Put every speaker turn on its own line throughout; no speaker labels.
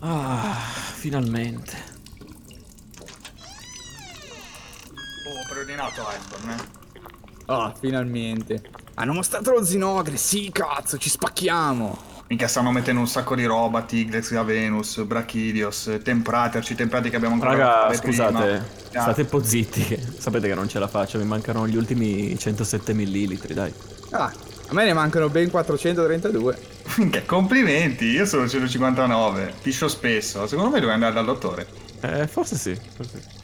Ah, finalmente.
Oh, preordinato Iceborne, eh.
Ah, finalmente. Hanno mostrato lo Zinogre, sì, cazzo, ci spacchiamo.
Minchia, stanno mettendo un sacco di roba, Tigrex, Venus, Brachidios, Tempraterci, temprati che abbiamo ancora
Raga, scusate,
prima.
state un po' zitti. Sapete che non ce la faccio, mi mancano gli ultimi 107 millilitri, dai.
Ah, a me ne mancano ben 432.
Minchia, complimenti, io sono 159, piscio spesso, secondo me devo andare dal dottore.
Eh, forse sì, forse sì.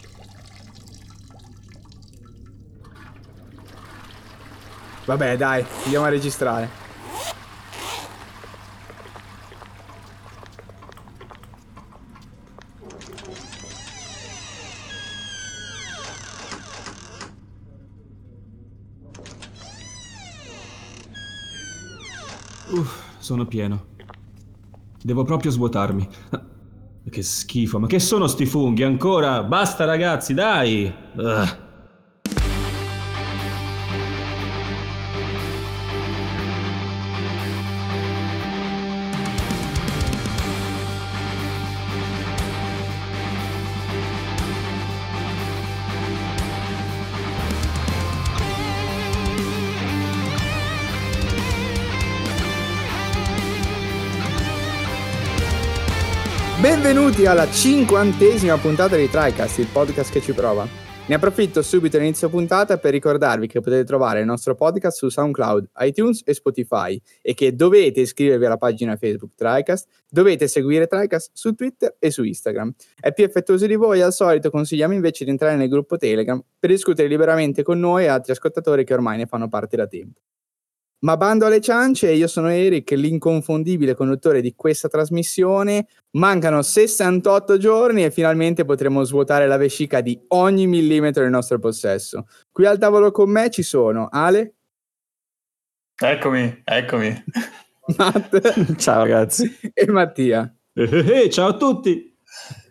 Vabbè, dai, andiamo a registrare.
Sono pieno. Devo proprio svuotarmi. Che schifo, ma che sono sti funghi ancora? Basta ragazzi, dai! Ugh.
Benvenuti alla cinquantesima puntata di TriCast, il podcast che ci prova. Ne approfitto subito all'inizio puntata per ricordarvi che potete trovare il nostro podcast su SoundCloud, iTunes e Spotify e che dovete iscrivervi alla pagina Facebook TriCast, dovete seguire TriCast su Twitter e su Instagram. È più effettuoso di voi, al solito consigliamo invece di entrare nel gruppo Telegram per discutere liberamente con noi e altri ascoltatori che ormai ne fanno parte da tempo. Ma bando alle ciance, io sono Eric, l'inconfondibile conduttore di questa trasmissione. Mancano 68 giorni e finalmente potremo svuotare la vescica di ogni millimetro del nostro possesso. Qui al tavolo con me ci sono Ale,
Eccomi, eccomi.
Matt
Ciao ragazzi.
e Mattia.
Eh, eh, eh, ciao a tutti!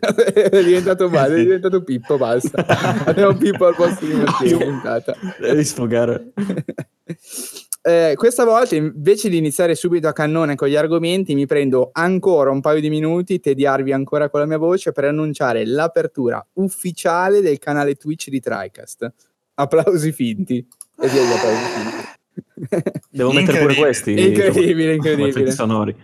è diventato male, è diventato Pippo, basta. Abbiamo Pippo al posto di Mattia.
Devi sfogare.
Eh, questa volta invece di iniziare subito a cannone con gli argomenti mi prendo ancora un paio di minuti, tediarvi ancora con la mia voce per annunciare l'apertura ufficiale del canale Twitch di TriCast. Applausi finti. E via gli applausi finti.
Devo mettere pure questi.
Incredibile, incredibile.
sonori.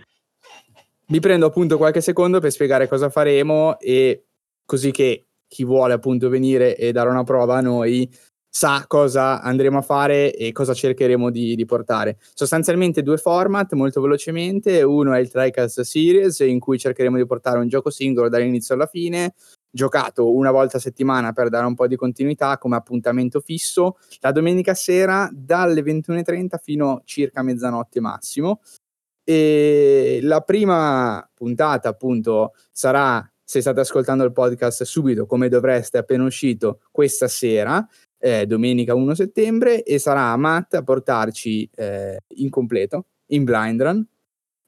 Mi prendo appunto qualche secondo per spiegare cosa faremo e così che chi vuole appunto venire e dare una prova a noi sa cosa andremo a fare e cosa cercheremo di, di portare. Sostanzialmente due format molto velocemente, uno è il TriCast Series in cui cercheremo di portare un gioco singolo dall'inizio alla fine, giocato una volta a settimana per dare un po' di continuità come appuntamento fisso, la domenica sera dalle 21.30 fino circa mezzanotte massimo. E la prima puntata, appunto, sarà, se state ascoltando il podcast subito, come dovreste, appena uscito, questa sera, eh, domenica 1 settembre, e sarà Matt a portarci eh, in completo, in blind run,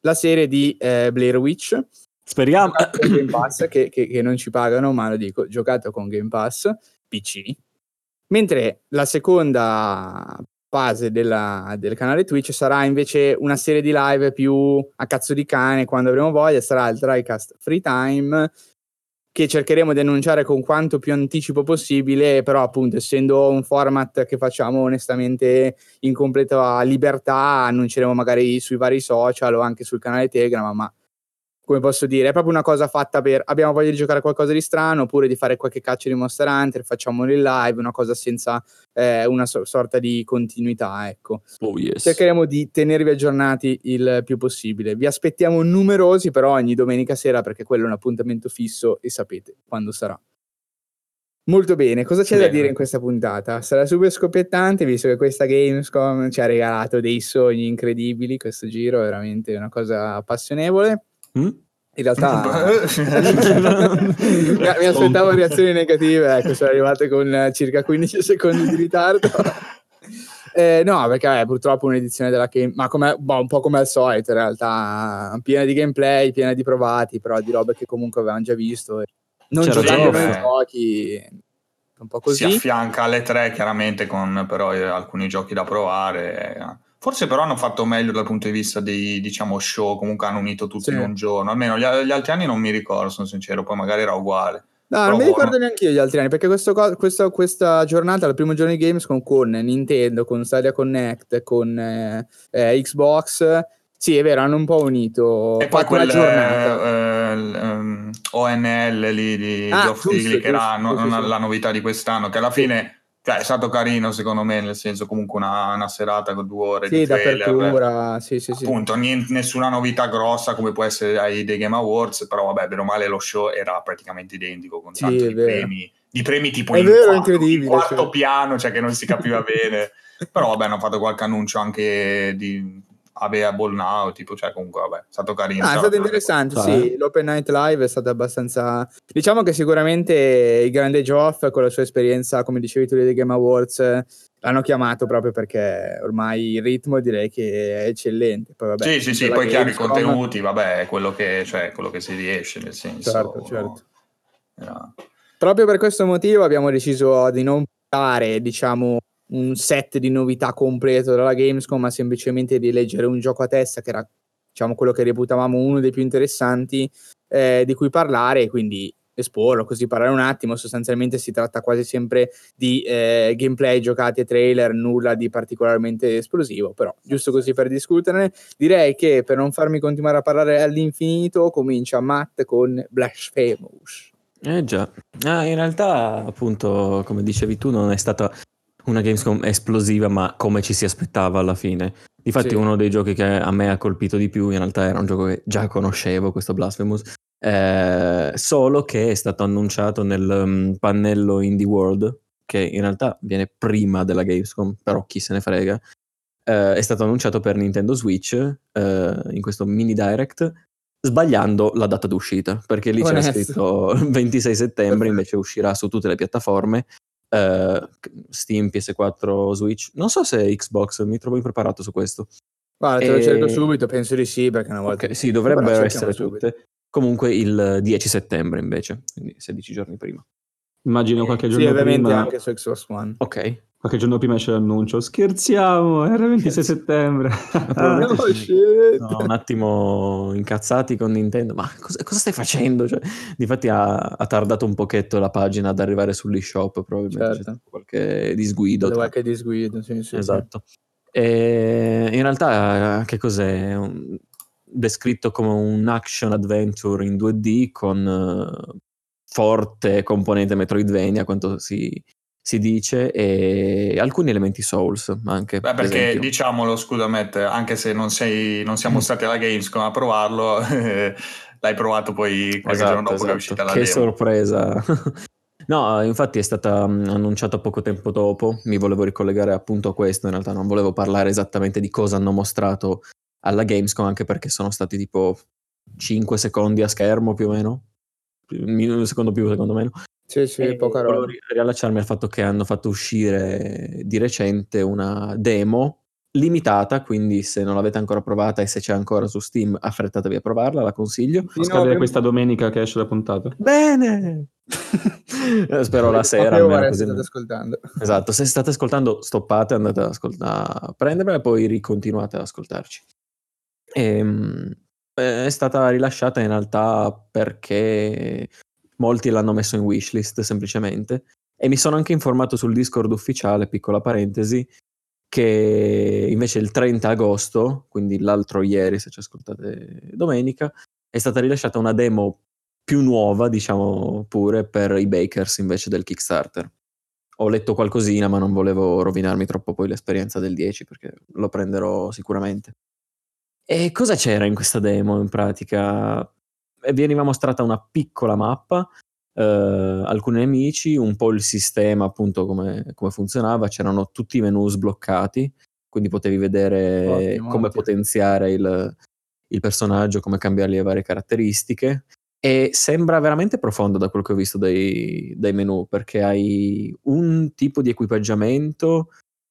la serie di eh, Blair Witch,
Speriamo.
Game Pass, che, che- che non ci pagano, ma lo dico, giocato con Game Pass, PC. Mentre la seconda fase della- del canale Twitch sarà invece una serie di live più a cazzo di cane quando avremo voglia, sarà il TriCast Free Time che cercheremo di annunciare con quanto più anticipo possibile, però appunto essendo un format che facciamo onestamente in completa libertà, annunceremo magari sui vari social o anche sul canale Telegram, ma come posso dire, è proprio una cosa fatta per abbiamo voglia di giocare a qualcosa di strano oppure di fare qualche caccia di Monster Hunter, facciamolo in live, una cosa senza eh, una so- sorta di continuità, ecco.
Oh yes.
Cercheremo di tenervi aggiornati il più possibile. Vi aspettiamo numerosi però ogni domenica sera perché quello è un appuntamento fisso e sapete quando sarà. Molto bene, cosa c'è da
Bene.
dire in questa puntata? Sarà super scoppiettante visto che questa Gamescom ci ha regalato dei sogni incredibili, questo giro è veramente una cosa appassionevole.
Mm?
In realtà mi, aspettavo reazioni negative, ecco, sono arrivate con eh, circa 15 secondi di ritardo. Eh, no, perché è purtroppo un'edizione della Game, ma come, boh, un po' come al solito in realtà, piena di gameplay, piena di provati, però di robe che comunque avevamo già visto. e Non giocando nei giochi, un po'
Si
così.
affianca alle tre chiaramente con però eh, alcuni giochi da provare. Eh. Forse però hanno fatto meglio dal punto di vista dei diciamo show, comunque hanno unito tutti
Sì.
in un giorno. Almeno gli, gli altri anni non mi ricordo, sono sincero, poi magari era uguale.
No, non
Però
mi
buono.
ricordo neanche io gli altri anni, perché questo co- questa, giornata, il primo giorno di Gamescom con Nintendo, con Stadia Connect, con eh, eh, Xbox, sì è vero, hanno un po' unito,
E poi
fatto una
quel
giornata.
eh, ehm, ONL lì di
Ah,
Geoff
giusto,
Keighley, che era
giusto,
non
sì.
la novità di quest'anno, che alla fine cioè, è stato carino secondo me, nel senso comunque una, una serata con due ore
Sì,
di trailer.
d'apertura, sì, sì, sì.
Appunto, niente- nessuna novità grossa come può essere ai dei Game Awards, però vabbè, bene o male lo show era praticamente identico con
Sì,
tanto di premi, di premi tipo
È
in,
vero,
quarto, in quarto
sì.
piano, cioè che non si capiva bene. Però vabbè, hanno fatto qualche annuncio anche di Available Now, tipo, cioè comunque vabbè, è stato carino.
Ah, è stato interessante, sì. L'Open Night Live è stato abbastanza. Diciamo che sicuramente il grande Geoff, con la sua esperienza, come dicevi tu, dei Game Awards, eh, l'hanno chiamato proprio perché ormai il ritmo direi che è eccellente. Poi, vabbè,
Sì, sì, sì, poi chiaro i contenuti, vabbè, è quello che, cioè, quello che si riesce, nel senso...
Certo, certo.
era-
Proprio per questo motivo abbiamo deciso di non dare, diciamo, un set di novità completo dalla Gamescom, ma semplicemente di leggere un gioco a testa che era, diciamo, quello che reputavamo uno dei più interessanti eh, di cui parlare quindi esporlo, così parlare un attimo. Sostanzialmente si tratta quasi sempre di eh, gameplay giocati e trailer, nulla di particolarmente esplosivo, però giusto così per discuterne. Direi che per non farmi continuare a parlare all'infinito, comincia Matt con Blasphemous.
Eh già, Ah, in realtà appunto come dicevi tu non è stata una Gamescom esplosiva ma come ci si aspettava alla fine. Difatti
Sì.
uno dei giochi che a me ha colpito di più in realtà era un gioco che già conoscevo, questo Blasphemous, eh, solo che è stato annunciato nel mm, pannello Indie World, che in realtà viene prima della Gamescom, però chi se ne frega. Eh, è stato annunciato per Nintendo Switch eh, in questo mini direct sbagliando la data d'uscita perché lì c'era scritto 26 settembre invece uscirà su tutte le piattaforme eh, Steam, PS4, Switch non so se Xbox mi trovo impreparato su questo
Guarda, te lo
E-
cerco subito, penso di sì, perché una volta...
Ok, sì dovrebbero essere
subito.
tutte comunque il 10 settembre invece quindi 16 giorni prima
Immagino qualche
Sì,
giorno
ovviamente
prima.
anche su Xbox One.
ok
Qualche giorno prima c'è l'annuncio. Scherziamo, era il 26 settembre.
probabilmente
No,
sì. un attimo incazzati con Nintendo, ma cosa, cosa stai facendo? Cioè, difatti ha, ha tardato un pochetto la pagina ad arrivare sull'eShop, probabilmente c'è
Certo.
stato qualche disguido. Tra-
qualche disguido, sì, sì, sì.
Esatto. E in realtà che cos'è? Un- descritto come un action adventure in 2D con eh, forte componente Metroidvania, quanto si, si dice, e alcuni elementi Souls anche.
Beh,
per
perché
esempio.
diciamolo, scusa Matt, anche se non, sei, non siamo stati alla Gamescom a provarlo, l'hai provato poi qualche giorno dopo che è uscita la
Esatto, Che
demo.
sorpresa. no, infatti è stata mm, annunciata poco tempo dopo, mi volevo ricollegare appunto a questo, in realtà non volevo parlare esattamente di cosa hanno mostrato alla Gamescom, anche perché sono stati tipo 5 secondi a schermo più o meno, un secondo più, secondo meno.
Sì, sì,
E
poca roba.
ri- riallacciarmi al fatto che hanno fatto uscire di recente una demo limitata, quindi se non l'avete ancora provata e se c'è ancora su Steam, affrettatevi a provarla, la consiglio.
Sì, no,
Scadere
abbiamo-
questa domenica che esce la puntata.
Bene! Spero la sera. Almeno
che
così
state ascoltando.
Esatto, se state ascoltando, stoppate, andate ad ascolt- a prenderla e poi ricontinuate ad ascoltarci. Ehm, eh, è stata rilasciata in realtà perché molti l'hanno messo in wishlist semplicemente e mi sono anche informato sul Discord ufficiale, piccola parentesi, che invece il 30 agosto, quindi l'altro ieri se ci ascoltate domenica, è stata rilasciata una demo più nuova, diciamo pure, per i bakers invece del Kickstarter. Ho letto qualcosina, ma non volevo rovinarmi troppo poi l'esperienza del 10 perché lo prenderò sicuramente. E cosa c'era in questa demo in pratica? Eh, Veniva mostrata una piccola mappa, eh, alcuni nemici, un po' il sistema appunto come, come funzionava, c'erano tutti i menu sbloccati, quindi potevi vedere
Ottimo,
come
ottimo.
potenziare il, il personaggio, come cambiargli le varie caratteristiche. E sembra veramente profondo da quello che ho visto dai, dai menu, perché hai un tipo di equipaggiamento,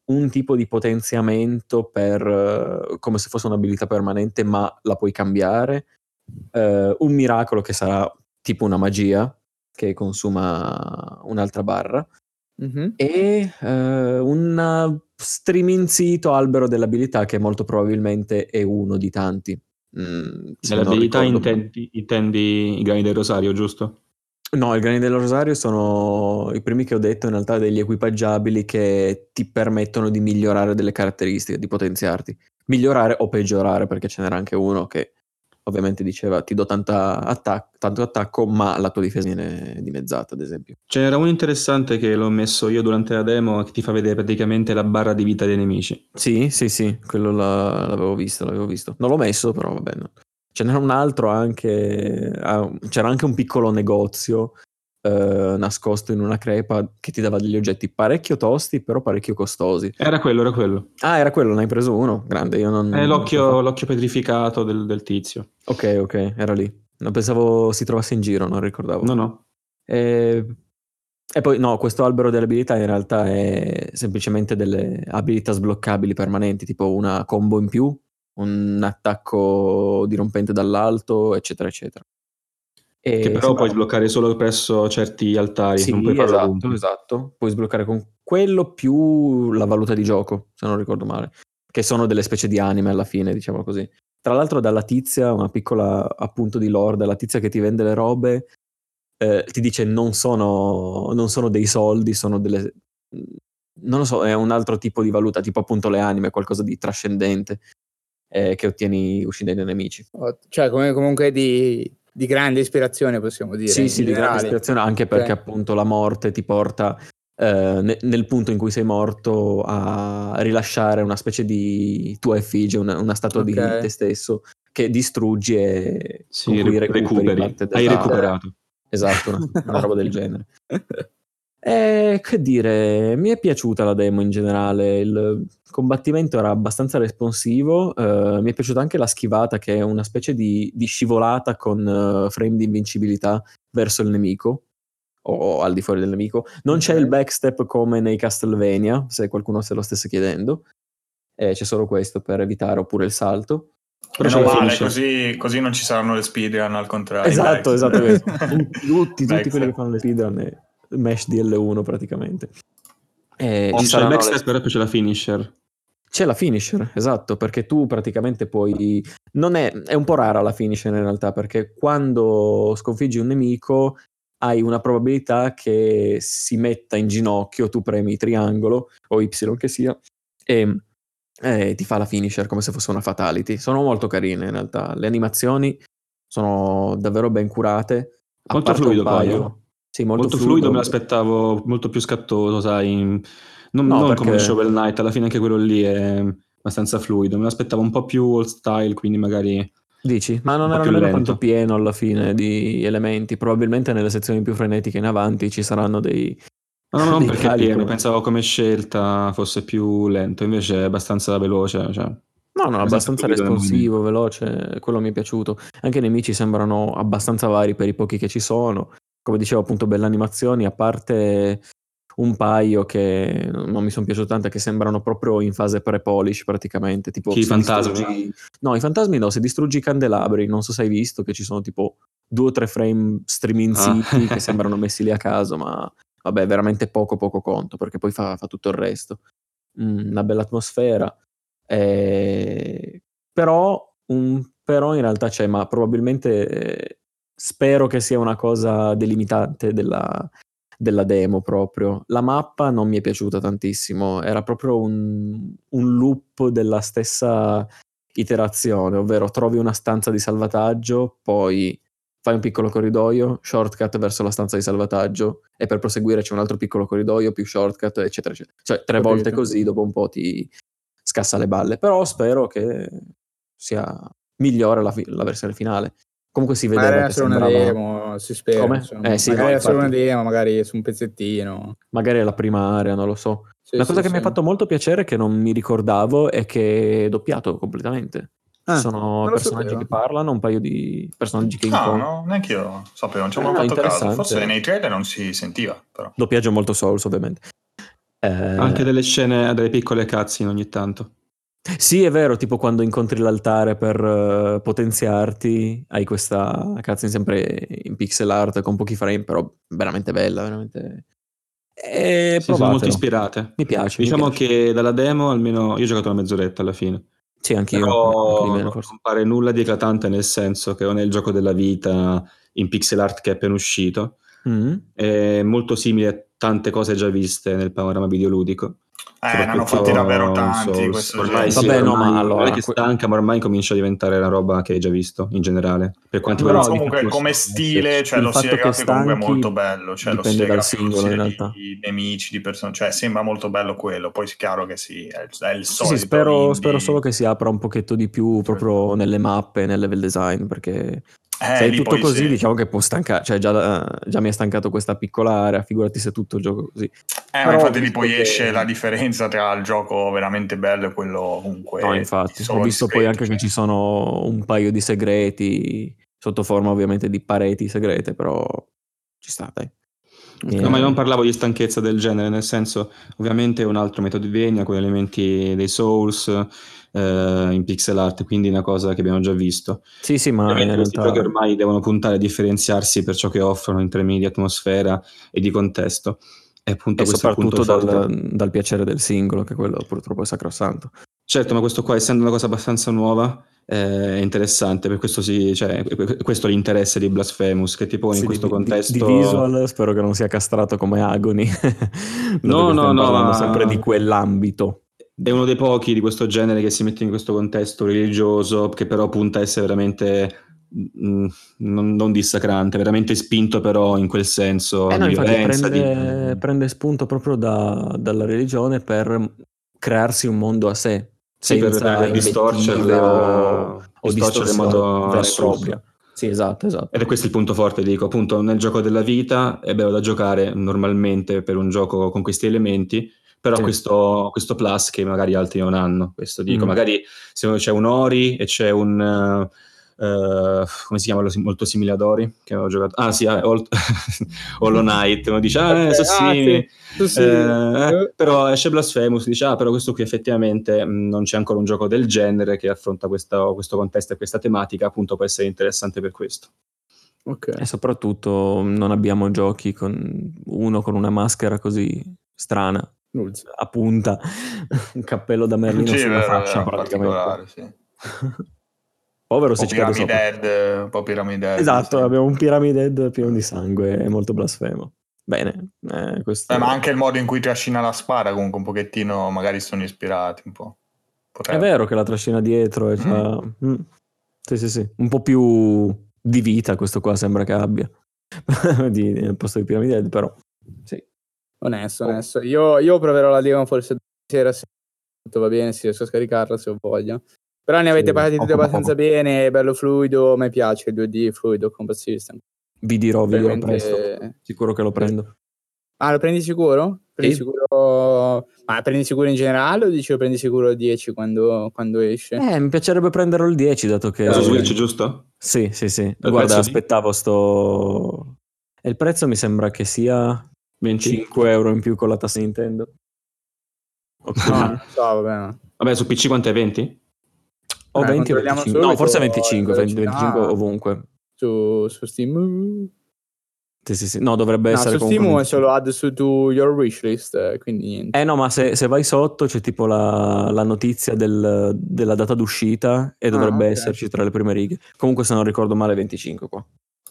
un tipo di potenziamento per eh, come se fosse un'abilità permanente, ma la puoi cambiare. Eh, un miracolo che sarà tipo una magia che consuma un'altra barra.
Mhm.
e eh, un striminzito albero dell'abilità che molto probabilmente è uno di tanti. Mm,
Nell'abilità intendi, intendi i grani del rosario, giusto?
No, i grani del rosario sono i primi che ho detto in realtà degli equipaggiabili che ti permettono di migliorare delle caratteristiche, di potenziarti. Migliorare o peggiorare, perché ce n'era anche uno che ovviamente diceva ti do tanta attac- tanto attacco, ma la tua difesa viene dimezzata, ad esempio.
Ce n'era uno interessante che l'ho messo io durante la demo che ti fa vedere praticamente la barra di vita dei nemici.
Sì, sì, sì, quello la- l'avevo visto, l'avevo visto. Non l'ho messo, però va bene. Ce n'era un altro anche, ah, c'era anche un piccolo negozio eh, nascosto in una crepa che ti dava degli oggetti parecchio tosti, però parecchio costosi.
Era quello, era quello.
Ah, era quello, ne hai preso uno? Grande, io non...
È l'occhio, l'occhio petrificato del, del tizio.
Ok, ok, era lì. Non pensavo si trovasse in giro, non ricordavo.
No, no.
E... e poi no, questo albero delle abilità in realtà è semplicemente delle abilità sbloccabili permanenti, tipo una combo in più, un attacco dirompente dall'alto, eccetera, eccetera. E
Che però
sembra-
puoi sbloccare solo presso certi altari,
Sì,
non puoi
esatto,
ovunque.
esatto. Puoi sbloccare con quello più la valuta di gioco, se non ricordo male, che sono delle specie di anime alla fine, diciamo così. Tra l'altro dalla tizia, una piccola appunto di lore, dalla tizia che ti vende le robe, eh, ti dice non sono, non sono dei soldi, sono delle... Non lo so, è un altro tipo di valuta, tipo appunto le anime, qualcosa di trascendente eh, che ottieni uccidendo i nemici.
Cioè, come- comunque di, di grande ispirazione, possiamo dire.
Sì, sì, di grande ispirazione, anche perché
Ok.
appunto la morte ti porta eh, ne- nel punto in cui sei morto a rilasciare una specie di tua effigie, una, una statua di
Ok.
te stesso che distruggi e
Sì, recuperi.
parte
Hai recuperato.
Esatto, una, una roba del genere. E che dire, mi è piaciuta la demo in generale, il combattimento era abbastanza responsivo, eh, mi è piaciuta anche la schivata che è una specie di, di scivolata con eh, frame di invincibilità verso il nemico o al di fuori del nemico. Non c'è
Ok.
il backstep come nei Castlevania, se qualcuno se lo stesse chiedendo, Eh, c'è solo questo per evitare oppure il salto.
Però
Meno male, così, così non ci saranno le speedrun al contrario.
Esatto, esatto. tutti, tutti quelli che fanno le speedrun è Mesh DL1 praticamente. E
Oh,
ci
C'è il backstep, però poi c'è la finisher.
C'è la finisher, esatto, perché tu praticamente puoi... Non è, è un po' rara la finisher in realtà, perché quando sconfiggi un nemico hai una probabilità che si metta in ginocchio, tu premi triangolo o Y che sia, e eh, ti fa la finisher come se fosse una fatality. Sono molto carine in realtà, le animazioni sono davvero ben curate. a
Molto fluido
paio-
eh.
Sì, molto,
Molto, fluido, me l'aspettavo molto più scattoso, sai. Non,
No,
non
perché-
come Shovel Knight, alla fine anche quello lì è abbastanza fluido. Me l'aspettavo un po' più old style, quindi magari...
Dici? Ma non era nemmeno tanto pieno alla fine di elementi. Probabilmente nelle sezioni più frenetiche in avanti ci saranno dei.
Ma no, non perché
cali,
pieno,
però.
pensavo come scelta fosse più lento, invece è abbastanza veloce. Cioè.
No, no,
Abbastanza
abbastanza
fluido
responsivo, veloce. Quello mi è piaciuto. Anche i nemici sembrano abbastanza vari per i pochi che ci sono. Come dicevo, appunto, belle animazioni, a parte un paio che non mi sono piaciute tanto, che sembrano proprio in fase pre-polish praticamente. Tipo,
i fantasmi?
distruggi- No, i fantasmi no, se distruggi i candelabri, non so se hai visto che ci sono tipo due o tre frame striminziti
Ah.
che sembrano messi lì a caso, ma vabbè, veramente poco poco conto, perché poi fa, fa tutto il resto. Mm, una bella atmosfera. Eh, però, un, però in realtà c'è, ma probabilmente eh, spero che sia una cosa delimitante della, della demo proprio. La mappa non mi è piaciuta tantissimo, era proprio un, un loop della stessa iterazione, ovvero trovi una stanza di salvataggio, poi fai un piccolo corridoio, shortcut verso la stanza di salvataggio e per proseguire c'è un altro piccolo corridoio, più shortcut, eccetera, eccetera. Cioè tre
Capito.
volte così, dopo un po' ti scassa le balle, però spero che sia migliore la, fi- la versione finale. Comunque si vedeva
Magari
che
era solo una
sembrava...
demo, si spera.
Come?
insomma.
Eh sì,
magari
no,
era solo una demo, magari su un pezzettino.
magari è la prima area, non lo so.
Sì,
la
sì,
cosa che
sì.
mi ha fatto molto piacere, che non mi ricordavo, è che è doppiato completamente.
Ah,
sono personaggi
sapevo.
che parlano, un paio di personaggi che
No,
incontrano.
no, neanche io sapevo, non ci ho mai
no,
fatto caso. Forse nei trailer non si sentiva, però.
Doppiaggio molto Souls, ovviamente. Eh,
Anche delle scene, delle piccole cutscene ogni tanto.
Sì, è vero, tipo quando incontri l'altare per eh, potenziarti, hai questa cutscene sempre in pixel art con pochi frame, però veramente bella, veramente... E
Sì, sono molto ispirate.
Mi piace. mi
Diciamo
piace.
che dalla demo almeno io ho giocato una mezz'oretta alla fine.
Sì, anch'io.
Però
anche di meno,
non pare nulla di eclatante nel senso che non è il gioco della vita in pixel art che è appena uscito.
Mm.
È molto simile a tante cose già viste nel panorama videoludico.
Eh, ne hanno fatti davvero tanti
ormai
genere.
sì,
Vabbè, no, ma allora,
non è che stanca, ma ormai comincia a diventare una roba che hai già visto in generale. Per quanto
Però
riguarda
comunque come stile, cioè lo stile
che
grafico comunque è molto bello, cioè lo
dipende
stile
dal
lo
singolo, in realtà.
di nemici, di persone, cioè sembra molto bello quello, poi è chiaro che sì, è il, è il
Sì,
solito
sì, spero,
indie.
spero solo che si apra un pochetto di più proprio nelle mappe, nel level design, perché
Eh,
se è tutto così
sì.
diciamo che può stancare, cioè già, già mi è stancato questa piccola area, figurati se tutto il gioco così.
Eh, ma
Però
infatti
ho
lì poi
che-
esce la differenza tra il gioco veramente bello e quello comunque
No, infatti, ho visto poi anche che
cioè.
ci sono un paio di segreti, sotto forma ovviamente di pareti segrete, però ci sta, dai.
Ok.
No, ma io non parlavo di stanchezza del genere, nel senso, ovviamente è un altro Metroidvania con elementi dei Souls eh, in pixel art, quindi una cosa che abbiamo già visto.
Sì, sì, ma in
Ovviamente questi
realtà...
giochi ormai devono puntare a differenziarsi per ciò che offrono in termini di atmosfera e di contesto. E appunto
E soprattutto dal, dal piacere del singolo, che quello purtroppo è sacrosanto.
Certo, ma questo qua, essendo una cosa abbastanza nuova, eh, è interessante, per questo, si, cioè, questo è l'interesse di Blasphemous, che ti pone
Sì,
in questo
di, di-
contesto...
di visual spero che non sia castrato come Agony.
No, no, no, ma-
sempre di quell'ambito.
È uno dei pochi di questo genere che si mette in questo contesto religioso, che però punta a essere veramente mm, non, non dissacrante, veramente spinto però in quel senso
Eh no,
di
prende,
di-
prende spunto proprio da- dalla religione per crearsi un mondo a sé,
Sì, per distorcerla,
invettive o,
distorcerla in modo
propria. Sì, esatto, esatto.
Ed è questo il punto forte, dico, appunto, nel gioco della vita è bello da giocare normalmente per un gioco con questi elementi, però
Sì.
questo, questo plus che magari altri non hanno, questo dico,
Mm.
magari se c'è un Ori e c'è un... eh, eh, come si chiama molto simile ad Ori che avevo giocato ah sì ah, Hol- Hollow Knight uno dice ah, eh,
Ok,
sono
ah,
simili
sì, sì,
Eh,
eh.
però esce Blasphemous dice ah però questo qui effettivamente mh, non c'è ancora un gioco del genere che affronta questo, questo contesto e questa tematica appunto può essere interessante per questo
Ok.
E soprattutto non abbiamo giochi con uno con una maschera così strana, a punta, un cappello da Merlino
Sì,
sulla
vero,
faccia
è
praticamente.
particolare, sì.
Povero se ci cade
Pyramid
sopra.
Head, un po' Pyramid Head,
Esatto,
sì.
abbiamo un Pyramid Head pieno di sangue, è molto blasfemo. Bene, eh, questo...
Eh, ma anche il modo in cui trascina la spada comunque un pochettino magari sono ispirati un po'.
È
Potrebbe.
vero che la trascina dietro è già... Mm. Sì, sì, sì. Un po' più di vita questo qua sembra che abbia. di, nel posto di Pyramid Head, però... Sì.
Onesto,
Oh.
onesto. Io, io proverò la demo forse sera se tutto va bene, se riesco a scaricarla se ho voglia. Però ne avete
Sì,
parlati tutti
poco
abbastanza
poco.
bene, bello fluido, a me piace il 2D fluido combat system.
Vi dirò, vi dirò presto. Sicuro che lo prendo.
Ah, lo prendi sicuro? Prendi
Sì.
sicuro... Ma prendi sicuro in generale o dici lo prendi sicuro il 10 quando, quando esce?
Eh, mi piacerebbe prenderlo il 10 dato che...
Su
sì.
Switch giusto?
Sì, sì, sì.
prezzo
Guarda,
di?
aspettavo sto... E il prezzo mi sembra che sia
20?
5 euro in più con la tassa Nintendo. Ok.
No, non so, vabbè. no.
vabbè su PC quanto è 20?
O
Eh,
20 o
controlliamo
25. No, forse 25,
la
20, 25
velocità.
ovunque.
Su, su Steam...
Sì, sì, sì. No, dovrebbe
No,
essere
su Steam
comunque
è solo add su to your wishlist, eh, quindi niente.
Eh no, ma se, se vai sotto c'è tipo la, la notizia del- della data d'uscita e dovrebbe
ok.
esserci tra le prime righe. Comunque se non ricordo male 25 qua.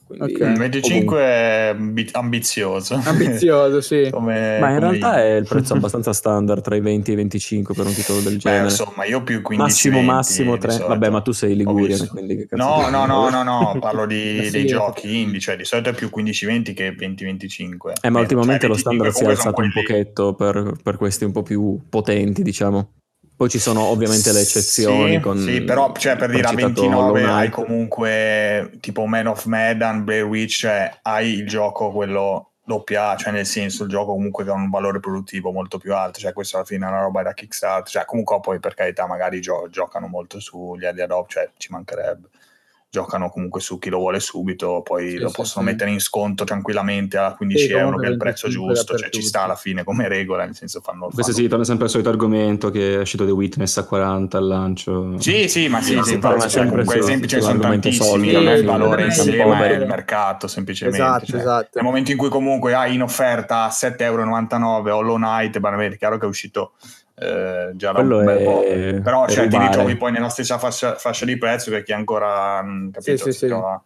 Quindi,
Ok. Ovunque.
25 è ambi- ambizioso.
Ambizioso, sì.
come,
Ma in realtà
indie.
è il prezzo abbastanza standard tra i 20 e i 25 per un titolo del
Beh,
genere.
insomma, io più 15
massimo
20
massimo
di
3.
solito.
Vabbè, ma tu sei
visto.
quindi che cazzo
No, no, no, no, no, parlo di,
Ma
dei
sì,
giochi indie, cioè di solito è più 15-20 che 20-25.
Eh, ma ultimamente
Cioè,
lo
25
standard si è alzato un
quelli-
pochetto per, per questi un po' più potenti, diciamo. Poi ci sono ovviamente le eccezioni
Sì,
con...
sì, però cioè, per dire a
citato
29
Hollow
hai comunque tipo Man of Medan, Blair Witch, cioè hai il gioco quello doppia, cioè nel senso il gioco comunque che ha un valore produttivo molto più alto, cioè questo alla fine è una roba da Kickstarter, cioè comunque poi per carità magari gio- giocano molto sugli early adopt, cioè ci mancherebbe. Giocano comunque su chi lo vuole subito, poi
Sì,
lo
sì,
possono
sì.
mettere in sconto tranquillamente a 15
Sì,
euro, che è il prezzo
25
giusto, cioè ci sta alla fine come regola, nel senso fanno...
Questo
fanno-
sì, torna sempre al solito argomento che è uscito The Witness a 40 al lancio.
Sì, sì, ma sì,
Sì,
sì,
si torna
cioè, comunque esempi ce ne sono tantissimi, non è il valore in
sì,
sé,
sì,
ma è il mercato semplicemente.
Esatto,
cioè,
esatto.
Nel momento in cui comunque hai in offerta a 7,99€ Hollow Knight, banalmente, è chiaro che è uscito eh, già da
Quello
un bel
è-
po'. Però
è
cioè, ti ritrovi poi nella stessa fascia, fascia di prezzo chi ancora mh, capito,
Sì, sì,
si
sì.
trova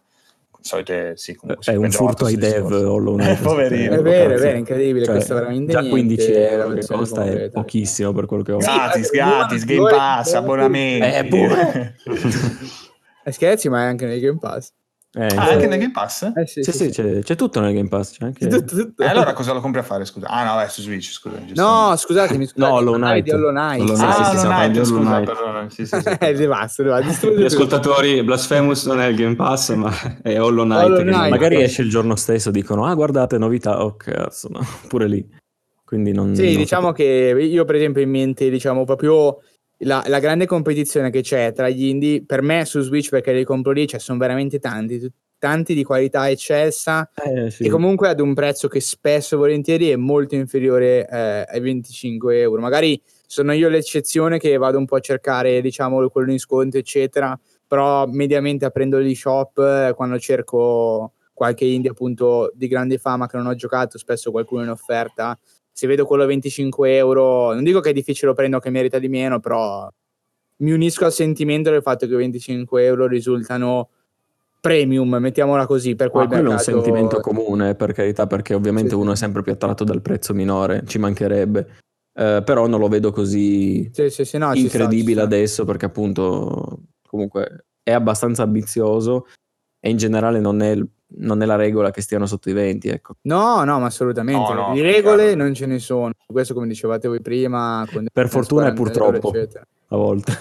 solite, sì, comunque,
È un furto ai dev Hollow. Knight.
Eh, poverino.
È vero, è vero, incredibile,
Cioè,
questo veramente
già
niente,
15
la
euro che costa è pochissimo per quello che ho.
Sì,
Gratis, gratis, Game Pass, abbonamenti.
Eh, pure.
Eh, scherzi, ma è anche nel Game Pass.
Eh,
Ah, anche nel Game Pass?
Eh, sì,
Sì, sì, c'è, c'è tutto nel Game Pass. C'è anche...
Tutto, tutto.
E allora cosa lo compri a fare, scusa? Ah no, è su Switch, scusa.
No, scusatemi, scusate,
No, Hollow Knight.
di Hollow Knight.
Hollow
Ah,
Knight, sì, sì, parlando
Knight, scusa,
Knight.
perdona, sì, sì, sì.
Eh, basta, basta,
Gli ascoltatori, Blasphemous non è il Game Pass, ma è Hollow Knight.
Hollow Knight.
Magari esce il giorno stesso, dicono, ah guardate, novità, oh cazzo, no, pure lì. Quindi non...
Sì,
non
diciamo
so-
che io per esempio in mente diciamo proprio la, la grande competizione che c'è tra gli indie, per me su Switch perché li compro lì, cioè sono veramente tanti, tanti di qualità eccelsa
Eh, sì.
e comunque ad un prezzo che spesso e volentieri è molto inferiore eh, ai 25 euro. Magari sono io l'eccezione che vado un po' a cercare diciamo quello in sconto eccetera, però mediamente aprendo gli shop eh, quando cerco qualche indie appunto di grande fama che non ho giocato, spesso qualcuno in offerta se vedo quello a 25 euro, non dico che è difficile lo prendo, che merita di meno, però mi unisco al sentimento del fatto che 25 euro risultano premium, mettiamola così, per quel
Ma quello è un
mercato.
sentimento comune, per carità, perché ovviamente
Sì, sì.
uno è sempre più attratto dal prezzo minore, ci mancherebbe. Eh, però non lo vedo così
Sì, sì, sì, no,
incredibile
sta.
adesso, perché appunto comunque è abbastanza ambizioso e in generale non è, il- non è la regola che stiano sotto i 20, ecco.
No, no, ma assolutamente.
No, no,
di regole
chiaro.
non ce ne sono. Questo, come dicevate voi prima, con
Per fortuna e
40 euro,
purtroppo.
eccetera.
A volte.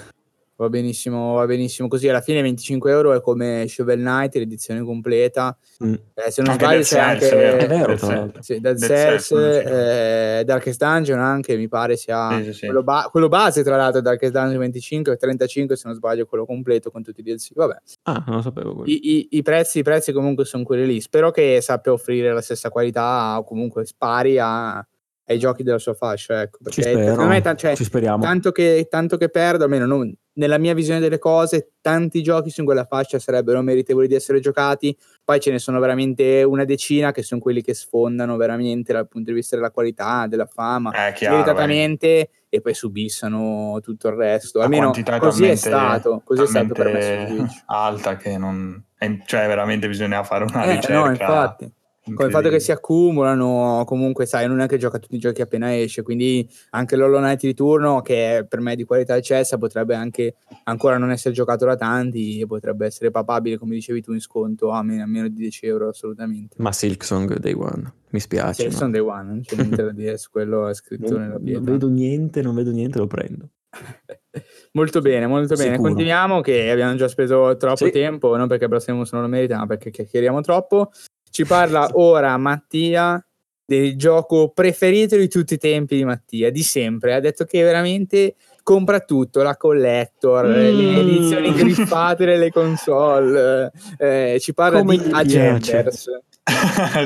Va benissimo, va benissimo così. Alla fine 25 euro è come Shovel Knight, l'edizione completa.
Mm.
Eh, se non
Anche
sbaglio c'è anche...
è vero.
Sì, Dead
Dead
Cells, eh, Darkest Dungeon anche mi pare sia
Sì, sì, sì.
Quello, ba- quello base tra l'altro Darkest Dungeon 25 e 35 se non sbaglio quello completo con tutti i DLC vabbè
Ah, non lo sapevo.
I, i- i prezzi, i prezzi comunque sono quelli lì spero che sappia offrire la stessa qualità o comunque spari a- ai giochi della sua fascia ecco
Ci
perché
spero,
secondo me ta- cioè,
ci speriamo.
tanto che, tanto che perdo, almeno non- nella mia visione delle cose, tanti giochi su quella fascia sarebbero meritevoli di essere giocati. Poi ce ne sono veramente una decina che sono quelli che sfondano veramente dal punto di vista della qualità, della fama,
Eh, chiaro,
meritatamente, e poi subissano tutto il resto.
La
Almeno così è stato, così è stato per me
alta che non... cioè veramente bisogna fare una
Eh,
ricerca
no, infatti. Con il fatto che si accumulano, comunque sai, non è che gioca tutti i giochi appena esce, quindi anche l'Hollow Knight di turno, che è per me di qualità eccelsa, potrebbe anche ancora non essere giocato da tanti e potrebbe essere papabile, come dicevi tu, in sconto a, me- a meno di 10 euro assolutamente.
Ma Silksong Day One, mi spiace.
Sì,
ma-
day one, non c'è niente da dire su quello è scritto nella
non, non
pietra.
vedo niente, non vedo niente, lo prendo.
Molto bene, molto bene.
Sicuro.
Continuiamo che abbiamo già speso troppo
Sì.
tempo, non perché Blasphemous non lo merita, ma perché chiacchieriamo troppo. Ci parla ora Mattia del gioco preferito di tutti i tempi di Mattia, di sempre. Ha detto che veramente compra tutto, la collector, le
Mm.
edizioni griffate delle console. eh, ci parla
Come
di
gli piace.
Agenders.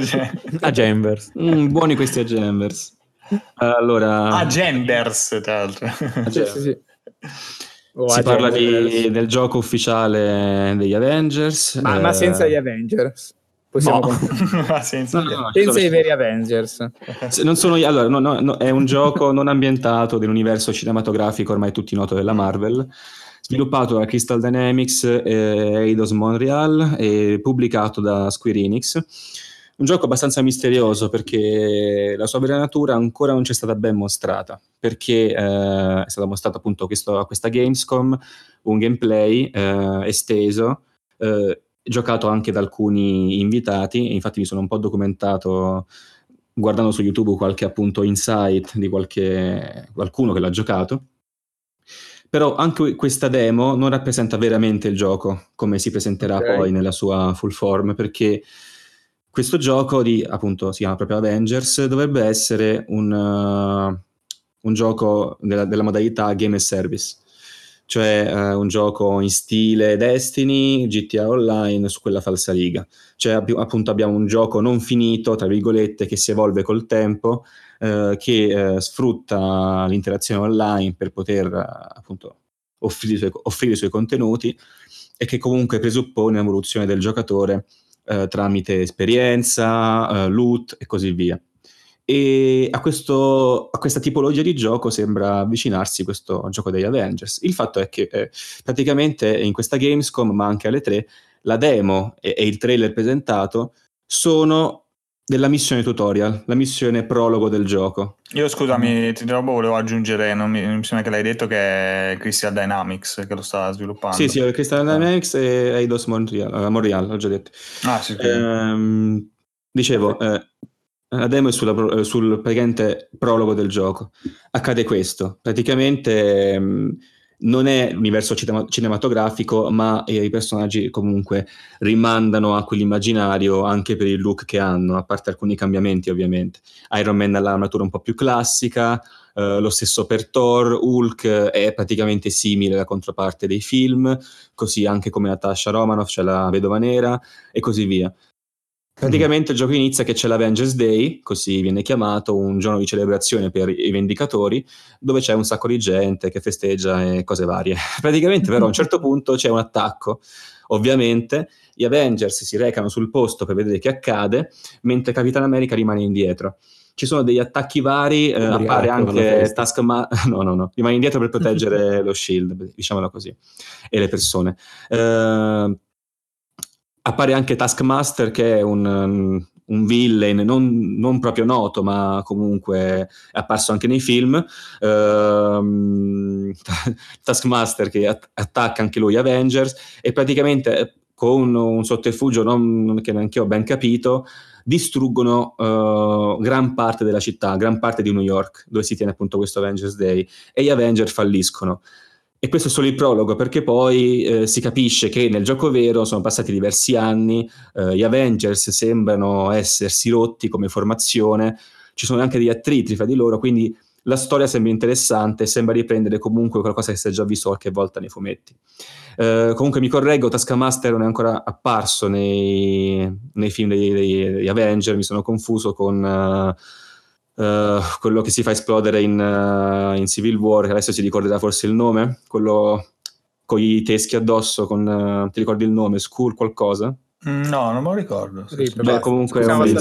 Cioè,
A Jambers.
Mm, buoni questi Agembers. Allora,
genders, tra l'altro.
Sì, sì, sì. O
si parla di- del gioco ufficiale degli Avengers.
Ma, ma
eh,
senza gli Avengers. Possiamo
No.
senza...
no, no, no, ci
Senza
sono-
i veri Avengers.
Se non sono io- allora, no, no, no, è un gioco non ambientato dell'universo cinematografico ormai tutti noto della Marvel, sviluppato da Crystal Dynamics e Eidos Montreal e pubblicato da Square Enix. Un gioco abbastanza misterioso perché la sua vera natura ancora non ci è stata ben mostrata, perché eh, è stato mostrato appunto questo- a questa Gamescom un gameplay eh, esteso, eh, giocato anche da alcuni invitati, e infatti mi sono un po' documentato guardando su YouTube qualche appunto insight di qualche, qualcuno che l'ha giocato. Però anche questa demo non rappresenta veramente il gioco come si presenterà
Ok.
poi nella sua full form, perché questo gioco di appunto si chiama proprio Avengers dovrebbe essere un, uh, un gioco della, della modalità game as service. Cioè eh, un gioco in stile Destiny, GTA Online su quella falsa riga. Cioè abbi- appunto abbiamo un gioco non finito, tra virgolette, che si evolve col tempo, eh, che eh, sfrutta l'interazione online per poter eh, appunto offrire i, suoi, offrire i suoi contenuti e che comunque presuppone un'evoluzione del giocatore eh, tramite esperienza, eh, loot e così via. E a, questo, a, questa tipologia di gioco sembra avvicinarsi questo gioco degli Avengers. Il fatto è che eh, praticamente in questa Gamescom, ma anche alle tre, la demo e, e il trailer presentato sono della missione tutorial, la missione prologo del gioco.
Io scusami, ti trovo, volevo aggiungere, non mi, mi, sembra che l'hai detto che è Crystal Dynamics che lo sta sviluppando.
Sì, sì, Crystal ah. Dynamics e Eidos Montreal, uh, Montreal, ho già detto.
Ah, sì.
Ehm, dicevo, eh, la demo è sulla, sul praticamente prologo del gioco. Accade questo, praticamente... Ehm, non è l'universo cinematografico, ma eh, i personaggi comunque rimandano a quell'immaginario anche per il look che hanno, a parte alcuni cambiamenti ovviamente. Iron Man ha l'armatura un po' più classica, eh, lo stesso per Thor, Hulk è praticamente simile alla controparte dei film, così anche come Natasha Romanoff, c'è la Vedova Nera e così via. Praticamente il gioco inizia che c'è l'Avengers Day, così viene chiamato, un giorno di celebrazione per i Vendicatori, dove c'è un sacco di gente che festeggia e cose varie. Praticamente però a un certo punto c'è un attacco. Ovviamente gli Avengers si recano sul posto per vedere che accade, mentre Capitan America rimane indietro. Ci sono degli attacchi vari, eh, appare anche Taskmaster, no no no, rimane indietro per proteggere lo shield, diciamolo così, e le persone. Eh, appare anche Taskmaster che è un, un villain non, non, proprio noto ma comunque è apparso anche nei film. Uh, Taskmaster che att- attacca anche lui Avengers. E praticamente con un sotterfugio non, che neanche ho ben capito distruggono uh, gran parte della città, gran parte di New York dove si tiene appunto questo Avengers Day e gli Avengers falliscono e questo è solo il prologo, perché poi eh, si capisce che nel gioco vero sono passati diversi anni, eh, gli Avengers sembrano essersi rotti come formazione, ci sono anche degli attriti fra di loro, quindi la storia sembra interessante, sembra riprendere comunque qualcosa che si è già visto qualche volta nei fumetti. Eh, comunque mi correggo, Taskmaster non è ancora apparso nei, nei film degli, degli, Avenger, mi sono confuso con... Uh, Uh, quello che si fa esplodere in, uh, in, Civil War, che adesso si ricorderà forse il nome, quello con i teschi addosso, con, uh, ti ricordi il nome? Skull qualcosa?
Mm, no, non me lo ricordo.
Sì, Beh, comunque mi,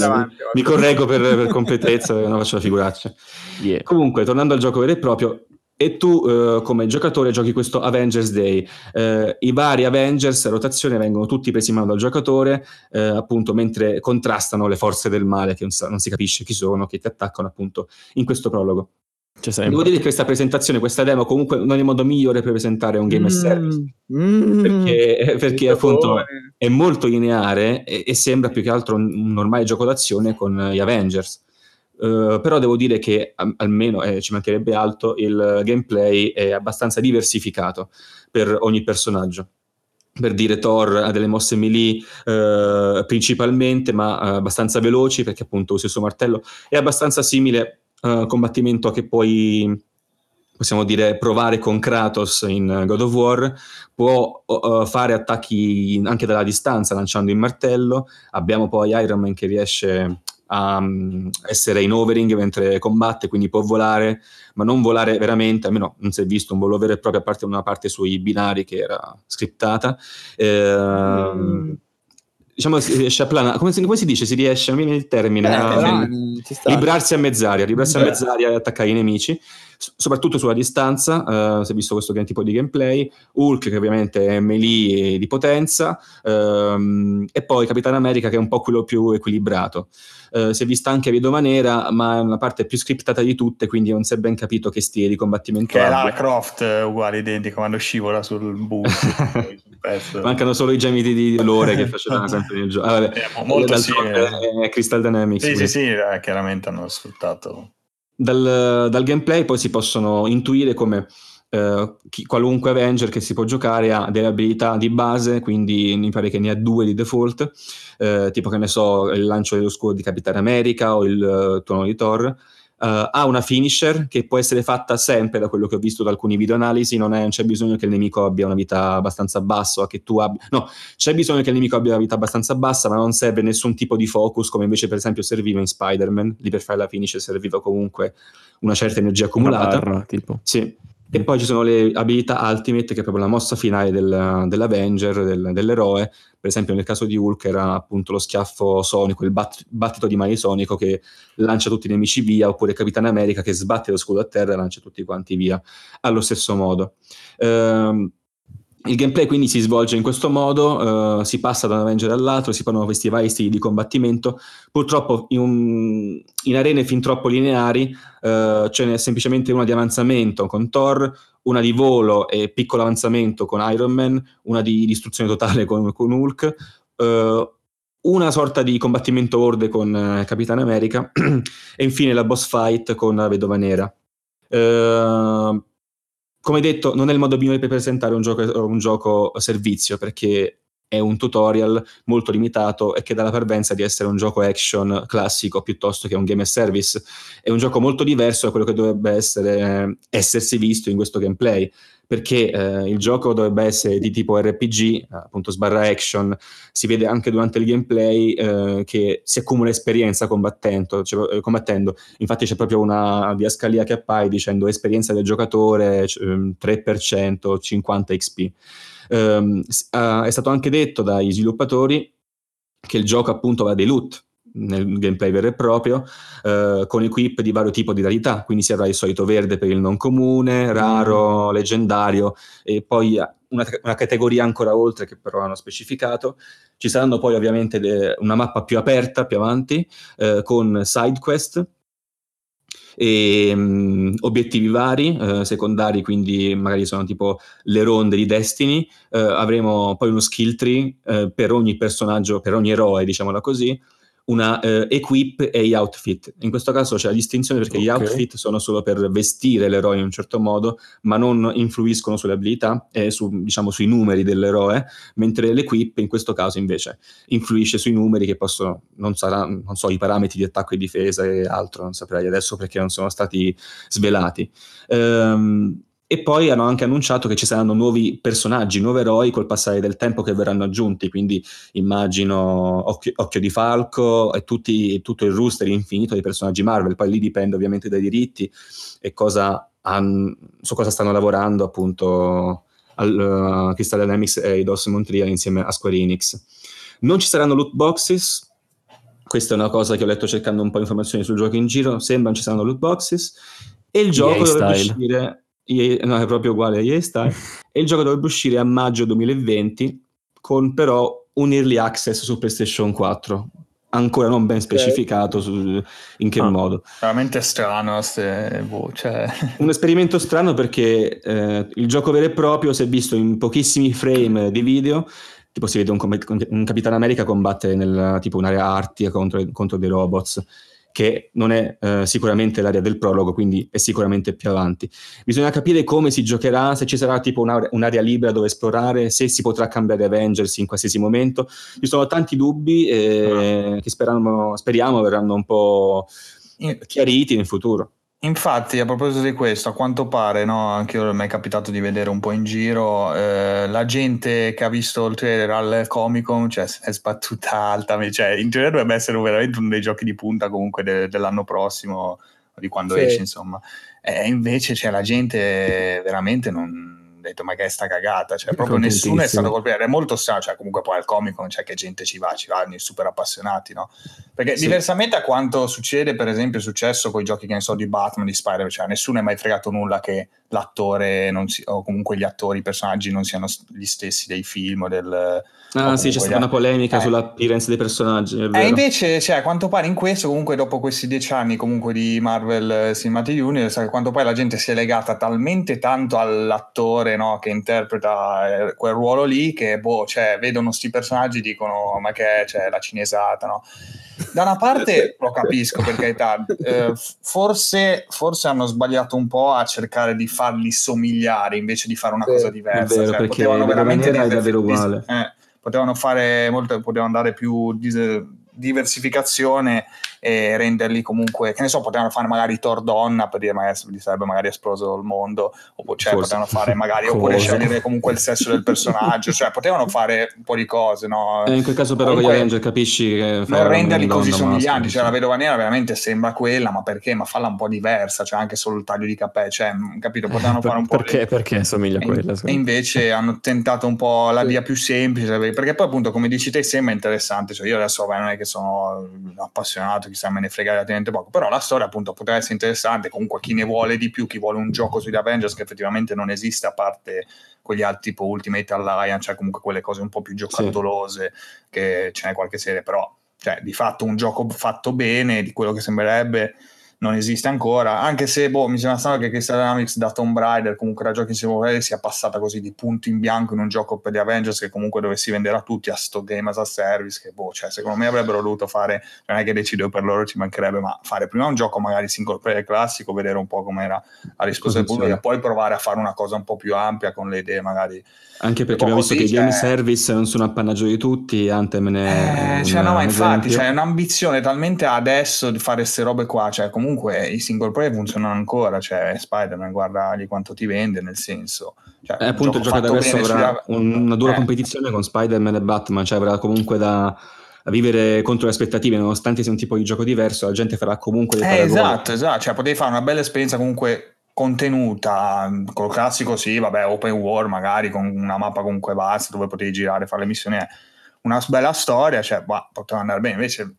mi correggo per, per completezza, non faccio la figuraccia. Yeah. Comunque, tornando al gioco vero e proprio, e tu uh, come giocatore giochi questo Avengers Day. Uh, I vari Avengers a rotazione vengono tutti presi in mano dal giocatore, uh, appunto mentre contrastano le forze del male, che non, sa, non, si capisce chi sono, che ti attaccano appunto in questo prologo. Devo dire che questa presentazione, questa demo, comunque non è il modo migliore per presentare un game mm, as service. Mm, perché, perché appunto è molto lineare e, e, sembra più che altro un, un normale gioco d'azione con gli Avengers Uh, però devo dire che almeno eh, ci mancherebbe altro il gameplay è abbastanza diversificato per ogni personaggio. Per dire Thor ha delle mosse melee uh, principalmente ma uh, abbastanza veloci perché appunto usa il suo martello. È abbastanza simile al combattimento che puoi possiamo dire provare con Kratos in God of War. Può fare attacchi anche dalla distanza lanciando il martello. Abbiamo poi Iron Man che riesce um, essere in overing mentre combatte, quindi può volare, ma non volare veramente, almeno non si è visto un volo vero e proprio, a parte una parte sui binari che era scriptata. Eh, mm. Diciamo si riesce a planare, come, come, si dice? Si riesce, non viene il termine, eh, a, librarsi a mezz'aria, librarsi Beh. a mezz'aria e attaccare i nemici soprattutto sulla distanza, uh, si è visto questo tipo di gameplay, Hulk che ovviamente è melee di potenza, um, e poi Capitano America che è un po' quello più equilibrato. Uh, si è vista anche Vedova Nera, ma è una parte più scriptata di tutte, quindi non si è ben capito che stile di combattimento
Che è la Croft uguale, identico, quando scivola sul bus.
Mancano solo i gemiti di dolore che facevano sempre nel gioco. Ah, vabbè,
eh, molto simile.
Crystal Dynamics.
Sì, sì, sì, eh, chiaramente hanno sfruttato
dal, dal, gameplay poi si possono intuire come eh, chi, qualunque Avenger che si può giocare ha delle abilità di base, quindi mi pare che ne ha due di default, eh, tipo che ne so, il lancio dello scudo di Capitano America o il uh, tuono di Thor, Uh, ha una finisher che può essere fatta sempre, da quello che ho visto da alcuni video analisi, non, è, non c'è bisogno che il nemico abbia una vita abbastanza bassa, che tu abbia... No, c'è bisogno che il nemico abbia una vita abbastanza bassa, ma non serve nessun tipo di focus, come invece per esempio serviva in Spider-Man, lì per fare la finisher serviva comunque una certa energia accumulata.
Barra, tipo.
Sì. E poi ci sono le abilità Ultimate, che è proprio la mossa finale del, dell'Avenger, del, dell'eroe. Per esempio, nel caso di Hulk era appunto lo schiaffo sonico, il bat, battito di mani sonico che lancia tutti i nemici via, oppure Capitano America che sbatte lo scudo a terra e lancia tutti quanti via allo stesso modo. Ehm, il gameplay quindi si svolge in questo modo, uh, si passa da un Avenger all'altro, si prendono questi vari stili di combattimento. Purtroppo in, un, in arene fin troppo lineari uh, ce n'è semplicemente una di avanzamento con Thor, una di volo e piccolo avanzamento con Iron Man, una di distruzione totale con, con Hulk, uh, una sorta di combattimento orde con Capitano America e infine la boss fight con la Vedova Nera. Uh, come detto, non è il modo migliore per presentare un gioco, un gioco servizio perché è un tutorial molto limitato e che dà la parvenza di essere un gioco action classico piuttosto che un game as service. È un gioco molto diverso da quello che dovrebbe essere, essersi visto in questo gameplay perché eh, il gioco dovrebbe essere di tipo RPG, appunto sbarra action, si vede anche durante il gameplay eh, che si accumula esperienza combattendo, cioè, eh, combattendo, infatti c'è proprio una diascalia che appare dicendo esperienza del giocatore 3%, 50 XP. Um, è stato anche detto dai sviluppatori che il gioco appunto va dei loot, nel gameplay vero e proprio, eh, con equip di vario tipo di rarità, quindi si avrà il solito verde per il non comune, raro, mm. leggendario, e poi una, una, categoria ancora oltre che però hanno specificato. Ci saranno poi ovviamente le, una mappa più aperta più avanti, eh, con side quest, e um, obiettivi vari, uh, secondari, quindi magari sono tipo le ronde di Destiny. Uh, avremo poi uno skill tree uh, per ogni personaggio, per ogni eroe, diciamola così, una eh, equip e gli outfit. In questo caso c'è la distinzione perché okay. gli outfit sono solo per vestire l'eroe in un certo modo, ma non influiscono sulle abilità e su, diciamo, sui numeri dell'eroe, mentre l'equip in questo caso invece influisce sui numeri che possono, non, sarà, non so, i parametri di attacco e difesa e altro, non saprei adesso perché non sono stati svelati. Um, e poi hanno anche annunciato che ci saranno nuovi personaggi, nuovi eroi col passare del tempo che verranno aggiunti, quindi immagino Occhio, Occhio di Falco e tutti, tutto il rooster infinito dei personaggi Marvel, poi lì dipende ovviamente dai diritti e cosa han, su cosa stanno lavorando appunto al uh, Crystal Dynamics e Eidos Montreal insieme a Square Enix. Non ci saranno loot boxes, questa è una cosa che ho letto cercando un po' di informazioni sul gioco in giro, sembra non ci saranno loot boxes. E il gioco dovrebbe uscire no, è proprio uguale a EA Style. e il gioco dovrebbe uscire a maggio 2020 con però un early access su PlayStation 4 ancora non ben specificato su, in che ah, modo.
Veramente strano, se, boh, cioè...
Un esperimento strano perché eh, il gioco vero e proprio si è visto in pochissimi frame di video, tipo si vede un, un Capitano America combattere nel tipo un'area artica contro, contro dei robots che non è eh, sicuramente l'area del prologo, quindi è sicuramente più avanti. Bisogna capire come si giocherà, se ci sarà tipo un'area, un'area libera dove esplorare, se si potrà cambiare Avengers in qualsiasi momento. Ci sono tanti dubbi eh, ah. che speriamo, speriamo verranno un po' chiariti nel futuro.
Infatti, a proposito di questo, a quanto pare, no, anche io mi è capitato di vedere un po' in giro, eh, la gente che ha visto il trailer al Comic Con cioè, è sbattuta alta, cioè, in teoria dovrebbe essere veramente uno dei giochi di punta comunque de- dell'anno prossimo, di quando sì. esce, insomma. E invece cioè, la gente veramente non detto ma che è sta cagata, cioè proprio nessuno è stato colpito, è molto strano, cioè comunque poi al comico non c'è che gente ci va, ci vanno i super appassionati, no? Perché sì. diversamente a quanto succede, per esempio è successo con i giochi che ne so di Batman, di Spider-Man, cioè nessuno è mai fregato nulla che l'attore si, o comunque gli attori, i personaggi non siano gli stessi dei film o del...
Ah sì, c'è stata una polemica eh. sull'appearance dei personaggi. E
eh, invece, cioè, a quanto pare in questo, comunque dopo questi dieci anni comunque di Marvel Cinematic Universe, a quanto pare la gente si è legata talmente tanto all'attore no, che interpreta eh, quel ruolo lì che, boh, cioè, vedono questi personaggi e dicono ma che è cioè, la cinesata, no? Da una parte lo capisco per carità, eh, forse, forse, hanno sbagliato un po' a cercare di farli somigliare invece di fare una cosa diversa.
Vero, cioè, potevano veramente è davvero uguale.
Eh, potevano fare molto, potevano andare più dis- diversificazione e renderli comunque, che ne so, potevano fare magari Thor donna per dire magari gli sarebbe magari esploso il mondo, oppure cioè, potevano fare magari, oppure scegliere comunque il sesso del personaggio, cioè potevano fare un po' di cose, no?
E in quel caso però comunque, con gli Avenger capisci che...
Non renderli così somiglianti, cioè la vedova nera veramente sembra quella, ma perché? Ma falla un po' diversa, cioè anche solo il taglio di capelli, cioè, capito, potevano fare un po'
perché,
di...
perché somiglia a quella?
E invece hanno tentato un po' la via più semplice, perché poi appunto come dici te sembra interessante, cioè io adesso vabbè, non è che sono appassionato, chissà me ne frega relativamente poco, però la storia appunto potrebbe essere interessante, comunque chi ne vuole di più, chi vuole un gioco sugli Avengers che effettivamente non esiste a parte quegli altri tipo Ultimate Alliance, cioè comunque quelle cose un po' più giocattolose, sì. che ce n'è qualche serie, però cioè di fatto un gioco fatto bene, di quello che sembrerebbe non esiste ancora, anche se boh, mi sembra strano che Crystal Dynamics da Tomb Raider, comunque da giochi in simulare, sia passata così di punto in bianco in un gioco per gli Avengers che comunque dovessi vendere a tutti a sto game as a service, che boh, cioè secondo me avrebbero dovuto fare, non è che decido per loro, ci mancherebbe, ma fare prima un gioco magari single player classico, vedere un po' com'era la risposta del pubblico e poi provare a fare una cosa un po' più ampia con le idee magari.
Anche perché abbiamo visto che i game service non sono appannaggio di tutti, Anthem ne
eh, cioè, no, ma infatti c'è cioè, un'ambizione talmente adesso di fare queste robe qua, cioè comunque i single player funzionano ancora, cioè Spider-Man guarda di quanto ti vende nel senso. Cioè,
eh, appunto il gioco da adesso avrà sulla... una dura eh. competizione con Spider-Man e Batman, cioè avrà comunque da vivere contro le aspettative, nonostante sia un tipo di gioco diverso, la gente farà comunque dei
eh, Esatto, esatto, cioè potevi fare una bella esperienza comunque contenuta, col classico sì, vabbè, open world magari con una mappa comunque vasta dove potevi girare, fare le missioni, una bella storia, cioè, bah, poteva andare bene, invece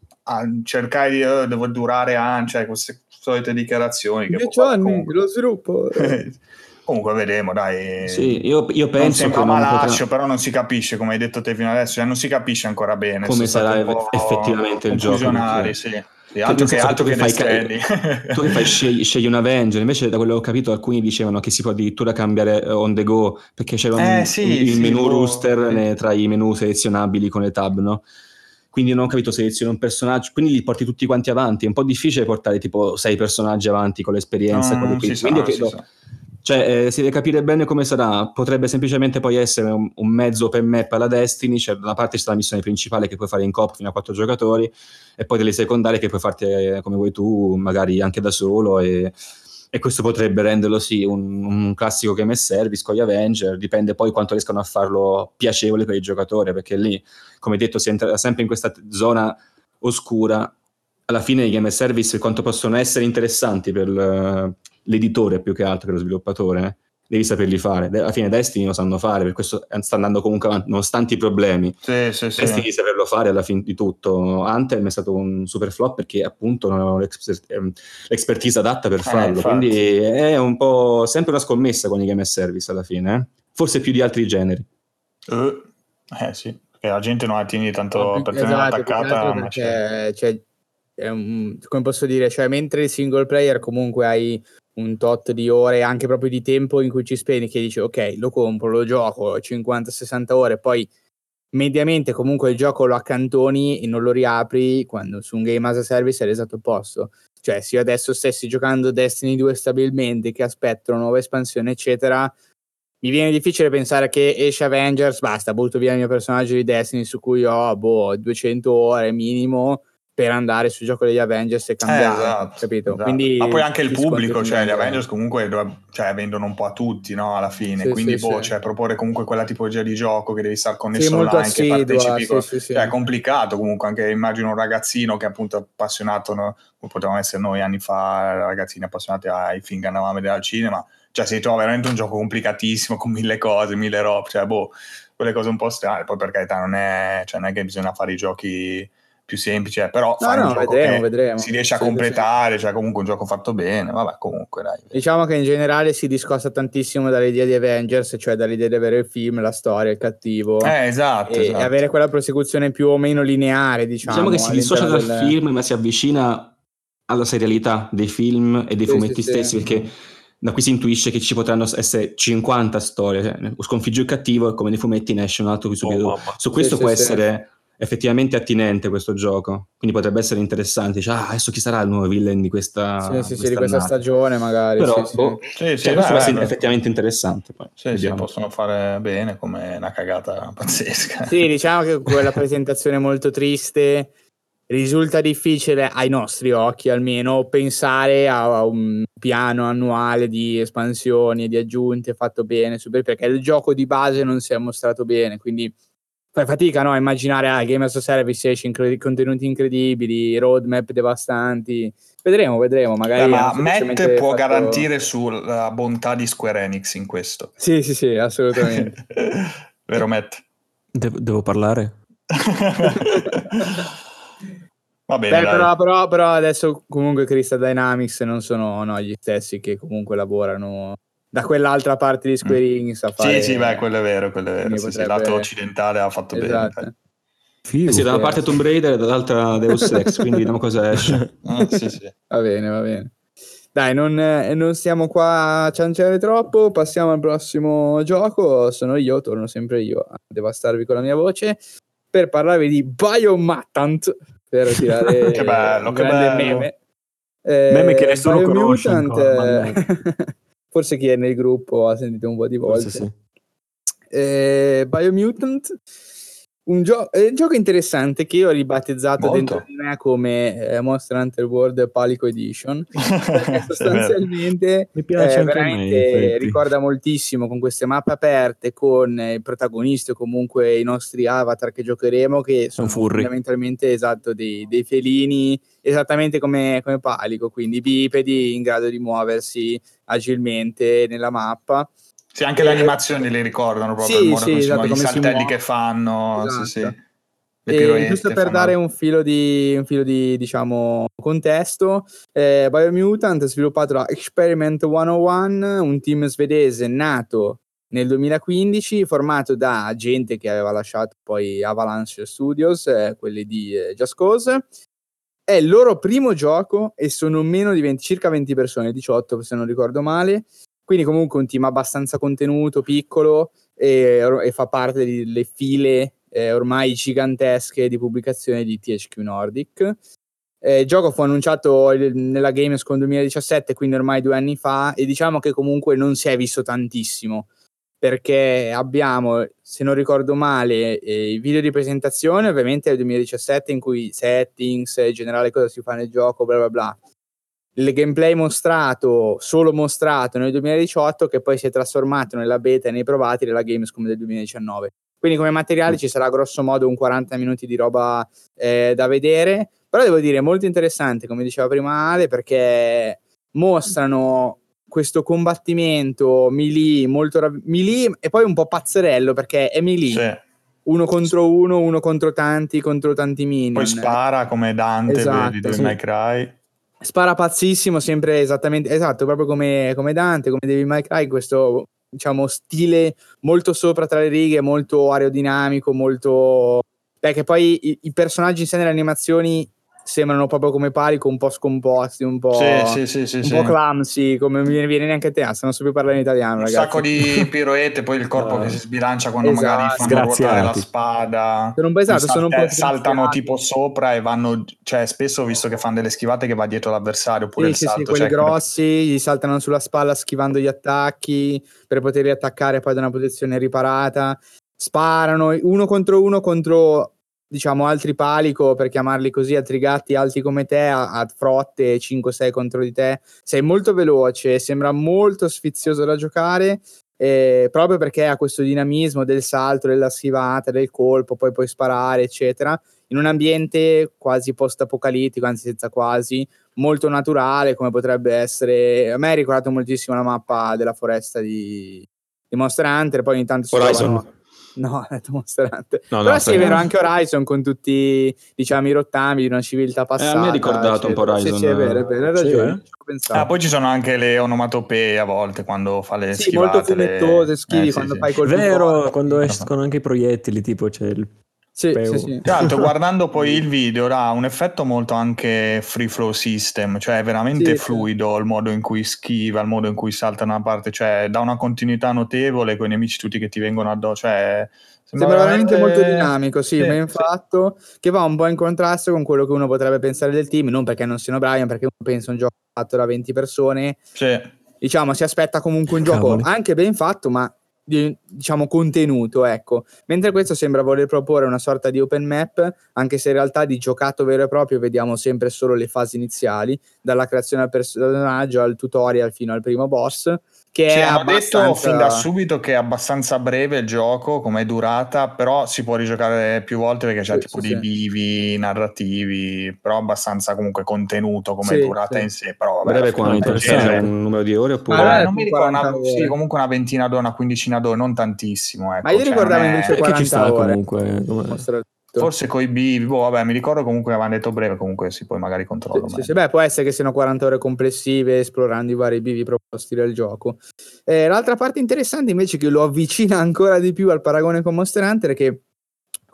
cercare di uh, devo durare anni, cioè queste solite dichiarazioni.
Che Dieci anni, comunque... lo sviluppo.
comunque vedremo, dai.
Sì, io, io penso
non che malaccio, potrà... però non si capisce, come hai detto te fino adesso, cioè non si capisce ancora bene.
Come sarà effettivamente il gioco.
Sì. Sì, altro che, altro che, che
fai, tu che fai scegli, scegli, un Avenger, invece da quello che ho capito alcuni dicevano che si può addirittura cambiare eh, on the go, perché c'era un, eh, sì, un, il sì, menu può... rooster ne, tra i menu selezionabili con le tab, no? Quindi non ho capito, selezioni un personaggio, quindi li porti tutti quanti avanti, è un po' difficile portare tipo sei personaggi avanti con l'esperienza, no, con le quindi, io credo... Sa cioè, eh, si deve capire bene come sarà. Potrebbe semplicemente poi essere un, un mezzo per map alla Destiny. Cioè, da una parte c'è la missione principale che puoi fare in coop fino a quattro giocatori, e poi delle secondarie che puoi farti eh, come vuoi tu, magari anche da solo. E, e questo potrebbe renderlo sì un, un, classico game service con gli Avenger. Dipende poi quanto riescano a farlo piacevole per il giocatore, perché lì, come detto, si entra sempre in questa zona oscura. Alla fine i game service quanto possono essere interessanti per l'editore più che altro che lo sviluppatore, eh? Devi saperli fare. Alla fine Destiny lo sanno fare, per questo sta andando comunque avanti, nonostante i problemi.
Sì, sì, sì.
Destiny saperlo fare alla fine di tutto. Anthem è stato un super flop perché appunto non avevano ehm, l'expertise adatta per eh, farlo, eh, quindi è un po' sempre una scommessa con i game service alla fine, eh? forse più di altri generi.
Uh, eh sì, perché la gente non la tiene tanto per esatto, tenere attaccata.
Perché, cioè, un, come posso dire, cioè mentre il single player comunque hai un tot di ore, anche proprio di tempo in cui ci spendi, che dici ok, lo compro, lo gioco 50-60 ore, poi mediamente comunque il gioco lo accantoni e non lo riapri quando su un game as a service è l'esatto opposto. Cioè, se io adesso stessi giocando Destiny 2 stabilmente, che aspetto una nuova espansione, eccetera, mi viene difficile pensare che esce Avengers, basta, butto via il mio personaggio di Destiny su cui ho boh, 200 ore minimo per andare sul gioco degli Avengers e cambiare, eh, esatto, capito?
Esatto. Quindi Ma poi anche il pubblico, cioè gli Avengers comunque cioè, vendono un po' a tutti, no? Alla fine, sì, quindi sì, boh, sì. Cioè, proporre comunque quella tipologia di gioco che devi stare connesso online, assidua, che partecipi, con... cioè, è complicato comunque, anche immagino un ragazzino che appunto è appassionato, no? potevamo essere noi anni fa, ragazzini appassionati ai film che andavamo a vedere al cinema, cioè si trova veramente un gioco complicatissimo con mille cose, mille robe, cioè boh, quelle cose un po' strane, poi per carità non è, cioè, non è che bisogna fare i giochi più semplice, però no, no, vedremo, vedremo. si riesce a completare, cioè comunque un gioco fatto bene, vabbè comunque dai.
Diciamo che in generale si discosta tantissimo dall'idea di Avengers, cioè dall'idea di avere il film, la storia, il cattivo.
Eh, esatto.
E
esatto.
avere quella prosecuzione più o meno lineare, diciamo.
Diciamo che si dissocia dal del... film, ma si avvicina alla serialità dei film e dei sì, fumetti sì, stessi, sì. perché da qui si intuisce che ci potranno essere 50 storie, cioè, sconfigge il cattivo e come nei fumetti ne esce un altro qui subito. Oh, su questo può essere effettivamente attinente questo gioco, quindi potrebbe essere interessante. Dice, ah, adesso chi sarà il nuovo villain di questa,
sì, sì, sì, di questa stagione, magari.
Però,
sì,
boh, sì. Sì, cioè, questo è effettivamente interessante. Poi.
Sì, sì, possono fare bene come una cagata pazzesca.
Sì, diciamo che quella presentazione molto triste risulta difficile ai nostri occhi almeno pensare a un piano annuale di espansioni e di aggiunte fatto bene super, perché il gioco di base non si è mostrato bene quindi fai fatica no, a immaginare ah, Game as a Service esce incred- contenuti incredibili roadmap devastanti vedremo vedremo magari
ma Matt può
fatto-
garantire sulla bontà di Square Enix in questo.
sì sì sì assolutamente
Vero Matt?
Devo, devo parlare?
Va bene,
Beh, però, però- però adesso comunque Crystal Dynamics non sono no, gli stessi che comunque lavorano da quell'altra parte di Square Enix a fare...
Mm. Sì, sì, beh, quello è vero, quello è vero. Sì, sì,
potrebbe-
lato occidentale ha fatto
Esatto.
bene.
Figo.
Eh sì, da una
Sì.
parte Tomb Raider e dall'altra Deus Ex, quindi vediamo cosa esce.
Ah, sì, sì.
Va bene, va bene. Dai, non, eh, non stiamo qua a cianciare troppo, passiamo al prossimo gioco. Sono io, torno sempre io a devastarvi con la mia voce per parlarvi di Biomutant, per tirare
Che bello,
un
che
grande
bello.
meme. Eh,
Meme che nessuno conosce
Biomutant,
ancora,
eh, forse chi è nel gruppo ha sentito un po' di volte.
Forse sì.
Eh, Biomutant, un, gio- un gioco interessante che io ho ribattezzato
Molto.
dentro di me come eh, Monster Hunter World Palico Edition sostanzialmente
Mi piace
eh,
me,
veramente
effetti.
ricorda moltissimo con queste mappe aperte con eh, i protagonisti o comunque i nostri avatar che giocheremo che sono
furry.
fondamentalmente esatto dei, dei felini esattamente come, come Palico quindi bipedi in grado di muoversi agilmente nella mappa
Sì, anche le animazioni le ricordano proprio
Sì,
il modo
sì, esatto,
muovono, i saltelli
muove.
che fanno,
Esatto.
sì, sì. Le
E giusto per
fanno-
dare un filo di, un filo di diciamo, contesto, eh, Biomutant è sviluppato da Experiment 101, un team svedese nato nel 2015, formato da gente che aveva lasciato poi Avalanche Studios, eh, quelli di eh, Just Cause. È il loro primo gioco e sono meno di 20, circa 20 persone, 18 se non ricordo male. Quindi comunque un team abbastanza contenuto, piccolo e, e fa parte delle file eh, ormai gigantesche di pubblicazione di THQ Nordic. Eh, il gioco fu annunciato nella Gamescom 2017, quindi ormai due anni fa, e diciamo che comunque non si è visto tantissimo perché abbiamo, se non ricordo male, eh, i video di presentazione ovviamente del 2017 in cui settings, in generale cosa si fa nel gioco, bla bla bla. Il gameplay mostrato, solo mostrato nel 2018 che poi si è trasformato nella beta e nei provati della Gamescom del 2019. Quindi come materiale ci sarà grosso modo un 40 minuti di roba eh, da vedere, però devo dire molto interessante, come diceva prima Ale, perché mostrano questo combattimento melee molto rav- melee e poi un po' pazzerello perché è melee
Sì.
uno contro uno, uno contro tanti, contro tanti minion.
Poi spara come Dante
Esatto,
di Devil
sì.
May Cry.
Spara pazzissimo, sempre esattamente, esatto, proprio come, come Dante, come Devil May Cry, questo diciamo stile molto sopra tra le righe, molto aerodinamico, molto... Perché poi i, i personaggi in sé nelle animazioni sembrano proprio come palico, un po' scomposti, un po'...
Sì, sì, sì, sì,
un
sì.
po' clumsy, come mi viene, viene neanche a te, ah, non so più parlare in italiano,
Un
ragazzi.
sacco di piroette, poi il corpo
Eh,
che si sbilancia quando
esatto.
magari fanno ruotare la spada.
Sono un po' esatto, sono un po'
salte- saltano tipo sopra e vanno, cioè spesso ho visto che fanno delle schivate che va dietro l'avversario oppure
Sì,
il
sì, sì,
salto.
quelli
cioè,
grossi gli saltano sulla spalla schivando gli attacchi per poterli attaccare poi da una posizione riparata. Sparano uno contro uno contro diciamo altri palico per chiamarli così, altri gatti alti come te a, a frotte 5-6 contro di te. Sei molto veloce, sembra molto sfizioso da giocare. eh, proprio perché ha questo dinamismo del salto, della schivata, del colpo, poi puoi sparare, eccetera, in un ambiente quasi post-apocalittico, anzi senza quasi, molto naturale come potrebbe essere a me ha ricordato moltissimo la mappa della foresta di, di Monster Hunter poi ogni tanto si
Horizon.
trovano no, Monster Hunter
No, no,
però sì è vero anche Horizon con tutti diciamo i rottami di una civiltà passata
Eh, mi ha ricordato un po'
eccetera. sì,
Horizon,
sì, è vero, è vero, hai
sì,
ragione
eh?
ho pensato.
Ah, poi ci sono anche le onomatopee a volte quando fa le
sì,
schivate.
molto
le-
fumettose schivi
Eh, sì,
quando
sì.
fai col
Vero, quando
Sì.
escono anche i proiettili, tipo c'è il...
sì, sì, sì.
Tra l'altro, guardando poi il video, ha un effetto molto anche free flow system, cioè è veramente
Sì, sì.
fluido il modo in cui schiva, il modo in cui salta da una parte, cioè dà una continuità notevole con i nemici tutti che ti vengono addosso, cioè
Sembra veramente molto dinamico, sì,
Sì,
ben
sì.
fatto, che va un po' in contrasto con quello che uno potrebbe pensare del team, non perché non siano ma perché uno pensa a un gioco fatto da 20 persone,
Sì.
diciamo, si aspetta comunque un gioco
Cavoli.
anche ben fatto, ma di, diciamo contenuto, ecco. Mentre questo sembra voler proporre una sorta di open map, anche se in realtà di giocato vero e proprio vediamo sempre solo le fasi iniziali, dalla creazione del personaggio al tutorial fino al primo boss che
Ci
è abbastanza...
detto fin da subito che è abbastanza breve il gioco come durata, però si può rigiocare più volte perché c'è
Sì,
tipo
sì,
dei
sì.
bivi narrativi, però abbastanza comunque contenuto come
Sì,
durata
sì.
in sé. Però, vabbè,
Breve quanto?
interessante.
c'è-
C'è un numero di ore oppure...
Ma
Eh, non mi ricordo,
40
una, comunque una ventina d'ore, una quindicina d'ore, non tantissimo. Ecco,
Ma io
cioè,
ricordavo
è-
invece
Eh, che ci
40
sta
ore.
comunque.
Tutto.
Forse coi bivi, boh, vabbè, mi ricordo comunque che avevano detto breve, comunque si poi magari controllo.
Sì, sì, sì, beh, può essere che siano 40 ore complessive esplorando i vari bivi proposti del gioco. Eh, l'altra parte interessante invece che lo avvicina ancora di più al paragone con Monster Hunter è che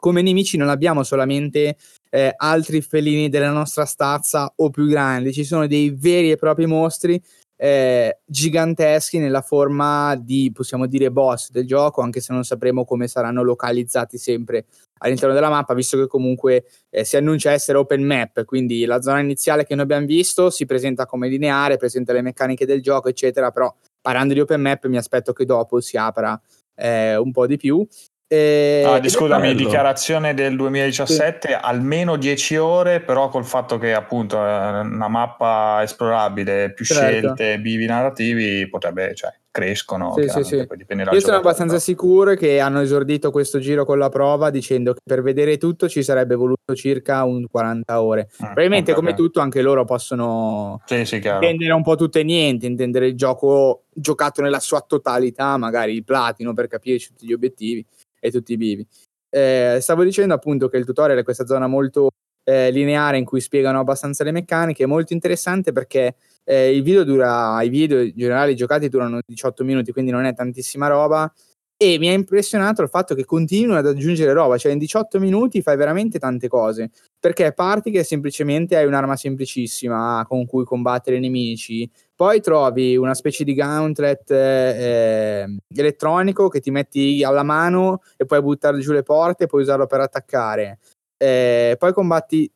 come nemici non abbiamo solamente eh, altri felini della nostra stazza o più grandi, ci sono dei veri e propri mostri eh, giganteschi nella forma di, possiamo dire, boss del gioco, anche se non sapremo come saranno localizzati sempre all'interno della mappa, visto che comunque eh, si annuncia essere open map, quindi la zona iniziale che noi abbiamo visto si presenta come lineare, presenta le meccaniche del gioco, eccetera, però parlando di open map mi aspetto che dopo si apra eh, un po' di più. Eh,
Ah, scusami, dichiarazione del 2017, almeno 10 ore, però col fatto che appunto è una mappa esplorabile, più
Certo.
scelte, bivi narrativi, potrebbe, cioè, crescono,
Sì, sì, sì.
poi dipende dal
Io sono abbastanza sicuro che hanno esordito questo giro con la prova dicendo che per vedere tutto ci sarebbe voluto circa un 40 ore.
Mm,
Probabilmente come tutto anche loro possono
Sì, sì,
intendere un po' tutto e niente, intendere il gioco giocato nella sua totalità, magari il platino per capirci tutti gli obiettivi e tutti i bivi. Eh, stavo dicendo appunto che il tutorial è questa zona molto eh, lineare in cui spiegano abbastanza le meccaniche, è molto interessante perché eh, il video dura, i video in generale giocati durano 18 minuti, quindi non è tantissima roba. E mi ha impressionato il fatto che continuino ad aggiungere roba, cioè in 18 minuti fai veramente tante cose. Perché parti che semplicemente hai un'arma semplicissima con cui combattere i nemici, poi trovi una specie di gauntlet eh, elettronico che ti metti alla mano e puoi buttare giù le porte e puoi usarlo per attaccare. Eh, poi combatti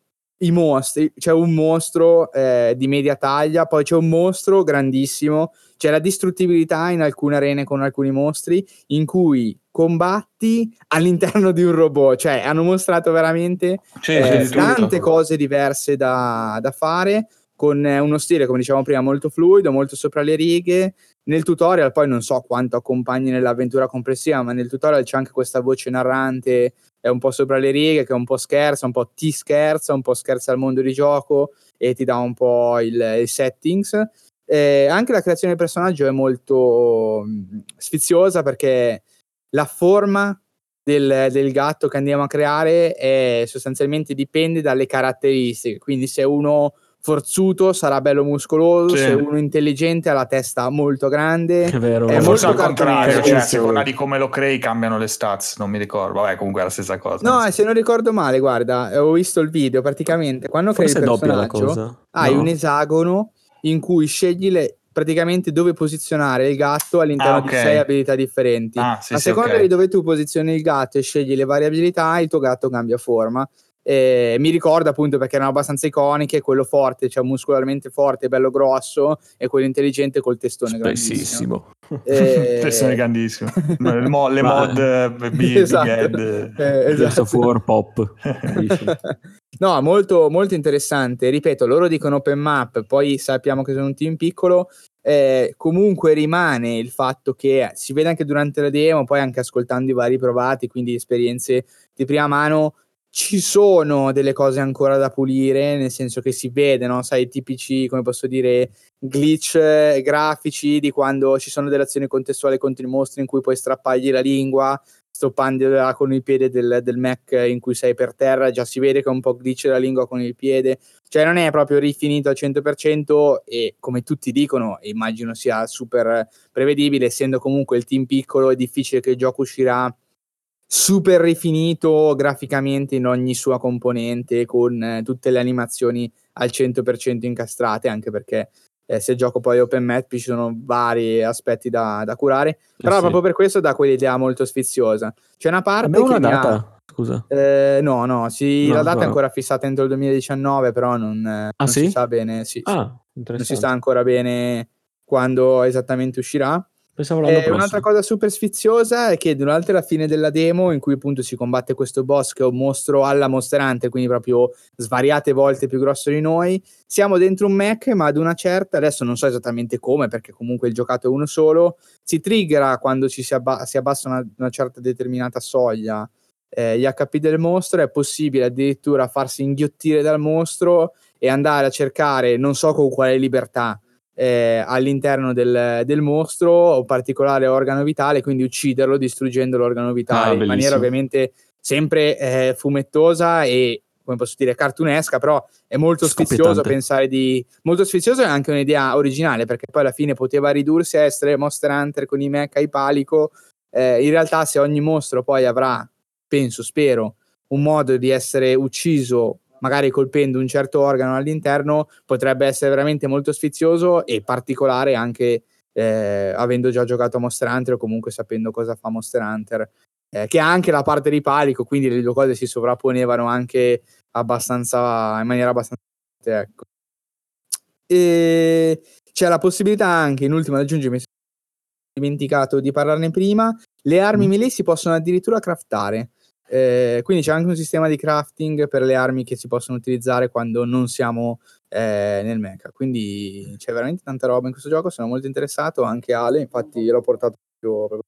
i mostri, c'è un mostro eh, di media taglia, poi c'è un mostro grandissimo, c'è la distruttibilità in alcune arene con alcuni mostri in cui combatti all'interno di un robot, cioè hanno mostrato veramente eh,
tutto.
tante cose diverse da, da fare con eh, uno stile, come dicevamo prima, molto fluido, molto sopra le righe. Nel tutorial, poi non so quanto accompagni nell'avventura complessiva, ma nel tutorial c'è anche questa voce narrante, è un po' sopra le righe, che un po' scherza, un po' ti scherza, un po' scherza il mondo di gioco e ti dà un po' il, i settings. Eh, anche la creazione del personaggio è molto mh, sfiziosa perché la forma del, del gatto che andiamo a creare è sostanzialmente dipende dalle caratteristiche. Quindi, se uno forzuto sarà bello muscoloso,
Sì.
se uno intelligente ha la testa molto grande.
È vero.
È
forse
molto
al contrario, cioè a seconda di come lo crei cambiano le stats, non mi ricordo. Vabbè, comunque è la stessa cosa.
No, se non ricordo male, guarda, ho visto il video praticamente. Quando crei il
Forse doppia la
personaggio, hai
No?
un esagono in cui scegli le- praticamente dove posizionare il gatto all'interno
Ah,
di
ok.
sei abilità differenti.
Ah, sì,
a
sì,
seconda
ok.
di dove tu posizioni il gatto e scegli le varie abilità, il tuo gatto cambia forma. E mi ricorda appunto perché erano abbastanza iconiche, quello forte, cioè muscolarmente forte, bello grosso, e quello intelligente col testone grandissimo.
Spessissimo.
Eh,
Testone grandissimo. Le, mo- le mod eh, Big,
Esatto.
Big Head.
Eh, esatto.
of War pop. Dici.
no, molto, molto interessante. Ripeto, loro dicono open map, poi sappiamo che sono un team piccolo. eh, comunque rimane il fatto che si vede anche durante la demo, poi anche ascoltando i vari provati, quindi esperienze di prima mano. Ci sono delle cose ancora da pulire, nel senso che si vede, no? Sai, i tipici, come posso dire, glitch eh, grafici di quando ci sono delle azioni contestuali contro i mostri in cui puoi strappargli la lingua, stoppandola con il piede del, del Mac in cui sei per terra, già si vede che è un po' glitch la lingua con il piede, cioè non è proprio rifinito al 100% e come tutti dicono, e immagino sia super prevedibile, essendo comunque il team piccolo, è difficile che il gioco uscirà super rifinito graficamente in ogni sua componente con eh, tutte le animazioni al 100% incastrate, anche perché eh, se gioco poi open map ci sono vari aspetti da, da curare, però
sì.
proprio per questo dà quell'idea molto sfiziosa. C'è una parte
Abbiamo
che
una
mi ha-
data? Scusa.
eh, no, no, sì,
No,
la data è
ancora.
fissata entro il 2019, però non, eh, non si
sì?
sa bene, sì.
Ah,
non si sa ancora bene quando esattamente uscirà.
Pensavo l'anno
Eh,
prossimo.
un'altra cosa super sfiziosa è che durante la fine della demo, in cui appunto si combatte questo boss che è un mostro alla Monster Hunter, quindi proprio svariate volte più grosso di noi, siamo dentro un mech, ma ad una certa, adesso non so esattamente come, perché comunque il giocato è uno solo, si triggera quando ci si, abba- si abbassa una, una certa determinata soglia eh, gli HP del mostro, è possibile addirittura farsi inghiottire dal mostro e andare a cercare, non so con quale libertà, eh, all'interno del, del mostro o particolare organo vitale, quindi ucciderlo distruggendo l'organo vitale.
Ah,
in maniera ovviamente sempre eh, fumettosa e come posso dire cartunesca, però è molto sfizioso pensare di molto sfizioso è anche un'idea originale perché poi alla fine poteva ridursi a essere Monster Hunter con i mech ai palico. Eh, in realtà, se ogni mostro poi avrà, penso, spero, un modo di essere ucciso magari colpendo un certo organo all'interno, potrebbe essere veramente molto sfizioso e particolare anche eh, avendo già giocato a Monster Hunter o comunque sapendo cosa fa Monster Hunter, eh, che ha anche la parte di palico, quindi le due cose si sovrapponevano anche abbastanza in maniera abbastanza ecco. E c'è la possibilità anche, in ultimo ad aggiungere, mi sono dimenticato di parlarne prima, le armi
Mm.
melee si possono addirittura craftare. Eh, quindi c'è anche un sistema di crafting per le armi che si possono utilizzare quando non siamo eh, nel mecha. Quindi c'è veramente tanta roba in questo gioco. Sono molto interessato. Anche Ale, infatti, l'ho portato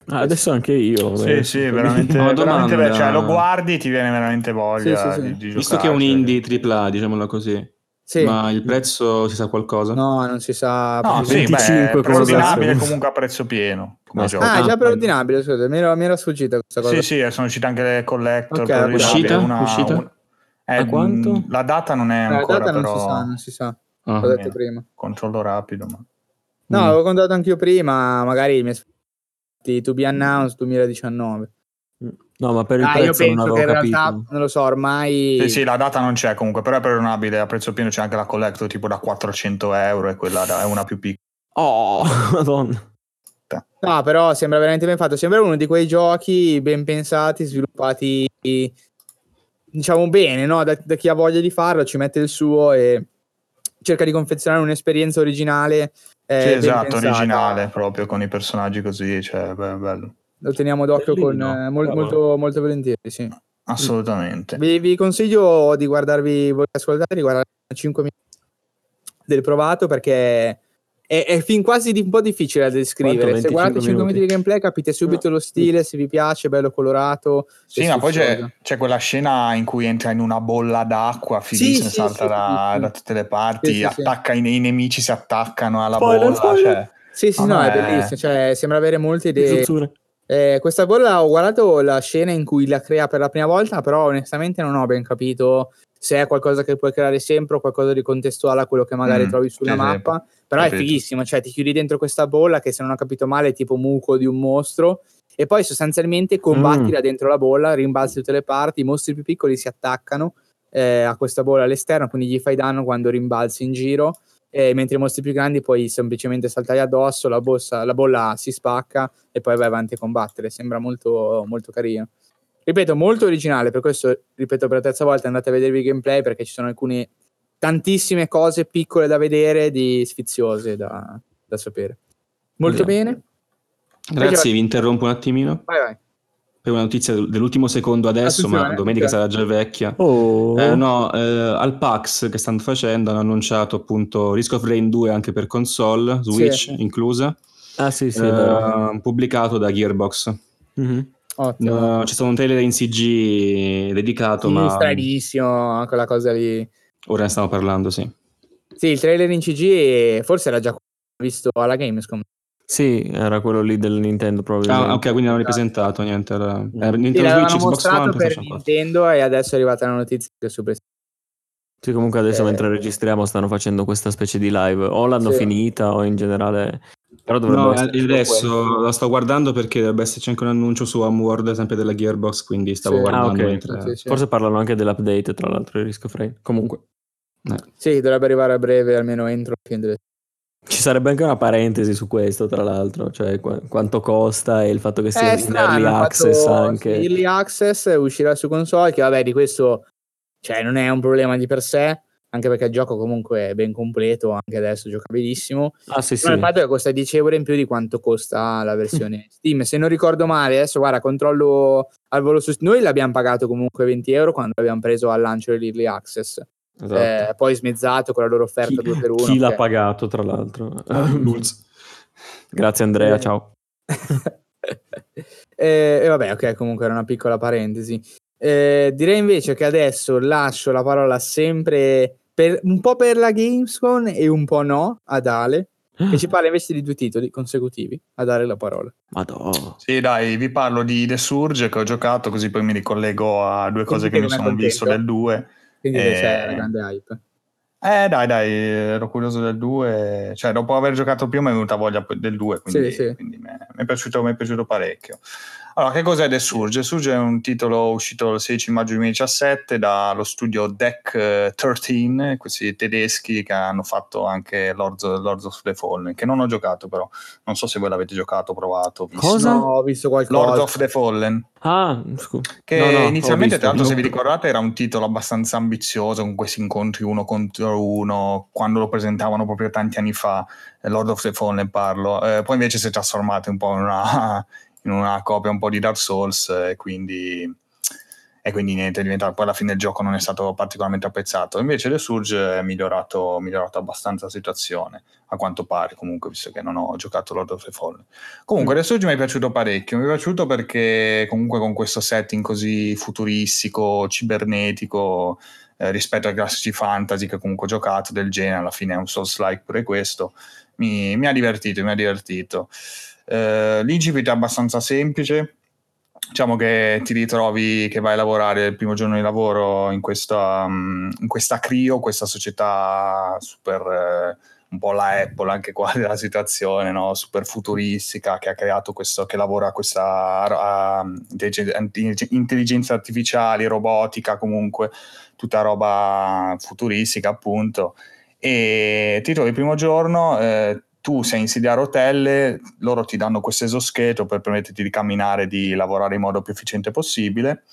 Ah, adesso anche io.
Sì,
eh.
sì, veramente,
Una
veramente. Cioè, lo guardi e ti viene veramente voglia
Sì, sì, sì.
di, di
Visto che è un indie AAA, diciamolo così,
Sì.
ma il prezzo si sa qualcosa?
No, non si sa.
No, sì,
25
beh, preordinabile comunque a prezzo pieno. Come
Ma-
gioco.
Ah,
Ah,
già preordinabile, scusa, mi era, mi era sfuggita questa cosa.
Sì, sì, sono uscite anche le collector.
Ok,
preordinabili,
uscita?
una-
Uscita?
un- eh,
A quanto?
La data non è
Eh, La
ancora,
data non
però
si sa, non si sa.
Ah.
L'ho detto prima.
controllo rapido. Ma...
No,
Mm.
l'avevo contato anch'io prima, magari mi è sfuggito to be announced 2019.
No, ma per il
Ah, io
prezzo non
penso
avevo
che in
capito.
realtà, non lo so, ormai...
Sì, sì, la data non c'è comunque, però è preordinabile a prezzo pieno. C'è anche la collector tipo da 400 euro e quella da- è una più piccola.
Oh, madonna.
No, però sembra veramente ben fatto. Sembra uno di quei giochi ben pensati, sviluppati, diciamo bene, no? Da, da chi ha voglia di farlo, ci mette il suo e cerca di confezionare un'esperienza originale. eh,
Sì, esatto,
pensata.
originale proprio con i personaggi così, cioè, beh, bello.
Lo teniamo d'occhio con,
Bellino,
eh, mol- molto, molto volentieri, sì.
Assolutamente.
Vi, vi consiglio di guardarvi, voi ascoltate, di guardare 5 minuti del provato perché è, è fin quasi di- un po' difficile da descrivere.
Quanto?
Se guardate
25
5 minuti di gameplay capite subito lo stile, se vi piace, bello colorato.
Sì, ma poi c'è, c'è quella scena in cui entra in una bolla d'acqua, fighissima,
sì,
salta
sì,
da,
sì, sì.
da tutte le parti,
Sì, sì, sì.
attacca i, i nemici, si attaccano alla
Spoiler,
bolla.
spoiler.
Cioè,
Sì, sì, no,
no,
è
è-
bellissimo. Cioè, sembra avere molte idee.
Zuzzure.
Eh, questa bolla ho guardato la scena in cui la crea per la prima volta, però onestamente non ho ben capito se è qualcosa che puoi creare sempre o qualcosa di contestuale a quello che magari
Mm,
trovi sulla
sì,
mappa. Però è
capito.
fighissimo, cioè ti chiudi dentro questa bolla che se non ho capito male è tipo muco di un mostro e poi sostanzialmente combatti
Mm.
dentro la bolla, rimbalzi tutte le parti, i mostri più piccoli si attaccano eh, a questa bolla all'esterno, quindi gli fai danno quando rimbalzi in giro eh, mentre i mostri più grandi puoi semplicemente saltare addosso, la, bossa- la bolla si spacca e poi vai avanti a combattere. Sembra molto, molto carino. Ripeto, molto originale, per questo, ripeto per la terza volta, andate a vedervi il gameplay perché ci sono alcune tantissime cose piccole da vedere di sfiziose da, da sapere. Molto
Vediamo.
bene.
Grazie, vi interrompo un attimino
Vai, vai.
Per una notizia del- dell'ultimo secondo adesso, ma
Attenzione,
domenica
ok.
sarà già vecchia.
Oh.
Eh, no, eh, al PAX che stanno facendo hanno annunciato appunto Risk of Rain 2 anche per console, Switch
Sì.
inclusa,
Ah, sì, sì, è vero.
eh, pubblicato da Gearbox.
Mhm.
Ottimo.
Eh, c'è stato un trailer in CG dedicato,
Sì,
ma
stranissimo, quella cosa lì.
ora ne stiamo parlando, sì.
Sì, il trailer in CG forse era già visto alla Gamescom.
Sì, era quello lì del Nintendo probabilmente.
Ah, ok, quindi hanno ripresentato niente. Era, era
Sì,
Nintendo Switch, Xbox
mostrato
One,
per
PlayStation 4.
Nintendo e adesso è arrivata la notizia che su PlayStation.
Sì, comunque adesso
Eh.
mentre registriamo stanno facendo questa specie di live. O l'hanno
Sì.
finita o in generale... Però dovrebbe
No,
essere
eh, adesso la sto guardando perché dovrebbe esserci anche un annuncio su Homeworld, sempre della Gearbox, quindi stavo
Sì.
Ah,
guardando
ok.
mentre...
Sì, sì.
Forse parlano anche dell'update, tra l'altro, di Risk of Rain. Comunque,
eh.
Sì, dovrebbe arrivare a breve, almeno entro la fine delle...
ci sarebbe anche una parentesi su questo, tra l'altro. Cioè, qu- quanto costa e il fatto che sia
È
in early access
fatto-
anche.
Early access uscirà su console, che vabbè di questo cioè, non è un problema di per sé, anche perché il gioco comunque è ben completo, anche adesso giocabilissimo.
Ah, sì,
Però il
sì.
fatto è che costa 10 euro in più di quanto costa la versione Steam. Se non ricordo male, adesso guarda, controllo al volo su Noi l'abbiamo pagato comunque 20 euro quando l'abbiamo preso al lancio dell'Early Access.
Esatto.
Eh, poi smezzato con la loro offerta
chi
2 per 1.
chi l'ha pagato, tra l'altro? Grazie Andrea,
Eh.
ciao.
e, vabbè, ok, comunque era una piccola parentesi. Eh, direi invece che adesso lascio la parola sempre per, un po' per la Gamescom e un po' no ad Ale, che ci parla invece di due titoli consecutivi. A dare la parola.
Madonna.
Sì, dai, vi parlo di The Surge che ho giocato, così poi mi ricollego a due cose che
Quindi
mi sono visto
contento?
del 2.
Quindi
Eh,
c'è la grande hype.
Eh, dai, dai, ero curioso del 2. Cioè, dopo aver giocato primo mi è venuta voglia del 2, quindi,
Sì, sì.
quindi mi è, mi è piaciuto, mi è piaciuto parecchio. Allora, che cos'è The Surge? The Surge è un titolo uscito il 16 maggio 2017 dallo studio Deck eh, 13, questi tedeschi che hanno fatto anche Lords, Lords of the Fallen, che non ho giocato però, non so se voi l'avete giocato, provato. visto.
Cosa?
No, ho visto qualcosa.
Lord of the Fallen.
Ah, scu-
Che
no, no,
inizialmente,
visto.
tra l'altro, se vi ricordate, era un titolo abbastanza ambizioso con questi incontri uno contro uno, quando lo presentavano proprio tanti anni fa, eh, Lord of the Fallen parlo. Eh, poi invece si è trasformato un po' in una, in una copia un po' di Dark Souls e quindi, e quindi niente, è diventato, poi alla fine il gioco non è stato particolarmente apprezzato. Invece The Surge è migliorato, migliorato abbastanza la situazione, a quanto pare comunque, visto che non ho giocato Lord of the Fallen. Comunque, The Surge mi è piaciuto parecchio. Mi è piaciuto perché, comunque, con questo setting così futuristico, cibernetico, eh, rispetto ai classici fantasy che comunque ho giocato del genere, alla fine è un Souls-like pure questo. Mi, mi ha divertito, mi ha divertito. Eh, L'incipit è abbastanza semplice. Diciamo che ti ritrovi che vai a lavorare il primo giorno di lavoro in questa, mm, in questa Crio, questa società super. eh, un po' la Apple anche qua della situazione, no? super futuristica, che ha creato questo, che lavora questa intelligen- intelligenza artificiale, robotica, comunque tutta roba futuristica, appunto. E ti trovi il primo giorno, eh, tu sei in sedia a rotelle, loro ti danno questo esoscheletro per permetterti di camminare, di lavorare in modo più efficiente possibile.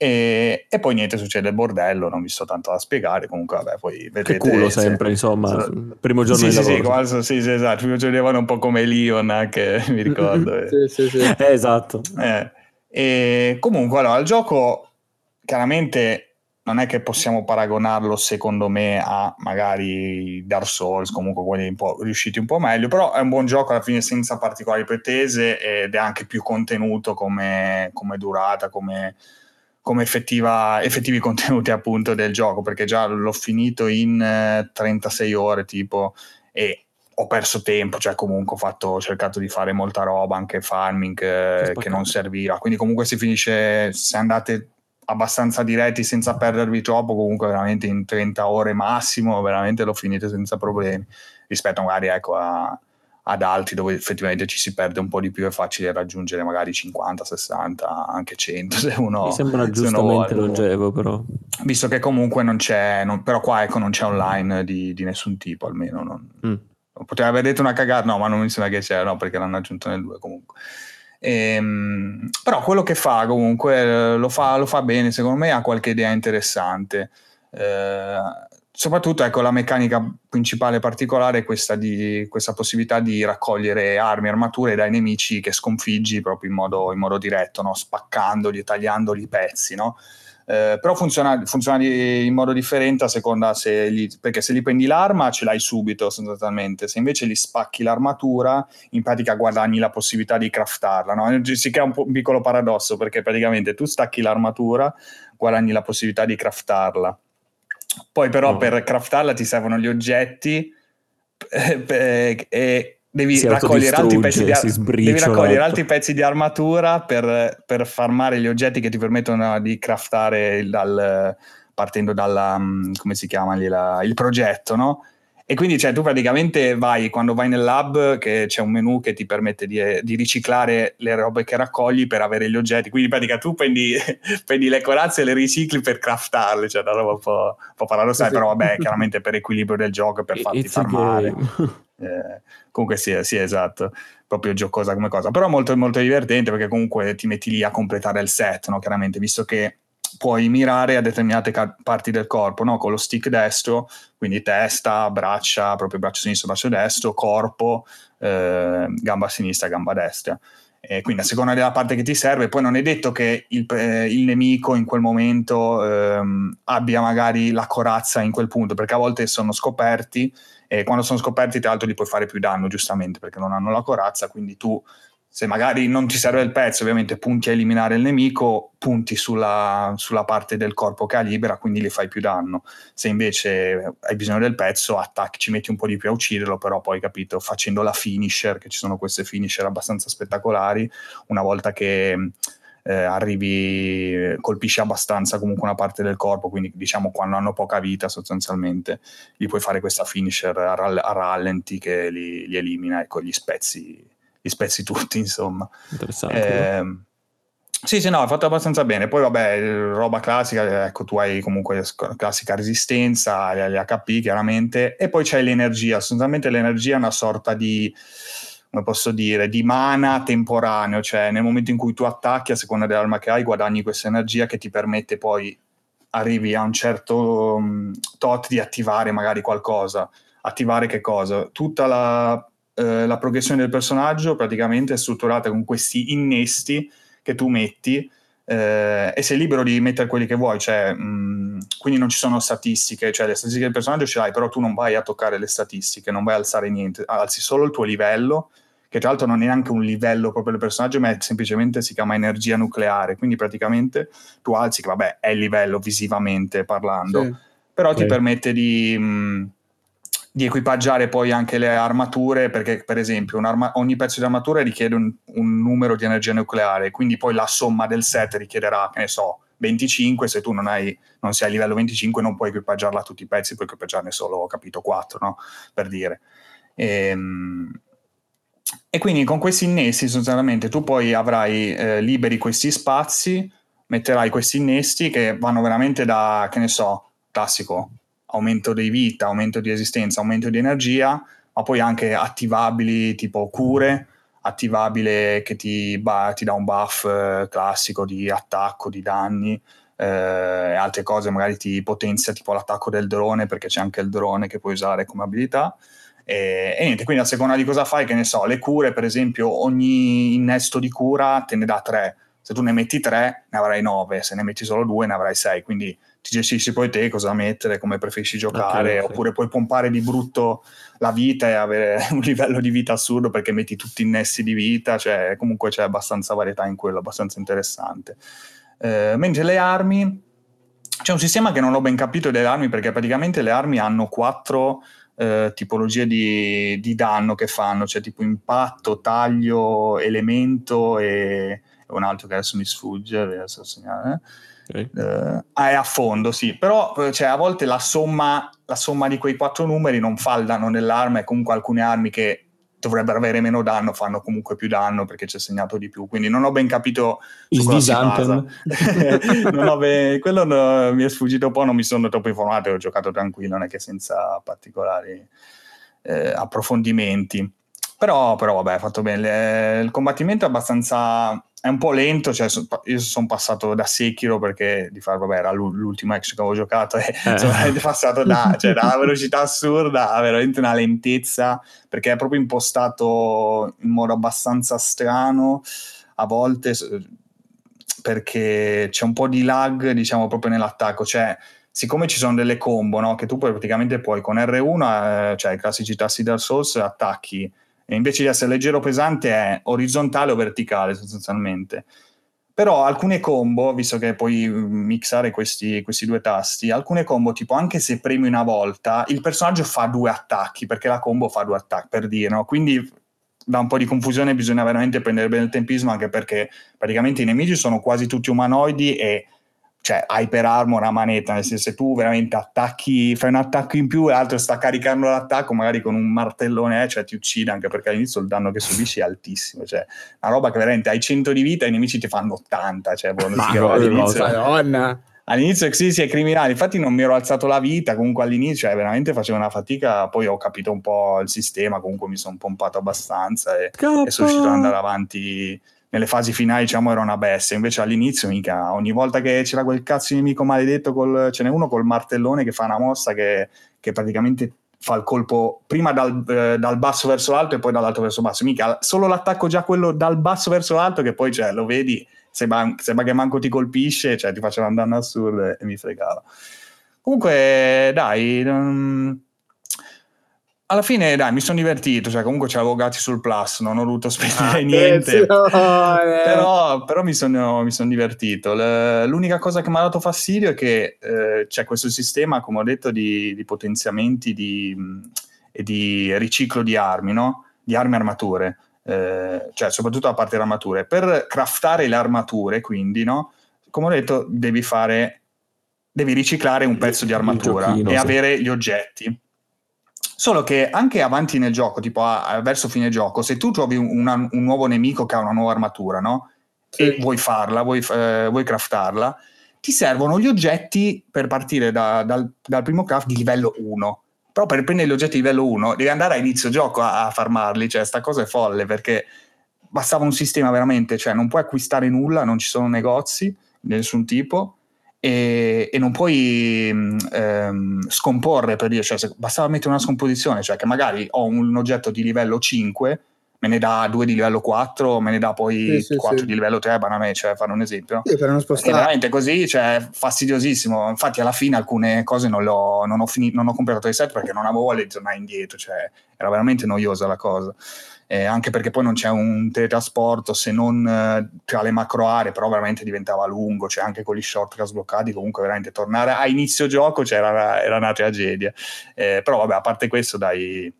E, e poi niente, succede il bordello, non vi sto tanto da spiegare, comunque vabbè, poi vedrete...
Che culo
se-
sempre, insomma,
se-
primo giorno
sì,
di
sì, sì,
lavoro.
quasi- sì, sì, esatto, mi facevano un po' come Leon anche, mi ricordo. eh.
Sì, sì, sì.
Eh, esatto.
Eh, e comunque, allora, il gioco chiaramente non è che possiamo paragonarlo, secondo me, a magari Dark Souls, comunque quelli un po' riusciti un po' meglio, però è un buon gioco alla fine senza particolari pretese ed è anche più contenuto come, come durata, come, come effettiva, effettivi contenuti appunto del gioco, perché già l'ho finito in eh, 36 ore tipo e ho perso tempo, cioè comunque ho, fatto, ho cercato di fare molta roba, anche farming eh,
Che
che non serviva, quindi comunque si finisce, se andate abbastanza diretti senza perdervi troppo, comunque veramente in 30 ore massimo, veramente lo finite senza problemi, rispetto magari ecco, a, ad altri dove effettivamente ci si perde un po' di più, è facile raggiungere magari 50, 60, anche 100 se uno,
Mi sembra giustamente longevo, però.
Visto che comunque non c'è, non- però qua ecco non c'è online di, di nessun tipo almeno. Non,
Mm.
Poteva aver detto una cagata, no, ma non mi sembra che c'era, no, perché l'hanno aggiunto nel 2 comunque. Ehm, però quello che fa comunque eh, lo fa, lo fa bene, secondo me ha qualche idea interessante. Eh, soprattutto ecco la meccanica principale particolare è questa, di, questa possibilità di raccogliere armi armature dai nemici che sconfiggi proprio in modo, in modo diretto, no? spaccandoli e tagliandoli i pezzi. No? Eh, però funziona, funziona in modo differente a seconda se gli, perché se gli prendi l'arma ce l'hai subito sostanzialmente, se invece gli spacchi l'armatura in pratica guadagni la possibilità di craftarla. No? Si crea un, un piccolo paradosso perché praticamente tu stacchi l'armatura, guadagni la possibilità di craftarla. Poi però
No.
per craftarla ti servono gli oggetti eh, e devi raccogliere altri pezzi ar- devi raccogliere altri pezzi di armatura per, per farmare gli oggetti che ti permettono di craftare dal- partendo dalla mm, come si chiama lì, la- il progetto, no? E quindi cioè, tu praticamente vai, quando vai nel lab, che c'è un menu che ti permette di, di riciclare le robe che raccogli per avere gli oggetti. Quindi in pratica tu prendi, prendi le corazze e le ricicli per craftarle, cioè una roba un po', un po' paradossale,
Sì.
però vabbè, chiaramente per equilibrio del gioco, per farti
It's a
farmare.
game.
Eh, comunque sì, sì, esatto, proprio giocosa come cosa, però molto, molto divertente perché comunque ti metti lì a completare il set, no? chiaramente, visto che puoi mirare a determinate ca- parti del corpo, no? con lo stick destro, quindi testa, braccia, proprio braccio sinistro, braccio destro, corpo, eh, gamba sinistra, gamba destra. E quindi a seconda della parte che ti serve, poi non è detto che il, eh, il nemico in quel momento ehm, abbia magari la corazza in quel punto, perché a volte sono scoperti e quando sono scoperti tra l'altro gli puoi fare più danno giustamente perché non hanno la corazza, quindi tu se magari non ti serve il pezzo, ovviamente punti a eliminare il nemico, punti sulla, sulla, parte del corpo che ha libera, quindi gli fai più danno. Se invece hai bisogno del pezzo, attacchi, ci metti un po' di più a ucciderlo, però poi capito, facendo la finisher, che ci sono queste finisher abbastanza spettacolari, una volta che eh, arrivi, colpisci abbastanza comunque una parte del corpo, quindi diciamo quando hanno poca vita sostanzialmente, gli puoi fare questa finisher a, rall- a rallenti che li, li elimina, ecco, gli spezzi li spezzi tutti, insomma.
Interessante.
Eh, sì, sì, no, è fatto abbastanza bene. Poi, vabbè, roba classica, ecco, tu hai comunque classica resistenza, gli HP chiaramente, e poi c'è l'energia. Sostanzialmente l'energia è una sorta di, come posso dire, di mana temporaneo, cioè nel momento in cui tu attacchi, a seconda dell'arma che hai, guadagni questa energia che ti permette poi, arrivi a un certo um, tot di attivare magari qualcosa. Attivare che cosa? Tutta la eh, la progressione del personaggio praticamente è strutturata con questi innesti che tu metti eh, e sei libero di mettere quelli che vuoi, cioè, mh, mm, quindi non ci sono statistiche, cioè le statistiche del personaggio ce l'hai, però tu non vai a toccare le statistiche, non vai a alzare niente, alzi solo il tuo livello, che tra l'altro non è neanche un livello proprio del personaggio, ma è semplicemente si chiama energia nucleare, quindi praticamente tu alzi, che vabbè è il livello visivamente parlando, sì. però ti permette di... Mh, mm, di equipaggiare poi anche le armature, perché per esempio ogni pezzo di armatura richiede un, un, numero di energia nucleare, quindi poi la somma del set richiederà, che ne so, 25, se tu non, hai, non sei a livello 25 non puoi equipaggiarla a tutti i pezzi, puoi equipaggiarne solo, capito, 4, no? Per dire. E, ehm, e quindi con questi innesti sostanzialmente tu poi avrai eh, liberi questi spazi, metterai questi innesti che vanno veramente da, che ne so, classico, aumento di vita, aumento di esistenza, aumento di energia, ma poi anche attivabili tipo cure, attivabile che ti, ba- ti dà un buff eh, classico di attacco, di danni, eh, e altre cose magari ti potenzia tipo l'attacco del drone perché c'è anche il drone che puoi usare come abilità. E, e, niente, quindi a seconda di cosa fai, che ne so, le cure, per esempio, ogni innesto di cura te ne dà tre. Se tu ne metti tre, ne avrai nove, se ne metti solo due, ne avrai sei. Quindi ti gestisci poi te cosa mettere, come preferisci giocare, okay, oppure puoi pompare di brutto la vita e avere un livello di vita assurdo perché metti tutti innessi di vita, cioè comunque c'è abbastanza varietà in quello, abbastanza interessante. Eh, mentre le armi, c'è un sistema che non ho ben capito delle armi perché praticamente le armi hanno quattro eh, tipologie di, di, danno che fanno, cioè tipo impatto, taglio, elemento e un altro che adesso mi sfugge, adesso segnare. Eh Okay. Uh, è a fondo, sì, però eh, cioè, a volte la somma, la somma, di quei quattro numeri non fa il danno nell'arma e comunque alcune armi che dovrebbero avere meno danno fanno comunque più danno perché c'è segnato di più, quindi non ho ben capito
il disanthem.
ben, quello no, mi è sfuggito un po', non mi sono troppo informato, ho giocato tranquillo, non è che senza particolari eh, approfondimenti. Però, però vabbè, fatto bene. Il combattimento è abbastanza è un po' lento, cioè, io sono passato da Sekiro perché di fare, vabbè, era l'ultimo action che avevo giocato e eh. sono passato da, cioè, da una velocità assurda a veramente una lentezza perché è proprio impostato in modo abbastanza strano a volte perché c'è un po' di lag, diciamo, proprio nell'attacco, cioè siccome ci sono delle combo, no, che tu puoi, praticamente puoi con R1, eh, cioè i classici tassi Dark Souls, attacchi e invece di essere leggero o pesante è orizzontale o verticale sostanzialmente. Però alcune combo, visto che puoi mixare questi, questi, due tasti, alcune combo, tipo anche se premi una volta, il personaggio fa due attacchi, perché la combo fa due attacchi, per dire, no? Quindi da un po' di confusione bisogna veramente prendere bene il tempismo, anche perché praticamente i nemici sono quasi tutti umanoidi e cioè hyper armor a manetta, nel senso se tu veramente attacchi, fai un attacco in più e l'altro sta caricando l'attacco magari con un martellone, eh, cioè ti uccide anche perché all'inizio il danno che subisci è altissimo, cioè una roba che veramente hai 100 di vita e i nemici ti fanno 80, cioè boh, Ma no, all'inizio, Madonna. All'inizio sì, sì, è criminale, infatti non mi ero alzato la vita, comunque all'inizio cioè, veramente facevo una fatica, poi ho capito un po' il sistema, comunque mi sono pompato abbastanza e, e sono riuscito ad andare avanti nelle fasi finali diciamo era una bestia, invece all'inizio mica, ogni volta che c'era quel cazzo di nemico maledetto, col, ce n'è uno col martellone che fa una mossa che, che praticamente fa il colpo prima dal, eh, dal, basso verso l'alto e poi dall'alto verso basso, mica solo l'attacco già quello dal basso verso l'alto che poi cioè, lo vedi, sembra, sembra che manco ti colpisce, cioè ti faceva un danno assurdo e, e mi fregava. Comunque dai... Um, alla fine, dai, mi sono divertito, cioè comunque c'avevo gatti sul plus, non ho dovuto spendere niente, però, però, mi sono, mi sono divertito. l'unica cosa che mi ha dato fastidio è che eh, c'è questo sistema, come ho detto, di, di potenziamenti di, e di riciclo di armi, no? Di armi e armature, eh, cioè soprattutto a parte le armature. Per craftare le armature, quindi, no? Come ho detto, devi fare, devi riciclare un pezzo di armatura giochino, e sì. avere gli oggetti Solo che anche avanti nel gioco, tipo a, verso fine gioco, se tu trovi una, un nuovo nemico che ha una nuova armatura, no? Sì. E vuoi farla, vuoi, eh, vuoi, craftarla, ti servono gli oggetti per partire da, dal, dal, primo craft di livello 1. Però per prendere gli oggetti di livello 1 devi andare a inizio gioco a, a farmarli, cioè sta cosa è folle perché bastava un sistema veramente, cioè non puoi acquistare nulla, non ci sono negozi di nessun tipo e, e non puoi mm, ehm, scomporre per dire, cioè, bastava mettere una scomposizione, cioè che magari ho un oggetto di livello 5, me ne dà 2 di livello 4, me ne dà poi sì, 4 sì, di livello 3, banalmente, cioè fare un esempio.
Sì, per non spostare.
È veramente così, cioè fastidiosissimo. Infatti alla fine alcune cose non, non ho, finito, non ho completato i set perché non avevo voglia di tornare indietro, cioè era veramente noiosa la cosa eh, anche perché poi non c'è un teletrasporto se non eh, tra le macro aree, però veramente diventava lungo, cioè anche con gli shortcut sbloccati, comunque veramente tornare a inizio gioco cioè, era, una tragedia. Eh, però vabbè, a parte questo, dai,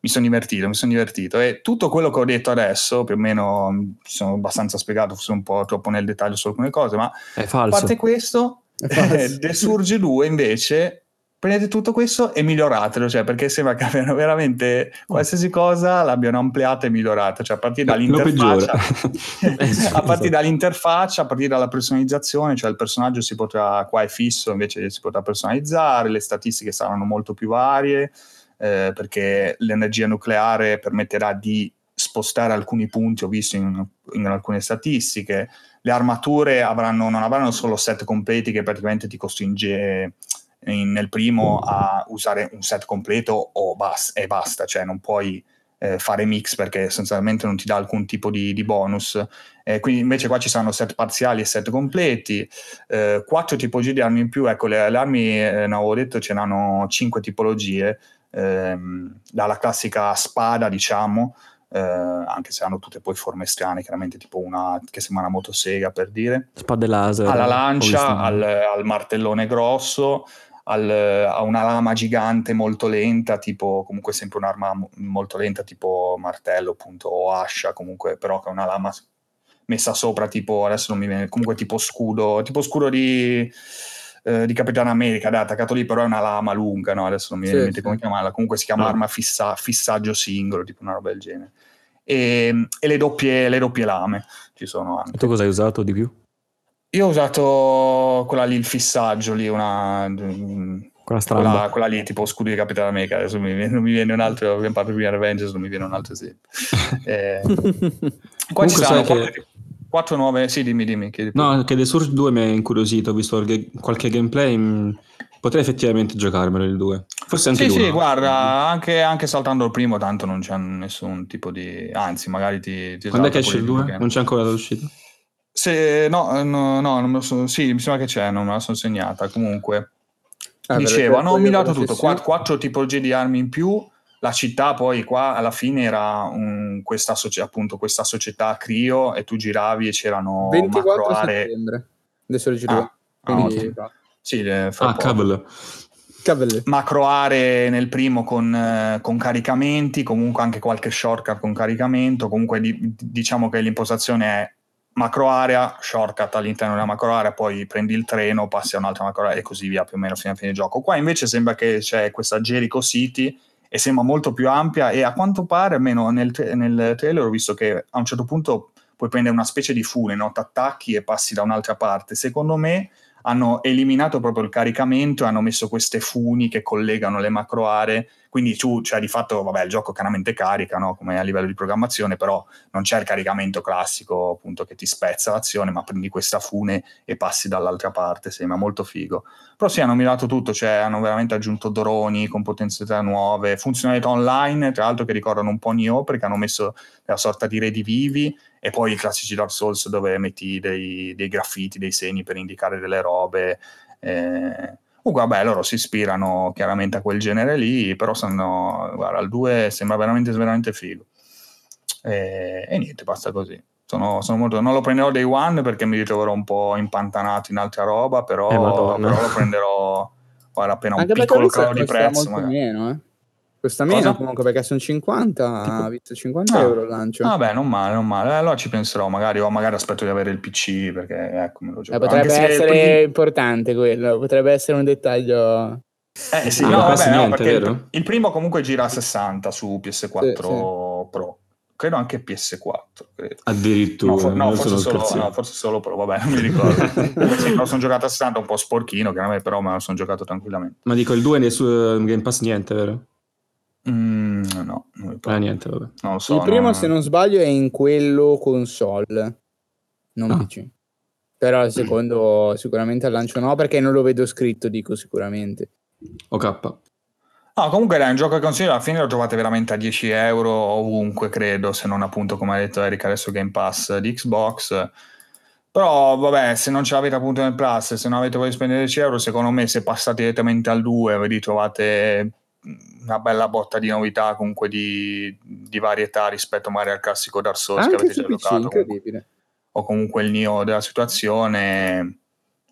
mi sono divertito, mi sono divertito. E tutto quello che ho detto adesso, più o meno mi sono abbastanza spiegato, forse un po' troppo nel dettaglio su alcune cose, ma a parte questo, The Surge 2 invece prendete tutto questo e miglioratelo, cioè perché sembra che abbiano veramente qualsiasi cosa l'abbiano ampliata e migliorata, cioè a partire dall'interfaccia, a partire dall'interfaccia, a partire dalla personalizzazione, cioè il personaggio si potrà, qua è fisso, invece si potrà personalizzare, le statistiche saranno molto più varie, eh, perché l'energia nucleare permetterà di spostare alcuni punti, ho visto in, in alcune statistiche, le armature avranno, non avranno solo set completi che praticamente ti costringe in, nel primo a usare un set completo o bas- e basta, cioè non puoi eh, fare mix perché essenzialmente non ti dà alcun tipo di, di bonus. Eh, quindi invece qua ci saranno set parziali e set completi, eh, quattro tipologie di armi in più, ecco le, le armi, eh, non avevo detto, ce n'hanno cinque tipologie, ehm, dalla classica spada diciamo, eh, anche se hanno tutte poi forme strane, chiaramente tipo una che sembra una motosega per dire.
Spade laser.
Alla lancia, al, al, martellone grosso, al, a una lama gigante molto lenta, tipo comunque sempre un'arma molto lenta, tipo martello appunto o ascia, comunque però che è una lama messa sopra, tipo adesso non mi viene, comunque tipo scudo, tipo scudo di, eh, di Capitano America, dai, attaccato lì, però è una lama lunga, no? Adesso non mi viene in mente come chiamarla, comunque si chiama no. arma fissa, fissaggio singolo, tipo una roba del genere. E, e le, doppie, le doppie lame ci sono anche.
E tu cosa hai usato di più?
Io ho usato quella lì, il fissaggio lì, una...
Quella,
quella, quella lì tipo scudo di Capitano America, adesso mi viene, non mi viene un altro, abbiamo parlato prima di Avengers, non mi viene un altro esempio. eh, qua ci sono quattro, che... quattro, nuove, sì dimmi dimmi.
Chiedi no, che The Surge 2 mi ha incuriosito, ho visto qualche gameplay, mm, potrei effettivamente giocarmelo il 2. Forse anche
Sì, sì, guarda, anche, anche, saltando il primo tanto non c'è nessun tipo di... anzi magari ti... ti
Quando è che esce il 2? Non c'è ancora l'uscita?
Se, no, no, no, non me lo so, sì, mi sembra che c'è, non me la sono segnata. Comunque, ah, dicevo, hanno migliorato tutto, quattro, quattro, tipologie di armi in più. La città poi qua alla fine era un, questa, appunto, questa società Crio e tu giravi e c'erano
24 macro aree. settembre, adesso lo giro. Ah,
quindi, ah, sì,
fa ah, cavolo.
Cavolo. macro aree nel primo con, eh, con, caricamenti, comunque anche qualche shortcut con caricamento, comunque di, diciamo che l'impostazione è macro area, shortcut all'interno della macro area, poi prendi il treno, passi a un'altra macro area e così via più o meno fino a fine gioco. Qua invece sembra che c'è questa Jericho City e sembra molto più ampia e a quanto pare, almeno nel, nel trailer ho visto che a un certo punto puoi prendere una specie di fune, no? attacchi e passi da un'altra parte. Secondo me hanno eliminato proprio il caricamento e hanno messo queste funi che collegano le macro aree quindi tu, cioè di fatto, vabbè, il gioco chiaramente carica, no? come a livello di programmazione, però non c'è il caricamento classico appunto che ti spezza l'azione, ma prendi questa fune e passi dall'altra parte, sembra molto figo. Però sì, hanno mirato tutto, cioè hanno veramente aggiunto droni con potenzialità nuove, funzionalità online, tra l'altro che ricordano un po' Nioh perché hanno messo la sorta di redi vivi e poi i classici Dark Souls dove metti dei, dei graffiti, dei segni per indicare delle robe. Eh, Comunque, vabbè, loro si ispirano chiaramente a quel genere lì, però sanno, guarda, il 2 sembra veramente, veramente figo. E, e niente, basta così. Sono, sono molto, non lo prenderò day one perché mi ritroverò un po' impantanato in altra roba, però,
Eh,
però lo prenderò guarda, appena un
Anche perché
piccolo calo di prezzo.
molto
magari.
meno, eh. Costa
Cosa?
meno comunque perché sono 50,
Tipo-
ha visto 50
Ah.
euro il lancio.
Vabbè, non male, non male. Eh, Allora ci penserò, magari, o magari aspetto di avere il PC perché ecco, me lo
Eh,
gioco.
potrebbe
Anche se
essere
il-
importante quello, potrebbe essere un dettaglio.
Eh sì,
Ah,
no, vabbè,
costa
no,
niente,
perché il, il primo comunque gira a 60 su PS4 Pro. Credo anche PS4, credo.
Addirittura,
No, for- no, forse, solo, no, forse solo Pro, vabbè, non mi ricordo. sì, lo sono giocato a 60 un po' sporchino, chiaramente, però me lo sono giocato tranquillamente.
Ma dico, il 2 nel suo Game Pass niente, vero?
Mm, no, non, ricordo.
Ah, niente, vabbè.
non lo so.
il primo,
non-
se non sbaglio, è in quello console, non
Ah.
PC. Però il secondo sicuramente al lancio no, perché non lo vedo scritto, dico sicuramente.
OK.
No, comunque dai, un gioco che consiglio alla fine lo trovate veramente a 10 euro ovunque, credo, se non appunto, come ha detto Eric, adesso Game Pass di Xbox. Però, vabbè, se non ce l'avete appunto nel Plus, se non avete voglia di spendere 10 euro, secondo me se passate direttamente al 2 vi ritrovate una bella botta di novità, comunque di, di varietà rispetto magari al classico Dark Souls che
Anche
avete
su
già giocato. comunque. o comunque il Nio della situazione.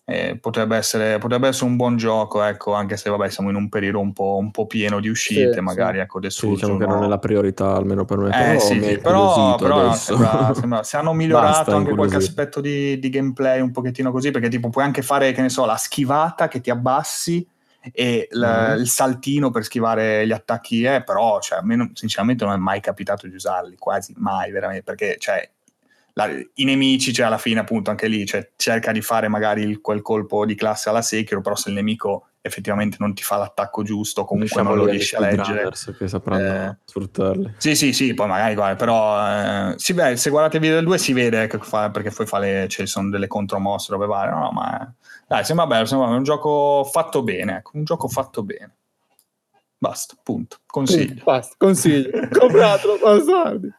eh, potrebbe, essere, potrebbe essere un buon gioco, ecco, anche se vabbè, siamo in un periodo un po', un po' pieno di uscite,
Sì,
magari
sì.
ecco,
Sì,
adesso
diciamo che non è la priorità, almeno per me.
eh,
però
sì, però, però no, sembra, sembra- se hanno migliorato
Basta
anche qualche aspetto di, di gameplay un pochettino così, perché tipo puoi anche fare, che ne so, la schivata che ti abbassi e l-
Mhm.
il saltino per schivare gli attacchi, eh, però cioè, a me non- sinceramente non è mai capitato di usarli, quasi mai veramente, perché cioè, la- i nemici, cioè alla fine appunto anche lì, cioè, cerca di fare magari il- quel colpo di classe alla Sekiro, però se il nemico effettivamente non ti fa l'attacco giusto, comunque
Lasciamo
non lo riesci a leggere.
che sapranno
Eh.
sfruttarli.
Sì, sì, sì, poi magari guarda, però eh, sì, beh, se guardate il video del 2 si vede che fa, perché poi fa le, ci sono delle contromosse, robe varie, no, ma eh, dai, sembra bello, sembra un gioco fatto bene, ecco, un gioco fatto bene. Basta, punto, consiglio.
Basta, consiglio. Compratelo, bastardi.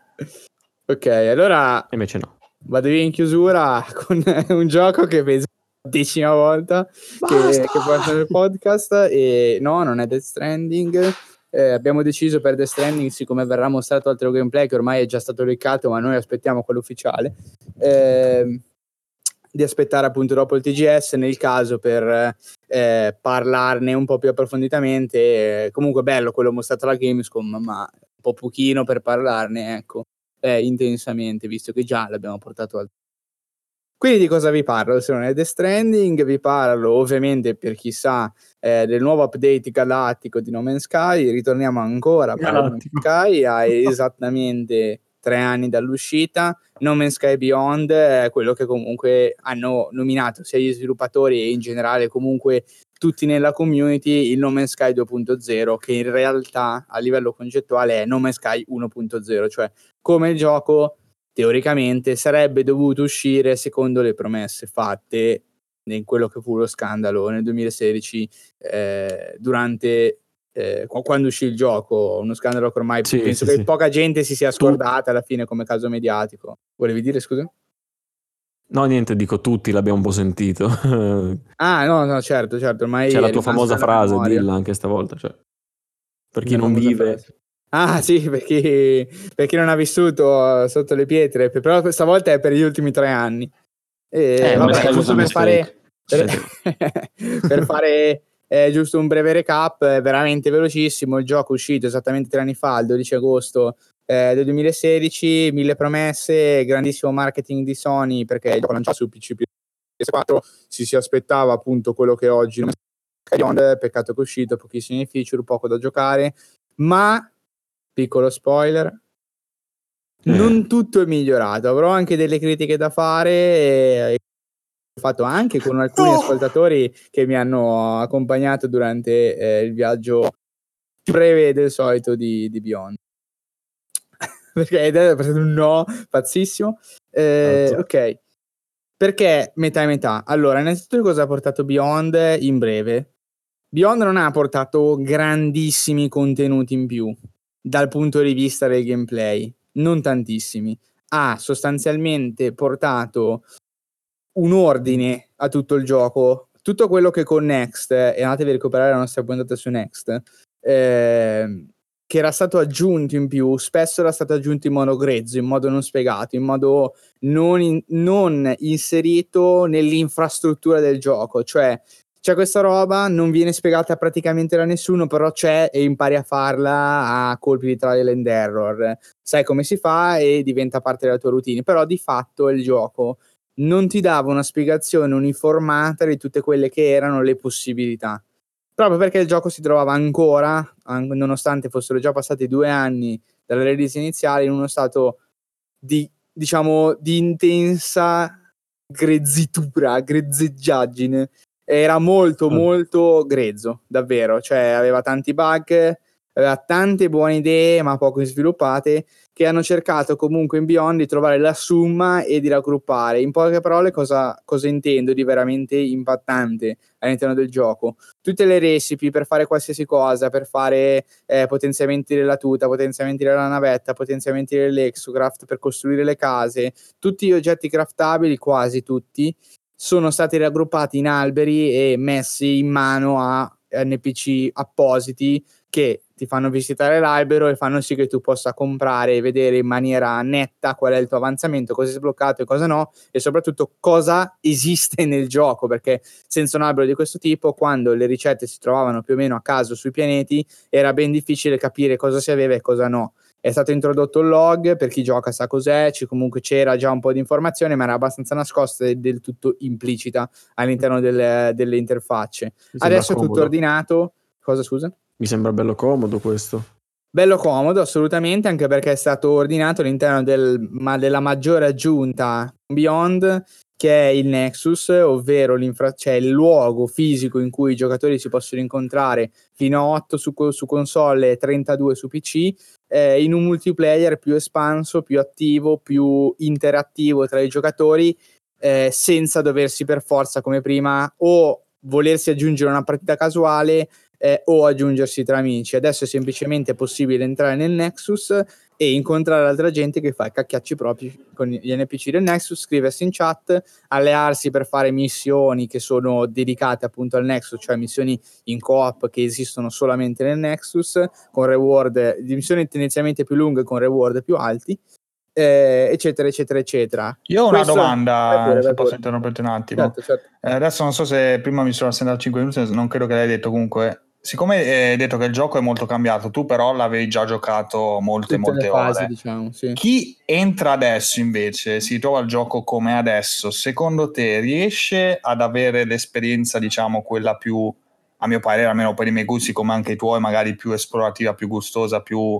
Ok, allora
E invece no.
vado via in chiusura con un gioco che penso la decima volta che,
Basta!
che porto nel podcast e no, non è Death Stranding. Eh, abbiamo deciso per Death Stranding, siccome verrà mostrato altro gameplay che ormai è già stato leccato, ma noi aspettiamo quello ufficiale, ehm, di aspettare appunto dopo il TGS nel caso per eh, parlarne un po' più approfonditamente. Eh, comunque bello quello mostrato alla Gamescom, ma un po' pochino per parlarne, ecco, eh, intensamente, visto che già l'abbiamo portato al quindi di cosa vi parlo? Se non è Death Stranding, vi parlo ovviamente per chi sa eh, del nuovo update galattico di No Man's Sky. Ritorniamo ancora a No Man's. Sky a esattamente tre anni dall'uscita. No Man's Sky Beyond è quello che comunque hanno nominato sia gli sviluppatori e in generale comunque tutti nella community il No Man's Sky 2.0 che in realtà a livello concettuale è No Man's Sky 1.0, cioè come il gioco teoricamente sarebbe dovuto uscire secondo le promesse fatte in quello che fu lo scandalo nel 2016 eh, durante eh, qu- quando uscì il gioco, uno scandalo che ormai
Sì,
penso
sì,
che
sì.
poca gente si sia scordata alla fine come caso mediatico. Volevi dire scusa?
No, niente, dico tutti l'abbiamo un po' sentito. C'è
Ah, no, no, certo, certo, ormai è
la tua famosa frase,
memoria.
dilla anche stavolta. Cioè. Per chi
La
non vive,
frase. Ah, sì, per chi, per chi non ha vissuto eh, sotto le pietre, per- però questa volta è per gli ultimi tre anni. E,
Eh,
vabbè, giusto per fare, per, per fare eh, giusto un breve recap, è veramente velocissimo. Il gioco è uscito esattamente tre anni fa, il 12 agosto eh, del 2016. Mille promesse, grandissimo marketing di Sony perché il gioco lanciato su PC PS4 si si aspettava appunto quello che oggi non è peccato che è uscito, pochissimi feature, poco da giocare, ma piccolo spoiler.
Eh.
Non tutto è migliorato, avrò anche delle critiche da fare. E fatto anche con alcuni
No!
ascoltatori che mi hanno accompagnato durante eh, il viaggio prevede il solito di, di Beyond. Perché è presente un no pazzissimo. Eh, ok. Perché metà e metà? Allora, innanzitutto cosa ha portato Beyond in breve? Beyond non ha portato grandissimi contenuti in più dal punto di vista del gameplay, non tantissimi. Ha sostanzialmente portato un ordine a tutto il gioco, tutto quello che con Next, e andatevi a recuperare la nostra puntata su Next, eh, che era stato aggiunto in più, spesso era stato aggiunto in modo grezzo, in modo non spiegato, in modo non, in, non inserito nell'infrastruttura del gioco, cioè c'è questa roba, non viene spiegata praticamente da nessuno, però c'è e impari a farla a colpi di trial and error. Sai come si fa e diventa parte della tua routine, però di fatto il gioco non ti dava una spiegazione uniformata di tutte quelle che erano le possibilità. Proprio perché il gioco si trovava ancora, nonostante fossero già passati due anni dalla release iniziale, in uno stato di, diciamo, di intensa grezzitura, grezzeggiaggine. Era molto, mm. molto grezzo, davvero. Cioè, aveva tanti bug, aveva tante buone idee, ma poco sviluppate, che hanno cercato comunque in Beyond di trovare la summa e di raggruppare. In poche parole, cosa, cosa intendo di veramente impattante all'interno del gioco? Tutte le recipe per fare qualsiasi cosa, per fare eh, potenziamenti della tuta, potenziamenti della navetta, potenziamenti dell'exocraft, per costruire le case, tutti gli oggetti craftabili, quasi tutti, sono stati raggruppati in alberi e messi in mano a NPC appositi che ti fanno visitare l'albero e fanno sì che tu possa comprare e vedere in maniera netta qual è il tuo avanzamento, cosa è sbloccato e cosa no, e soprattutto cosa esiste nel gioco, perché senza un albero di questo tipo, quando le ricette si trovavano più o meno a caso sui pianeti, era ben difficile capire cosa si aveva e cosa no. È stato introdotto il log, per chi gioca sa cos'è, c- comunque c'era già un po' di informazione, ma era abbastanza nascosta e del tutto implicita all'interno delle, delle interfacce. Adesso è tutto ordinato. Cosa scusa?
Mi sembra bello comodo questo.
Bello comodo, assolutamente, anche perché è stato ordinato all'interno del, ma della maggiore aggiunta Beyond, che è il Nexus, ovvero cioè il luogo fisico in cui i giocatori si possono incontrare fino a 8 su, su console e 32 su PC, eh, in un multiplayer più espanso, più attivo, più interattivo tra i giocatori, eh, senza doversi per forza, come prima, o volersi aggiungere una partita casuale eh, o aggiungersi tra amici. Adesso è semplicemente possibile entrare nel Nexus e incontrare altra gente che fa i cacchiacci propri con gli NPC del Nexus, scriversi in chat, allearsi per fare missioni che sono dedicate appunto al Nexus, cioè missioni in co-op che esistono solamente nel Nexus, con reward, missioni tendenzialmente più lunghe con reward più alti. Eh, eccetera, eccetera, eccetera.
Io ho una Questo... domanda, pure, se posso interromperti un attimo. Certo, certo. Eh, adesso non so se prima mi sono assentato 5 minuti, non credo che l'hai detto comunque siccome hai detto che il gioco è molto cambiato, tu però l'avevi già giocato molte, Tutte molte ore. Fasi, diciamo, sì. Chi entra adesso invece, si trova il gioco come adesso, secondo te riesce ad avere l'esperienza, diciamo, quella più, a mio parere, almeno per i miei gusti, come anche i tuoi, magari più esplorativa, più gustosa, più,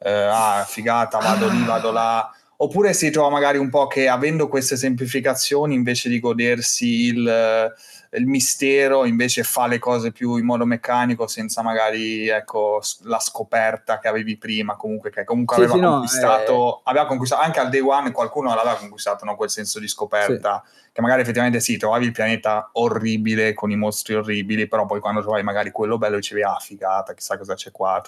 eh, ah, figata, vado lì, vado là, oppure si trova magari un po' che avendo queste semplificazioni, invece di godersi il il mistero invece fa le cose più in modo meccanico senza magari ecco, la scoperta che avevi prima comunque che comunque sì, aveva, sì, conquistato, no, eh... aveva conquistato anche al day one qualcuno l'aveva conquistato no? quel senso di scoperta sì. che magari effettivamente sì trovavi il pianeta orribile con i mostri orribili però poi quando trovavi magari quello bello dicevi ah figata chissà cosa c'è qua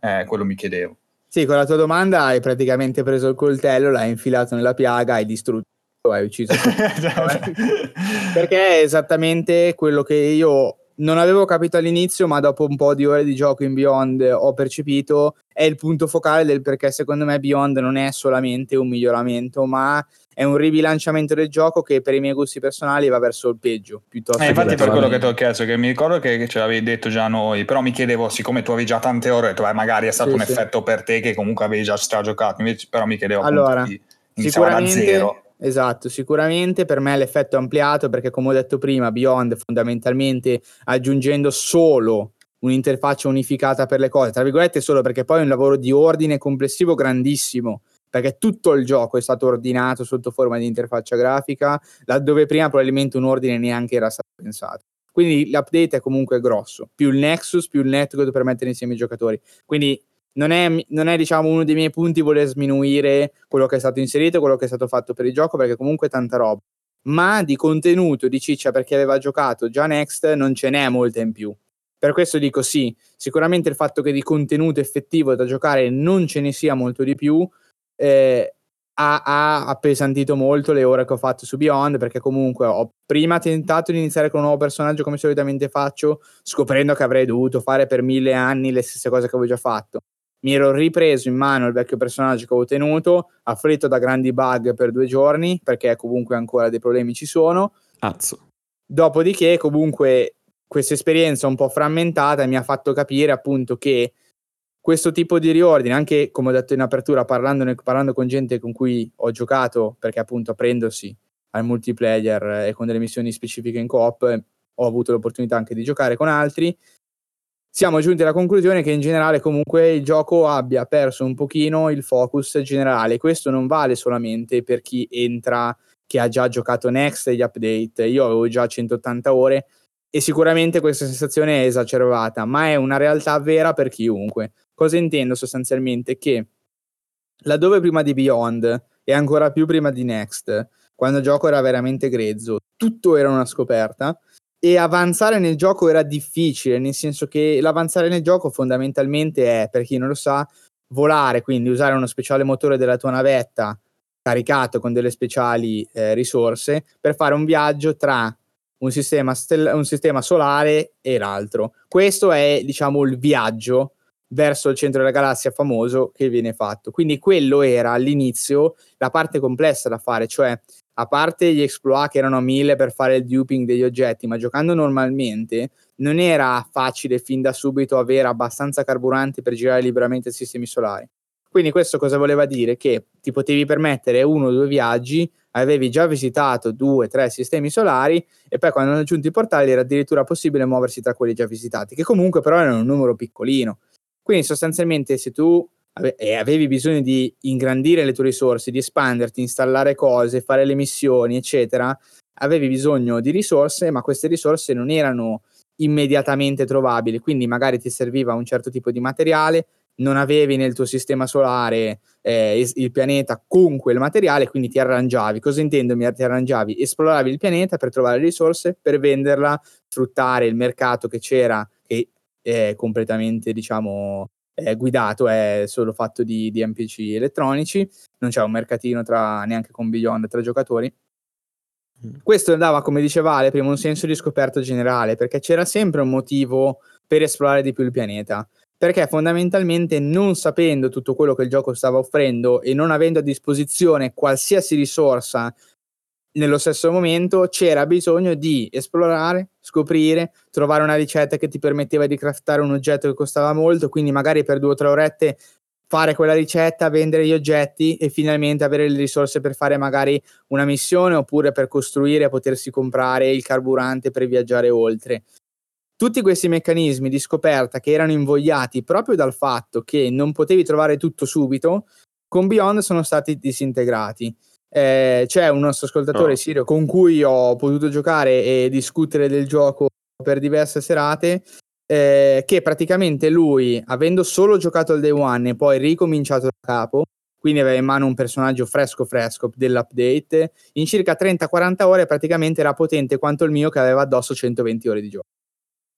eh, quello mi chiedevo
sì, con la tua domanda hai praticamente preso il coltello, l'hai infilato nella piaga, hai distrutto hai ucciso. Perché è esattamente quello che io non avevo capito all'inizio, ma dopo un po' di ore di gioco in Beyond ho percepito, è il punto focale del perché secondo me Beyond non è solamente un miglioramento, ma è un ribilanciamento del gioco che per i miei gusti personali va verso il peggio. Piuttosto
eh, infatti per quello che ti ho chiesto, che mi ricordo che, ce l'avevi detto già noi, però mi chiedevo, siccome tu avevi già tante ore, eh, magari è stato sì, un sì. effetto per te che comunque avevi già stragiocato, invece, però mi chiedevo
allora,
appunto
di iniziare da zero Esatto, sicuramente per me l'effetto è ampliato perché come ho detto prima, Beyond fondamentalmente aggiungendo solo un'interfaccia unificata per le cose, tra virgolette solo perché poi è un lavoro di ordine complessivo grandissimo, perché tutto il gioco è stato ordinato sotto forma di interfaccia grafica, laddove prima probabilmente un ordine neanche era stato pensato. Quindi l'update è comunque grosso, più il Nexus, più il network per mettere insieme i giocatori. Quindi non è, non è, diciamo uno dei miei punti voler sminuire quello che è stato inserito, quello che è stato fatto per il gioco, perché comunque è tanta roba. Ma di contenuto di ciccia per chi aveva giocato già Next non ce n'è molta in più. Per questo dico sì, sicuramente il fatto che di contenuto effettivo da giocare non ce ne sia molto di più eh, ha, ha, appesantito molto le ore che ho fatto su Beyond perché comunque ho prima tentato di iniziare con un nuovo personaggio come solitamente faccio scoprendo che avrei dovuto fare per mille anni le stesse cose che avevo già fatto mi ero ripreso in mano il vecchio personaggio che avevo tenuto, afflitto da grandi bug per due giorni, perché comunque ancora dei problemi ci sono.
Azzo.
Dopodiché, comunque, questa esperienza un po' frammentata mi ha fatto capire appunto che questo tipo di riordine, anche come ho detto in apertura, parlando con gente con cui ho giocato, perché appunto apprendosi al multiplayer e con delle missioni specifiche in coop, ho avuto l'opportunità anche di giocare con altri, siamo giunti alla conclusione che in generale comunque il gioco abbia perso un pochino il focus generale. Questo non vale solamente per chi entra che ha già giocato Next e gli update. Io avevo già 180 ore e sicuramente questa sensazione è esacerbata, ma è una realtà vera per chiunque. Cosa intendo sostanzialmente? Che laddove prima di Beyond e ancora più prima di Next, quando il gioco era veramente grezzo, tutto era una scoperta, e avanzare nel gioco era difficile, nel senso che l'avanzare nel gioco fondamentalmente è, per chi non lo sa, volare, quindi usare uno speciale motore della tua navetta caricato con delle speciali eh, risorse per fare un viaggio tra un sistema, stell- un sistema solare e l'altro. Questo è, diciamo, il viaggio verso il centro della galassia famoso che viene fatto. Quindi quello era all'inizio la parte complessa da fare, cioè a parte gli exploit che erano mille per fare il duping degli oggetti, ma giocando normalmente non era facile fin da subito avere abbastanza carburante per girare liberamente i sistemi solari. Quindi questo cosa voleva dire? Che ti potevi permettere uno o due viaggi, avevi già visitato due o tre sistemi solari e poi quando hanno aggiunto i portali era addirittura possibile muoversi tra quelli già visitati, che comunque però erano un numero piccolino. Quindi sostanzialmente se tu e avevi bisogno di ingrandire le tue risorse, di espanderti, installare cose, fare le missioni, eccetera, avevi bisogno di risorse, ma queste risorse non erano immediatamente trovabili, quindi magari ti serviva un certo tipo di materiale, non avevi nel tuo sistema solare eh, il pianeta con quel materiale, quindi ti arrangiavi. Cosa intendo? Ti arrangiavi, esploravi il pianeta per trovare risorse, per venderla, sfruttare il mercato che c'era, che è completamente, diciamo, è guidato, è solo fatto di, di NPC elettronici, non c'è un mercatino tra, neanche con Beyond tra giocatori. Mm. Questo dava, come diceva Ale, prima un senso di scoperta generale, perché c'era sempre un motivo per esplorare di più il pianeta. Perché fondamentalmente non sapendo tutto quello che il gioco stava offrendo e non avendo a disposizione qualsiasi risorsa nello stesso momento c'era bisogno di esplorare, scoprire, trovare una ricetta che ti permetteva di craftare un oggetto che costava molto, quindi magari per due o tre orette fare quella ricetta, vendere gli oggetti e finalmente avere le risorse per fare magari una missione oppure per costruire e potersi comprare il carburante per viaggiare oltre. Tutti questi meccanismi di scoperta che erano invogliati proprio dal fatto che non potevi trovare tutto subito, con Beyond sono stati disintegrati. Eh, c'è un nostro ascoltatore, no. Sirio, con cui ho potuto giocare e discutere del gioco per diverse serate. Eh, che praticamente lui, avendo solo giocato al day one e poi ricominciato da capo, quindi aveva in mano un personaggio fresco fresco dell'update, in circa 30-40 ore praticamente era potente quanto il mio che aveva addosso 120 ore di gioco.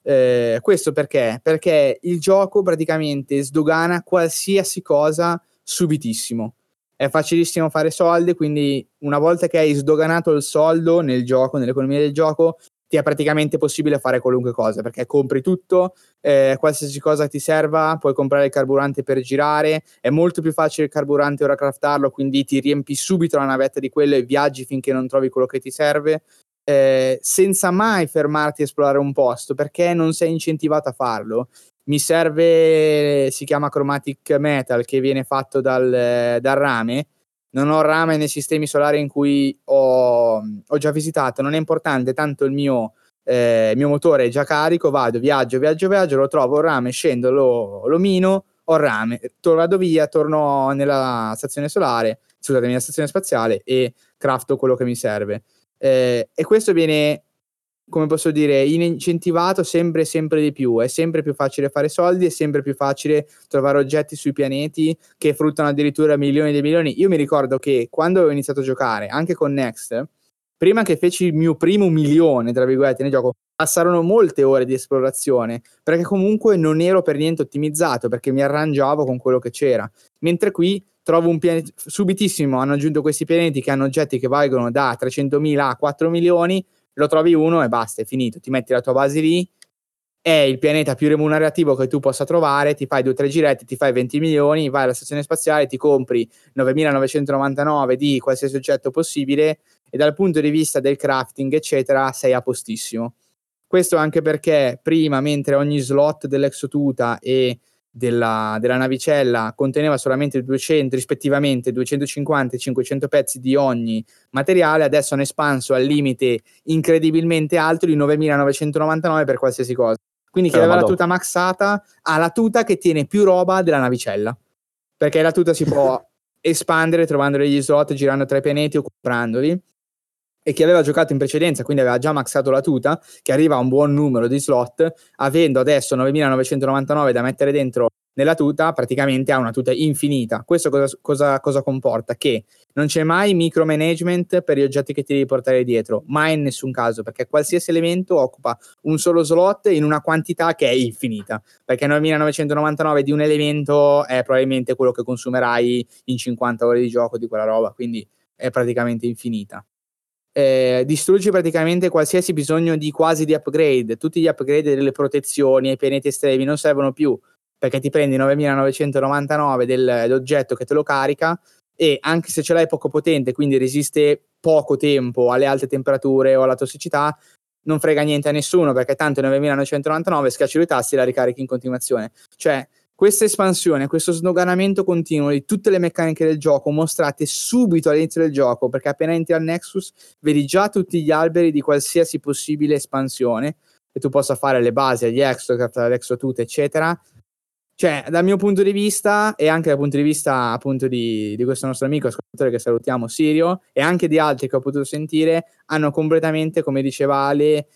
Eh, questo perché? Perché il gioco praticamente sdogana qualsiasi cosa subitissimo è facilissimo fare soldi, quindi una volta che hai sdoganato il soldo nel gioco, nell'economia del gioco, ti è praticamente possibile fare qualunque cosa, perché compri tutto, eh, qualsiasi cosa ti serva, puoi comprare il carburante per girare, è molto più facile il carburante ora craftarlo, quindi ti riempi subito la navetta di quello e viaggi finché non trovi quello che ti serve, eh, senza mai fermarti a esplorare un posto, perché non sei incentivato a farlo mi serve, si chiama Chromatic Metal, che viene fatto dal, dal rame. Non ho rame nei sistemi solari in cui ho, ho già visitato, non è importante, tanto il mio, eh, mio, motore è già carico, vado, viaggio, viaggio, viaggio, lo trovo il rame, scendo, lo, lo mino, ho il rame, vado via, torno nella stazione solare, scusatemi, nella stazione spaziale e crafto quello che mi serve. Eh, e questo viene come posso dire, incentivato sempre sempre di più. È sempre più facile fare soldi, è sempre più facile trovare oggetti sui pianeti che fruttano addirittura milioni di milioni. Io mi ricordo che quando ho iniziato a giocare, anche con Next, prima che feci il mio primo milione, tra virgolette, nel gioco, passarono molte ore di esplorazione, perché comunque non ero per niente ottimizzato, perché mi arrangiavo con quello che c'era. Mentre qui trovo un pianeta, subitissimo hanno aggiunto questi pianeti che hanno oggetti che valgono da 300.000 a 4 milioni, lo trovi uno e basta, è finito. Ti metti la tua base lì, è il pianeta più remunerativo che tu possa trovare, ti fai due o tre giretti, ti fai 20 milioni, vai alla stazione spaziale, ti compri 9.999 di qualsiasi oggetto possibile e dal punto di vista del crafting, eccetera, sei a postissimo. Questo anche perché prima, mentre ogni slot dell'exotuta e della, della, navicella conteneva solamente 200, rispettivamente 250 e 500 pezzi di ogni materiale, adesso hanno espanso al limite incredibilmente alto di 9.999 per qualsiasi cosa. Quindi chi aveva la tuta maxata ha la tuta che tiene più roba della navicella, perché la tuta si può espandere trovando degli slot, girando tra i pianeti o comprandoli e chi aveva giocato in precedenza, quindi aveva già maxato la tuta, che arriva a un buon numero di slot, avendo adesso 9999 da mettere dentro nella tuta, praticamente ha una tuta infinita. Questo cosa, cosa, cosa comporta? Che non c'è mai micromanagement per gli oggetti che ti devi portare dietro, mai in nessun caso, perché qualsiasi elemento occupa un solo slot in una quantità che è infinita, perché 9999 di un elemento è probabilmente quello che consumerai in 50 ore di gioco di quella roba, quindi è praticamente infinita eh, distrugge praticamente qualsiasi bisogno di quasi di upgrade. Tutti gli upgrade delle protezioni ai pianeti estremi non servono più perché ti prendi 9999 dell'oggetto che te lo carica e anche se ce l'hai poco potente, quindi resiste poco tempo alle alte temperature o alla tossicità, non frega niente a nessuno perché tanto 9999 schiacci due tasti e la ricarichi in continuazione. Cioè, questa espansione, questo snoganamento continuo di tutte le meccaniche del gioco mostrate subito all'inizio del gioco, perché appena entri al Nexus vedi già tutti gli alberi di qualsiasi possibile espansione che tu possa fare le basi, gli exocraft, l'exotute, eccetera. Cioè, dal mio punto di vista, e anche dal punto di vista appunto di, di questo nostro amico ascoltatore che salutiamo, Sirio, e anche di altri che ho potuto sentire, hanno completamente, come diceva Ale,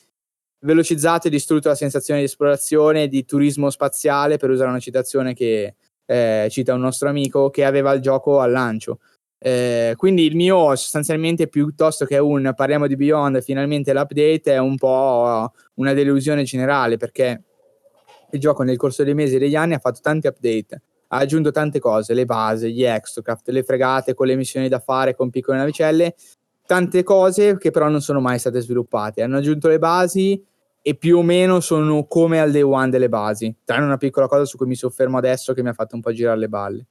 velocizzato e distrutto la sensazione di esplorazione e di turismo spaziale, per usare una citazione che eh, cita un nostro amico, che aveva il gioco al lancio. Eh, quindi il mio sostanzialmente piuttosto che un parliamo di Beyond finalmente l'update è un po' una delusione generale perché il gioco nel corso dei mesi e degli anni ha fatto tanti update ha aggiunto tante cose, le basi, gli extracraft, le fregate con le missioni da fare con piccole navicelle, tante cose che però non sono mai state sviluppate. Hanno aggiunto le basi e più o meno sono come al day one delle basi, tranne una piccola cosa su cui mi soffermo adesso che mi ha fatto un po' girare le balle.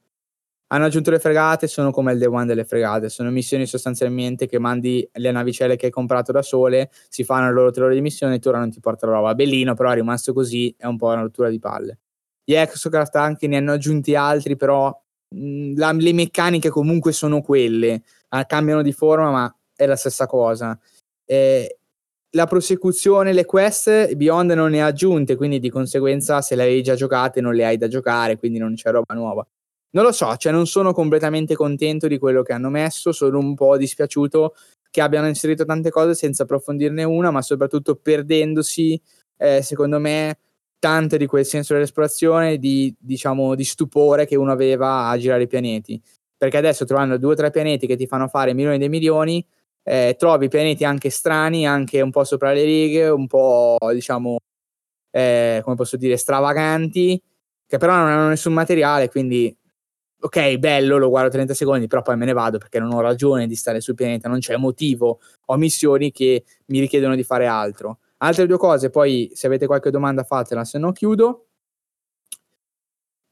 Hanno aggiunto le fregate, sono come il day one delle fregate, sono missioni sostanzialmente che mandi le navicelle che hai comprato da sole, si fanno le loro tre ore di missione e tu ora non ti porta la roba. Bellino, però è rimasto così, è un po' una rottura di palle. Gli Exocraft anche ne hanno aggiunti altri, però mh, la, le meccaniche comunque sono quelle, ah, cambiano di forma ma è la stessa cosa. Eh, la prosecuzione, le quest, Beyond non ne ha aggiunte, quindi di conseguenza se le hai già giocate non le hai da giocare, quindi non c'è roba nuova. Non lo so, cioè non sono completamente contento di quello che hanno messo, sono un po' dispiaciuto che abbiano inserito tante cose senza approfondirne una, ma soprattutto perdendosi, eh, secondo me, tante di quel senso dell'esplorazione, di, diciamo, di stupore che uno aveva a girare i pianeti. Perché adesso trovando due o tre pianeti che ti fanno fare milioni dei milioni, eh, trovi pianeti anche strani, anche un po' sopra le righe, un po' diciamo, eh, come posso dire, stravaganti, che però non hanno nessun materiale, quindi ok, bello, lo guardo 30 secondi, però poi me ne vado perché non ho ragione di stare sul pianeta, non c'è motivo, ho missioni che mi richiedono di fare altro. Altre due cose, poi se avete qualche domanda fatela, se no chiudo.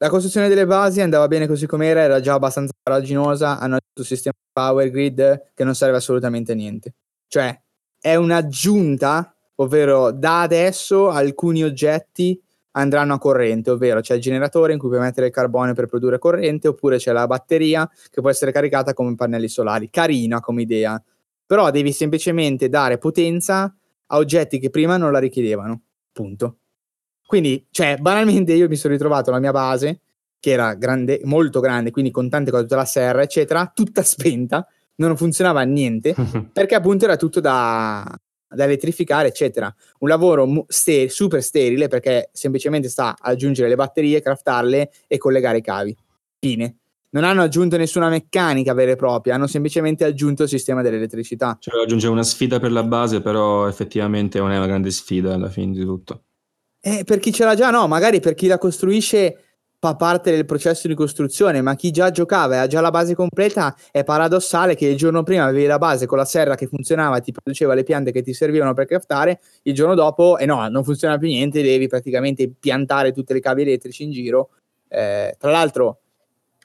La costruzione delle basi andava bene così com'era, era già abbastanza farraginosa, hanno aggiunto un sistema power grid che non serve assolutamente a niente. Cioè, è un'aggiunta, ovvero da adesso alcuni oggetti andranno a corrente, ovvero c'è il generatore in cui puoi mettere il carbone per produrre corrente, oppure c'è la batteria che può essere caricata come pannelli solari. Carina come idea, però devi semplicemente dare potenza a oggetti che prima non la richiedevano. Punto. Quindi, cioè, banalmente io mi sono ritrovato la mia base, che era grande, molto grande, quindi con tante cose, tutta la serra, eccetera, tutta spenta, non funzionava niente, perché appunto era tutto da, da elettrificare, eccetera. Un lavoro mu- ste- super sterile perché semplicemente sta aggiungere le batterie, craftarle e collegare i cavi. Fine. Non hanno aggiunto nessuna meccanica vera e propria, hanno semplicemente aggiunto il sistema dell'elettricità.
Cioè, aggiunge una sfida per la base, però effettivamente non è una grande sfida alla fine di tutto.
Eh, per chi ce l'ha già, no, magari per chi la costruisce fa parte del processo di costruzione, ma chi già giocava e ha già la base completa è paradossale che il giorno prima avevi la base con la serra che funzionava, ti produceva le piante che ti servivano per craftare, il giorno dopo, e eh no, non funziona più niente, devi praticamente piantare tutte le cavi elettrici in giro. Eh, tra l'altro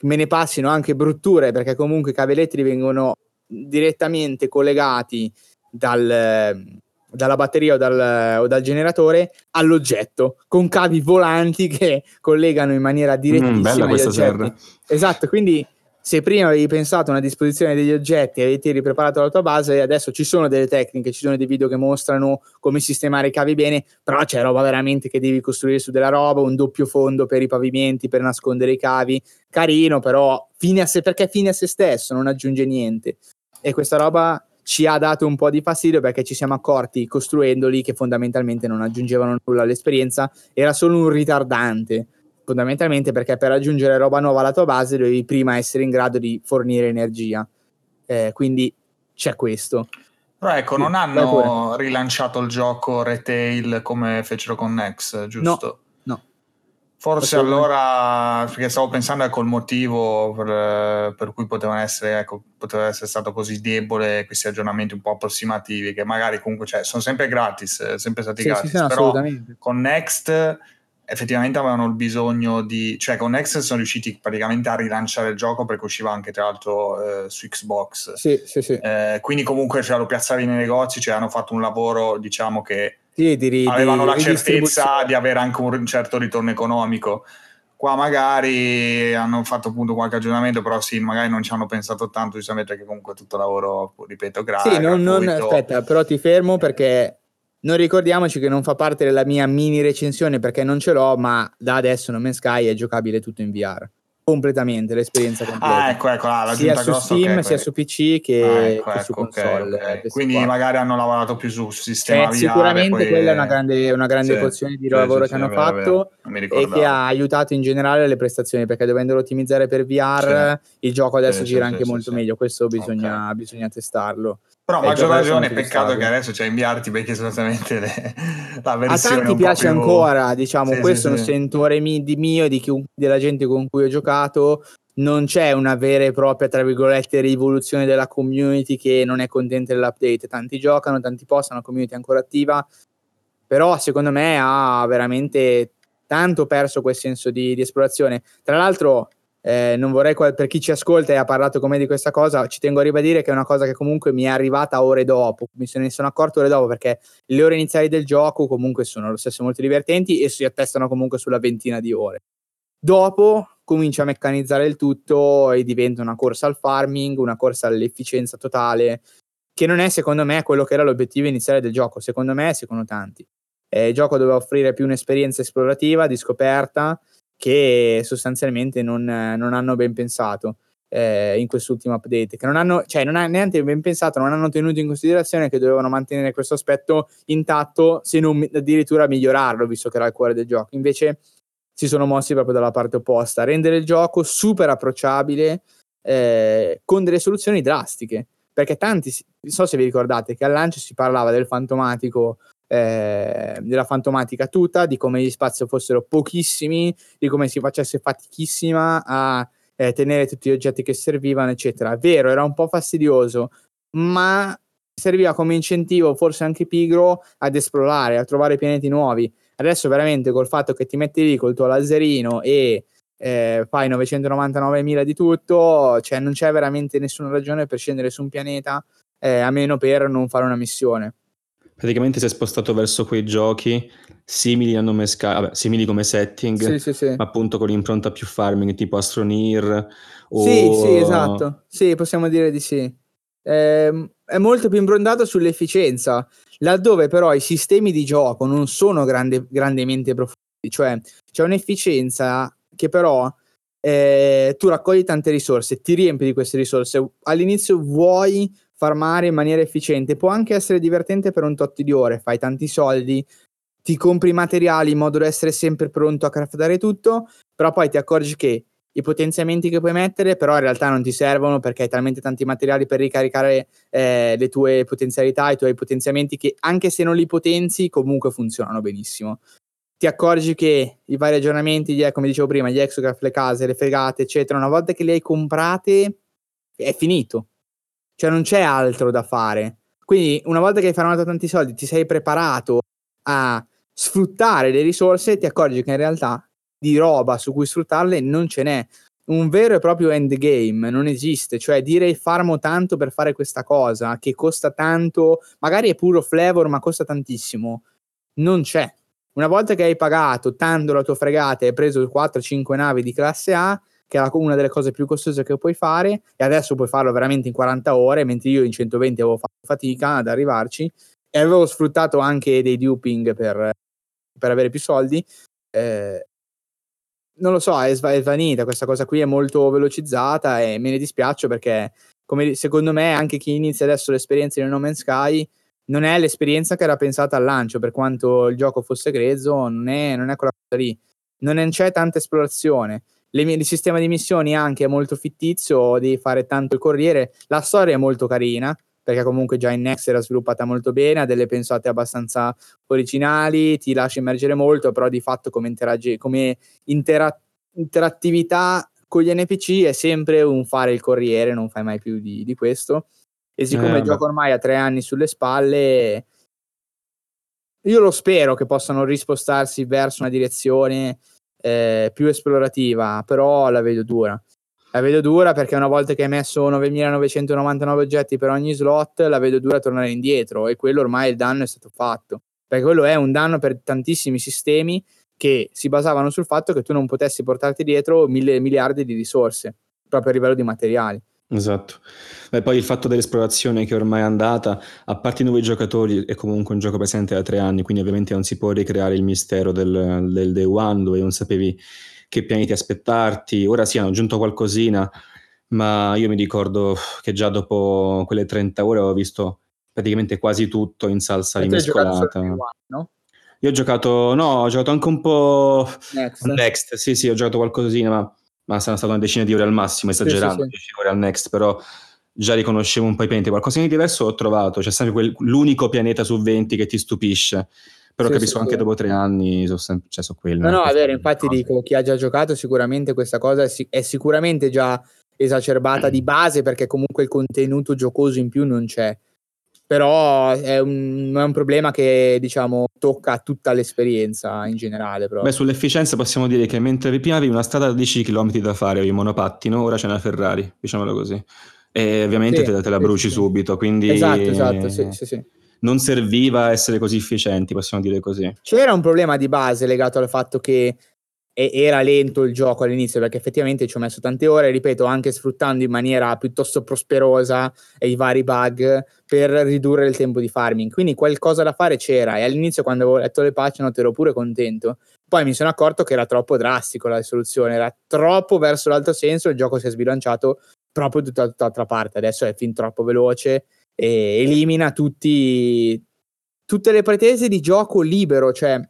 me ne passino anche brutture perché comunque i cavi elettrici vengono direttamente collegati dal, dalla batteria o dal, o dal, generatore all'oggetto con cavi volanti che collegano in maniera direttissima mm, gli oggetti. Serra. Esatto, quindi se prima avevi pensato a una disposizione degli oggetti e avevi ripreparato la tua base, adesso ci sono delle tecniche, ci sono dei video che mostrano come sistemare i cavi bene, però c'è roba veramente che devi costruire su della roba, un doppio fondo per i pavimenti, per nascondere i cavi, carino, però fine a se, perché fine a se stesso, non aggiunge niente. E questa roba ci ha dato un po' di fastidio perché ci siamo accorti costruendoli che fondamentalmente non aggiungevano nulla all'esperienza, era solo un ritardante fondamentalmente perché per aggiungere roba nuova alla tua base devi prima essere in grado di fornire energia. Eh, quindi c'è questo.
Però ecco, non hanno rilanciato il gioco retail come fecero con Nex, giusto?
No.
Forse allora, perché stavo pensando ecco il motivo per, per cui potevano essere, ecco, poteva essere stato così debole questi aggiornamenti un po' approssimativi, che magari comunque cioè, sono sempre gratis, sempre stati sì, gratis, sì, sì, però con Next effettivamente avevano il bisogno di cioè con Next sono riusciti praticamente a rilanciare il gioco perché usciva anche tra l'altro eh, su Xbox
sì, sì, sì.
Eh, quindi comunque cioè, lo piazzavi nei negozi cioè hanno fatto un lavoro diciamo che
sì, di,
avevano
di,
la certezza di avere anche un certo ritorno economico. Qua magari hanno fatto appunto qualche aggiornamento però sì magari non ci hanno pensato tanto giustamente perché comunque tutto lavoro ripeto grazie
sì non, non aspetta però ti fermo perché non ricordiamoci che non fa parte della mia mini recensione perché non ce l'ho, ma da adesso No Man's Sky è giocabile tutto in VR completamente l'esperienza completa.
Ah, ecco, ecco, ah,
sia su Steam, okay, sia su PC che, ah, ecco, che su ecco, console.
Okay, okay. Quindi qua. magari hanno lavorato più su, sistema
eh, Sicuramente poi... quella è una grande, una grande sì, porzione di sì, lavoro sì, che hanno fatto vero. e che ha aiutato in generale le prestazioni perché dovendolo ottimizzare per VR il gioco adesso gira anche molto meglio, questo bisogna, bisogna testarlo.
Però a maggior ragione, peccato che adesso c'è inviarti perché sostanzialmente le, la versione.
A tanti piace più... ancora, diciamo, sì, questo sì, è un sì. sentore di mio, di chi, della gente con cui ho giocato. Non c'è una vera e propria, tra virgolette, rivoluzione della community che non è contenta dell'update. Tanti giocano, tanti postano, la community è ancora attiva. Però secondo me ha veramente tanto perso quel senso di, di esplorazione. Tra l'altro, eh, non vorrei, per chi ci ascolta e ha parlato con me di questa cosa, ci tengo a ribadire che è una cosa che comunque mi è arrivata ore dopo, mi se ne sono accorto ore dopo perché le ore iniziali del gioco comunque sono lo stesso molto divertenti e si attestano comunque sulla ventina di ore. Dopo comincia a meccanizzare il tutto e diventa una corsa al farming, una corsa all'efficienza totale, che non è secondo me quello che era l'obiettivo iniziale del gioco, secondo me e secondo tanti. Eh, il gioco doveva offrire più un'esperienza esplorativa, di scoperta, che sostanzialmente non, non hanno ben pensato eh, in quest'ultimo update, che non hanno, cioè non hanno neanche ben pensato, non hanno tenuto in considerazione che dovevano mantenere questo aspetto intatto, se non addirittura migliorarlo, visto che era il cuore del gioco. Invece si sono mossi proprio dalla parte opposta, rendere il gioco super approcciabile eh, con delle soluzioni drastiche. Perché tanti, non so se vi ricordate, che al lancio si parlava del fantomatico eh, della fantomatica tuta, di come gli spazi fossero pochissimi, di come si facesse fatichissima a eh, tenere tutti gli oggetti che servivano, eccetera. Vero, era un po' fastidioso, ma serviva come incentivo, forse anche pigro, ad esplorare, a trovare pianeti nuovi. Adesso veramente col fatto che ti metti lì col tuo laserino e eh, fai 999.000 di tutto, cioè non c'è veramente nessuna ragione per scendere su un pianeta eh, a meno per non fare una missione
praticamente si è spostato verso quei giochi simili a nome Sky, vabbè, simili come setting,
sì, sì, sì.
ma appunto con l'impronta più farming, tipo Astroneer o...
Sì, sì, esatto. Sì, possiamo dire di sì. Eh, è molto più improntato sull'efficienza, laddove però i sistemi di gioco non sono grande, grandemente profondi, cioè c'è un'efficienza che però eh, tu raccogli tante risorse, ti riempi di queste risorse, all'inizio vuoi farmare in maniera efficiente. Può anche essere divertente per un tot di ore, fai tanti soldi, ti compri i materiali in modo da essere sempre pronto a craftare tutto, però poi ti accorgi che i potenziamenti che puoi mettere, però in realtà non ti servono perché hai talmente tanti materiali per ricaricare eh, le tue potenzialità, i tuoi potenziamenti che anche se non li potenzi comunque funzionano benissimo. Ti accorgi che i vari aggiornamenti, come dicevo prima, gli exograph, le case, le fregate, eccetera, una volta che li hai comprate è finito. Cioè non c'è altro da fare. Quindi una volta che hai farmato tanti soldi, ti sei preparato a sfruttare le risorse, ti accorgi che in realtà di roba su cui sfruttarle non ce n'è. Un vero e proprio endgame non esiste, cioè dire farmo tanto per fare questa cosa che costa tanto, magari è puro flavor ma costa tantissimo, non c'è. Una volta che hai pagato tanto la tua fregata e hai preso 4-5 navi di classe A, che è una delle cose più costose che puoi fare, e adesso puoi farlo veramente in 40 ore, mentre io in 120 avevo fatto fatica ad arrivarci, e avevo sfruttato anche dei duping per, per avere più soldi, eh, non lo so, è, svanita questa cosa qui, è molto velocizzata e me ne dispiace perché come secondo me anche chi inizia adesso l'esperienza di No Man's Sky non è l'esperienza che era pensata al lancio, per quanto il gioco fosse grezzo, non è, non è quella cosa lì. Non c'è tanta esplorazione. Il sistema di missioni anche è molto fittizio, devi fare tanto il corriere. La storia è molto carina, perché comunque già in Next era sviluppata molto bene, ha delle pensate abbastanza originali, ti lascia immergere molto, però di fatto come, interagi- come intera- interattività con gli NPC è sempre un fare il corriere, non fai mai più di, di questo. E siccome eh, il gioco ormai ha tre anni sulle spalle, io lo spero che possano rispostarsi verso una direzione eh, più esplorativa, però la vedo dura. La vedo dura perché una volta che hai messo 9.999 oggetti per ogni slot, la vedo dura tornare indietro e quello ormai il danno è stato fatto. Perché quello è un danno per tantissimi sistemi che si basavano sul fatto che tu non potessi portarti dietro mille miliardi di risorse, proprio a livello di materiali.
Esatto. E poi il fatto dell'esplorazione che ormai è andata, a parte i nuovi giocatori, è comunque un gioco presente da tre anni, quindi ovviamente non si può ricreare il mistero del, del day one dove non sapevi che pianeti aspettarti. Ora sì, hanno aggiunto qualcosina, ma io mi ricordo che già dopo quelle 30 ore ho visto praticamente quasi tutto in salsa rimescolata. No? Io ho giocato, no, ho giocato anche un po' Next, Next sì, sì, ho giocato qualcosina, ma, ma saranno state una decina di ore al massimo, esagerando, sì, sì, sì. ore al Next, però già riconoscevo un po' i pianeti. Qualcosa di diverso ho trovato, c'è sempre quel, l'unico pianeta su 20 che ti stupisce però sì, capisco sì, anche sì. dopo tre anni sono sempre cioè, so quello.
No, no, è vero, infatti cose. dico, chi ha già giocato sicuramente questa cosa è, sic- è, sicuramente già esacerbata di base perché comunque il contenuto giocoso in più non c'è. Però è un, è un problema che diciamo tocca tutta l'esperienza in generale. Proprio.
Beh, sull'efficienza possiamo dire che mentre prima avevi una strada da 10 km da fare, avevi monopattino, ora c'è una Ferrari, diciamolo così. E ovviamente te, te, la bruci subito, quindi...
Esatto, esatto, sì, sì, sì
non serviva essere così efficienti, possiamo dire così.
C'era un problema di base legato al fatto che era lento il gioco all'inizio perché effettivamente ci ho messo tante ore, ripeto, anche sfruttando in maniera piuttosto prosperosa i vari bug per ridurre il tempo di farming. Quindi qualcosa da fare c'era e all'inizio quando avevo letto le patch note ero pure contento. Poi mi sono accorto che era troppo drastico la soluzione, era troppo verso l'altro senso, il gioco si è sbilanciato proprio da tutt'altra parte. Adesso è fin troppo veloce e elimina tutti, tutte le pretese di gioco libero. Cioè,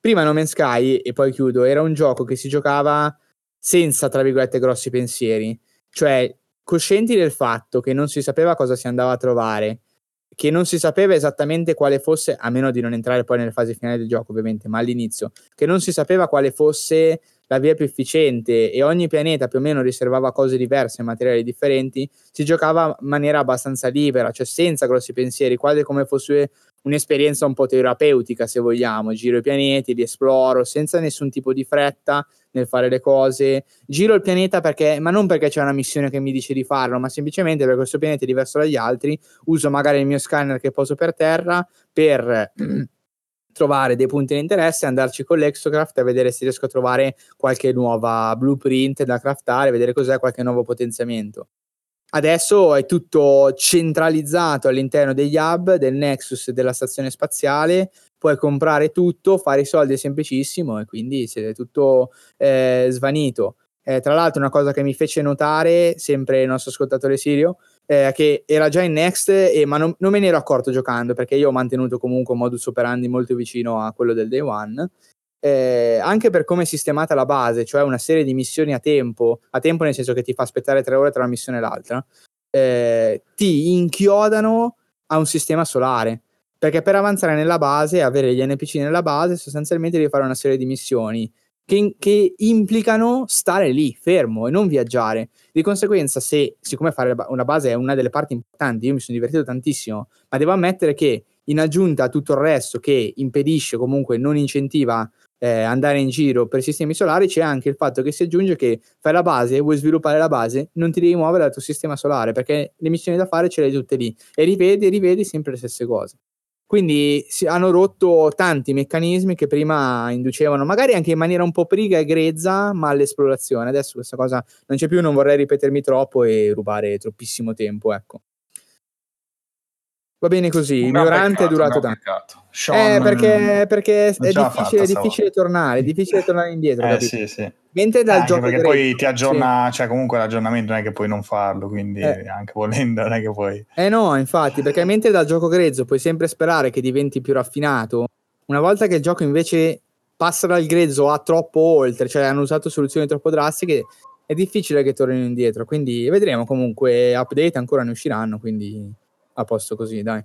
prima No Man's Sky, e poi chiudo, era un gioco che si giocava senza, tra virgolette, grossi pensieri. Cioè, coscienti del fatto che non si sapeva cosa si andava a trovare, che non si sapeva esattamente quale fosse, a meno di non entrare poi nelle fasi finali del gioco, ovviamente, ma all'inizio, che non si sapeva quale fosse la via più efficiente e ogni pianeta più o meno riservava cose diverse, materiali differenti, si giocava in maniera abbastanza libera, cioè senza grossi pensieri, quasi come fosse un'esperienza un po' terapeutica, se vogliamo. Giro i pianeti, li esploro senza nessun tipo di fretta nel fare le cose. Giro il pianeta perché, ma non perché c'è una missione che mi dice di farlo, ma semplicemente perché questo pianeta è diverso dagli altri. Uso magari il mio scanner che poso per terra per trovare dei punti di interesse, andarci con l'Exocraft e vedere se riesco a trovare qualche nuova blueprint da craftare, vedere cos'è qualche nuovo potenziamento. Adesso è tutto centralizzato all'interno degli hub, del Nexus della stazione spaziale, puoi comprare tutto, fare i soldi è semplicissimo e quindi siete tutto eh, svanito. Eh, tra l'altro una cosa che mi fece notare, sempre il nostro ascoltatore Sirio, eh, che era già in Next, e, ma non, non me ne ero accorto giocando perché io ho mantenuto comunque un modus operandi molto vicino a quello del Day One. Eh, anche per come è sistemata la base, cioè una serie di missioni a tempo, a tempo nel senso che ti fa aspettare tre ore tra una missione e l'altra, eh, ti inchiodano a un sistema solare. Perché per avanzare nella base avere gli NPC nella base, sostanzialmente devi fare una serie di missioni che, che, implicano stare lì, fermo e non viaggiare. Di conseguenza, se, siccome fare una base è una delle parti importanti, io mi sono divertito tantissimo, ma devo ammettere che in aggiunta a tutto il resto che impedisce, comunque non incentiva eh, andare in giro per sistemi solari, c'è anche il fatto che si aggiunge che fai la base vuoi sviluppare la base, non ti devi muovere dal tuo sistema solare perché le missioni da fare ce le hai tutte lì e rivedi e rivedi sempre le stesse cose. Quindi si, hanno rotto tanti meccanismi che prima inducevano, magari anche in maniera un po' priga e grezza, ma all'esplorazione. Adesso questa cosa non c'è più, non vorrei ripetermi troppo e rubare troppissimo tempo, ecco. Va bene così, il mio rant è durato tanto. Sean, eh, perché, perché è difficile, difficile tornare, è difficile tornare indietro.
Eh, sì, sì.
Mentre dal
eh,
gioco
perché poi ti aggiorna, sì. cioè comunque l'aggiornamento non è che puoi non farlo, quindi eh. anche volendo non è che puoi.
Eh no, infatti, perché mentre dal gioco grezzo puoi sempre sperare che diventi più raffinato, una volta che il gioco invece passa dal grezzo a troppo oltre, cioè hanno usato soluzioni troppo drastiche, è difficile che tornino indietro, quindi vedremo comunque update ancora ne usciranno, quindi a posto così, dai.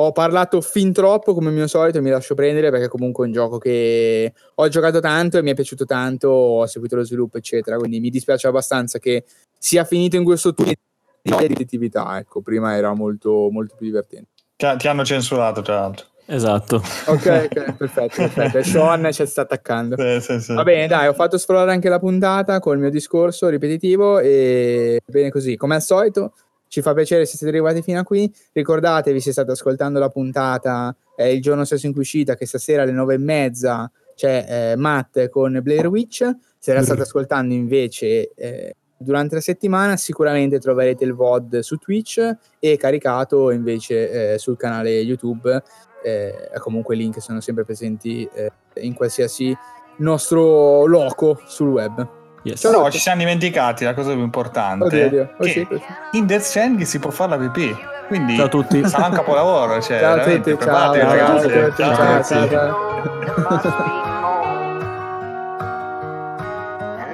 Ho parlato fin troppo come mio solito, mi lascio prendere perché comunque è un gioco che ho giocato tanto e mi è piaciuto tanto, ho seguito lo sviluppo, eccetera. Quindi mi dispiace abbastanza che sia finito in questo tunnel di ripetitività. Ecco, prima era molto, molto più divertente.
Ti, ti hanno censurato, tra l'altro.
Esatto.
Ok, ok, perfetto, perfetto. Sean ci sta attaccando.
Sì, sì, sì.
Va bene, dai, ho fatto sforare anche la puntata con il mio discorso ripetitivo e bene così. Come al solito, ci fa piacere se siete arrivati fino a qui. Ricordatevi se state ascoltando la puntata è il giorno stesso in cui uscita, che stasera alle nove e mezza c'è eh, Matt con Blair Witch. Se la state ascoltando invece eh, durante la settimana, sicuramente troverete il VOD su Twitch e caricato invece eh, sul canale YouTube. Eh, comunque i link sono sempre presenti eh, in qualsiasi nostro loco sul web.
Yes. Però ci siamo dimenticati la cosa più importante.
Oddio, Dio. Oh,
sì, sì. In Death Stranding si può fare la PP. Quindi
ciao a tutti.
sarà un capolavoro. Cioè,
ciao a tutti. Ciao,
ragazzi.
Ciao, ciao, ciao, ciao, ciao.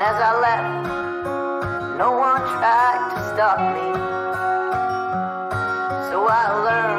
As I left, no one tried to stop me. So I learned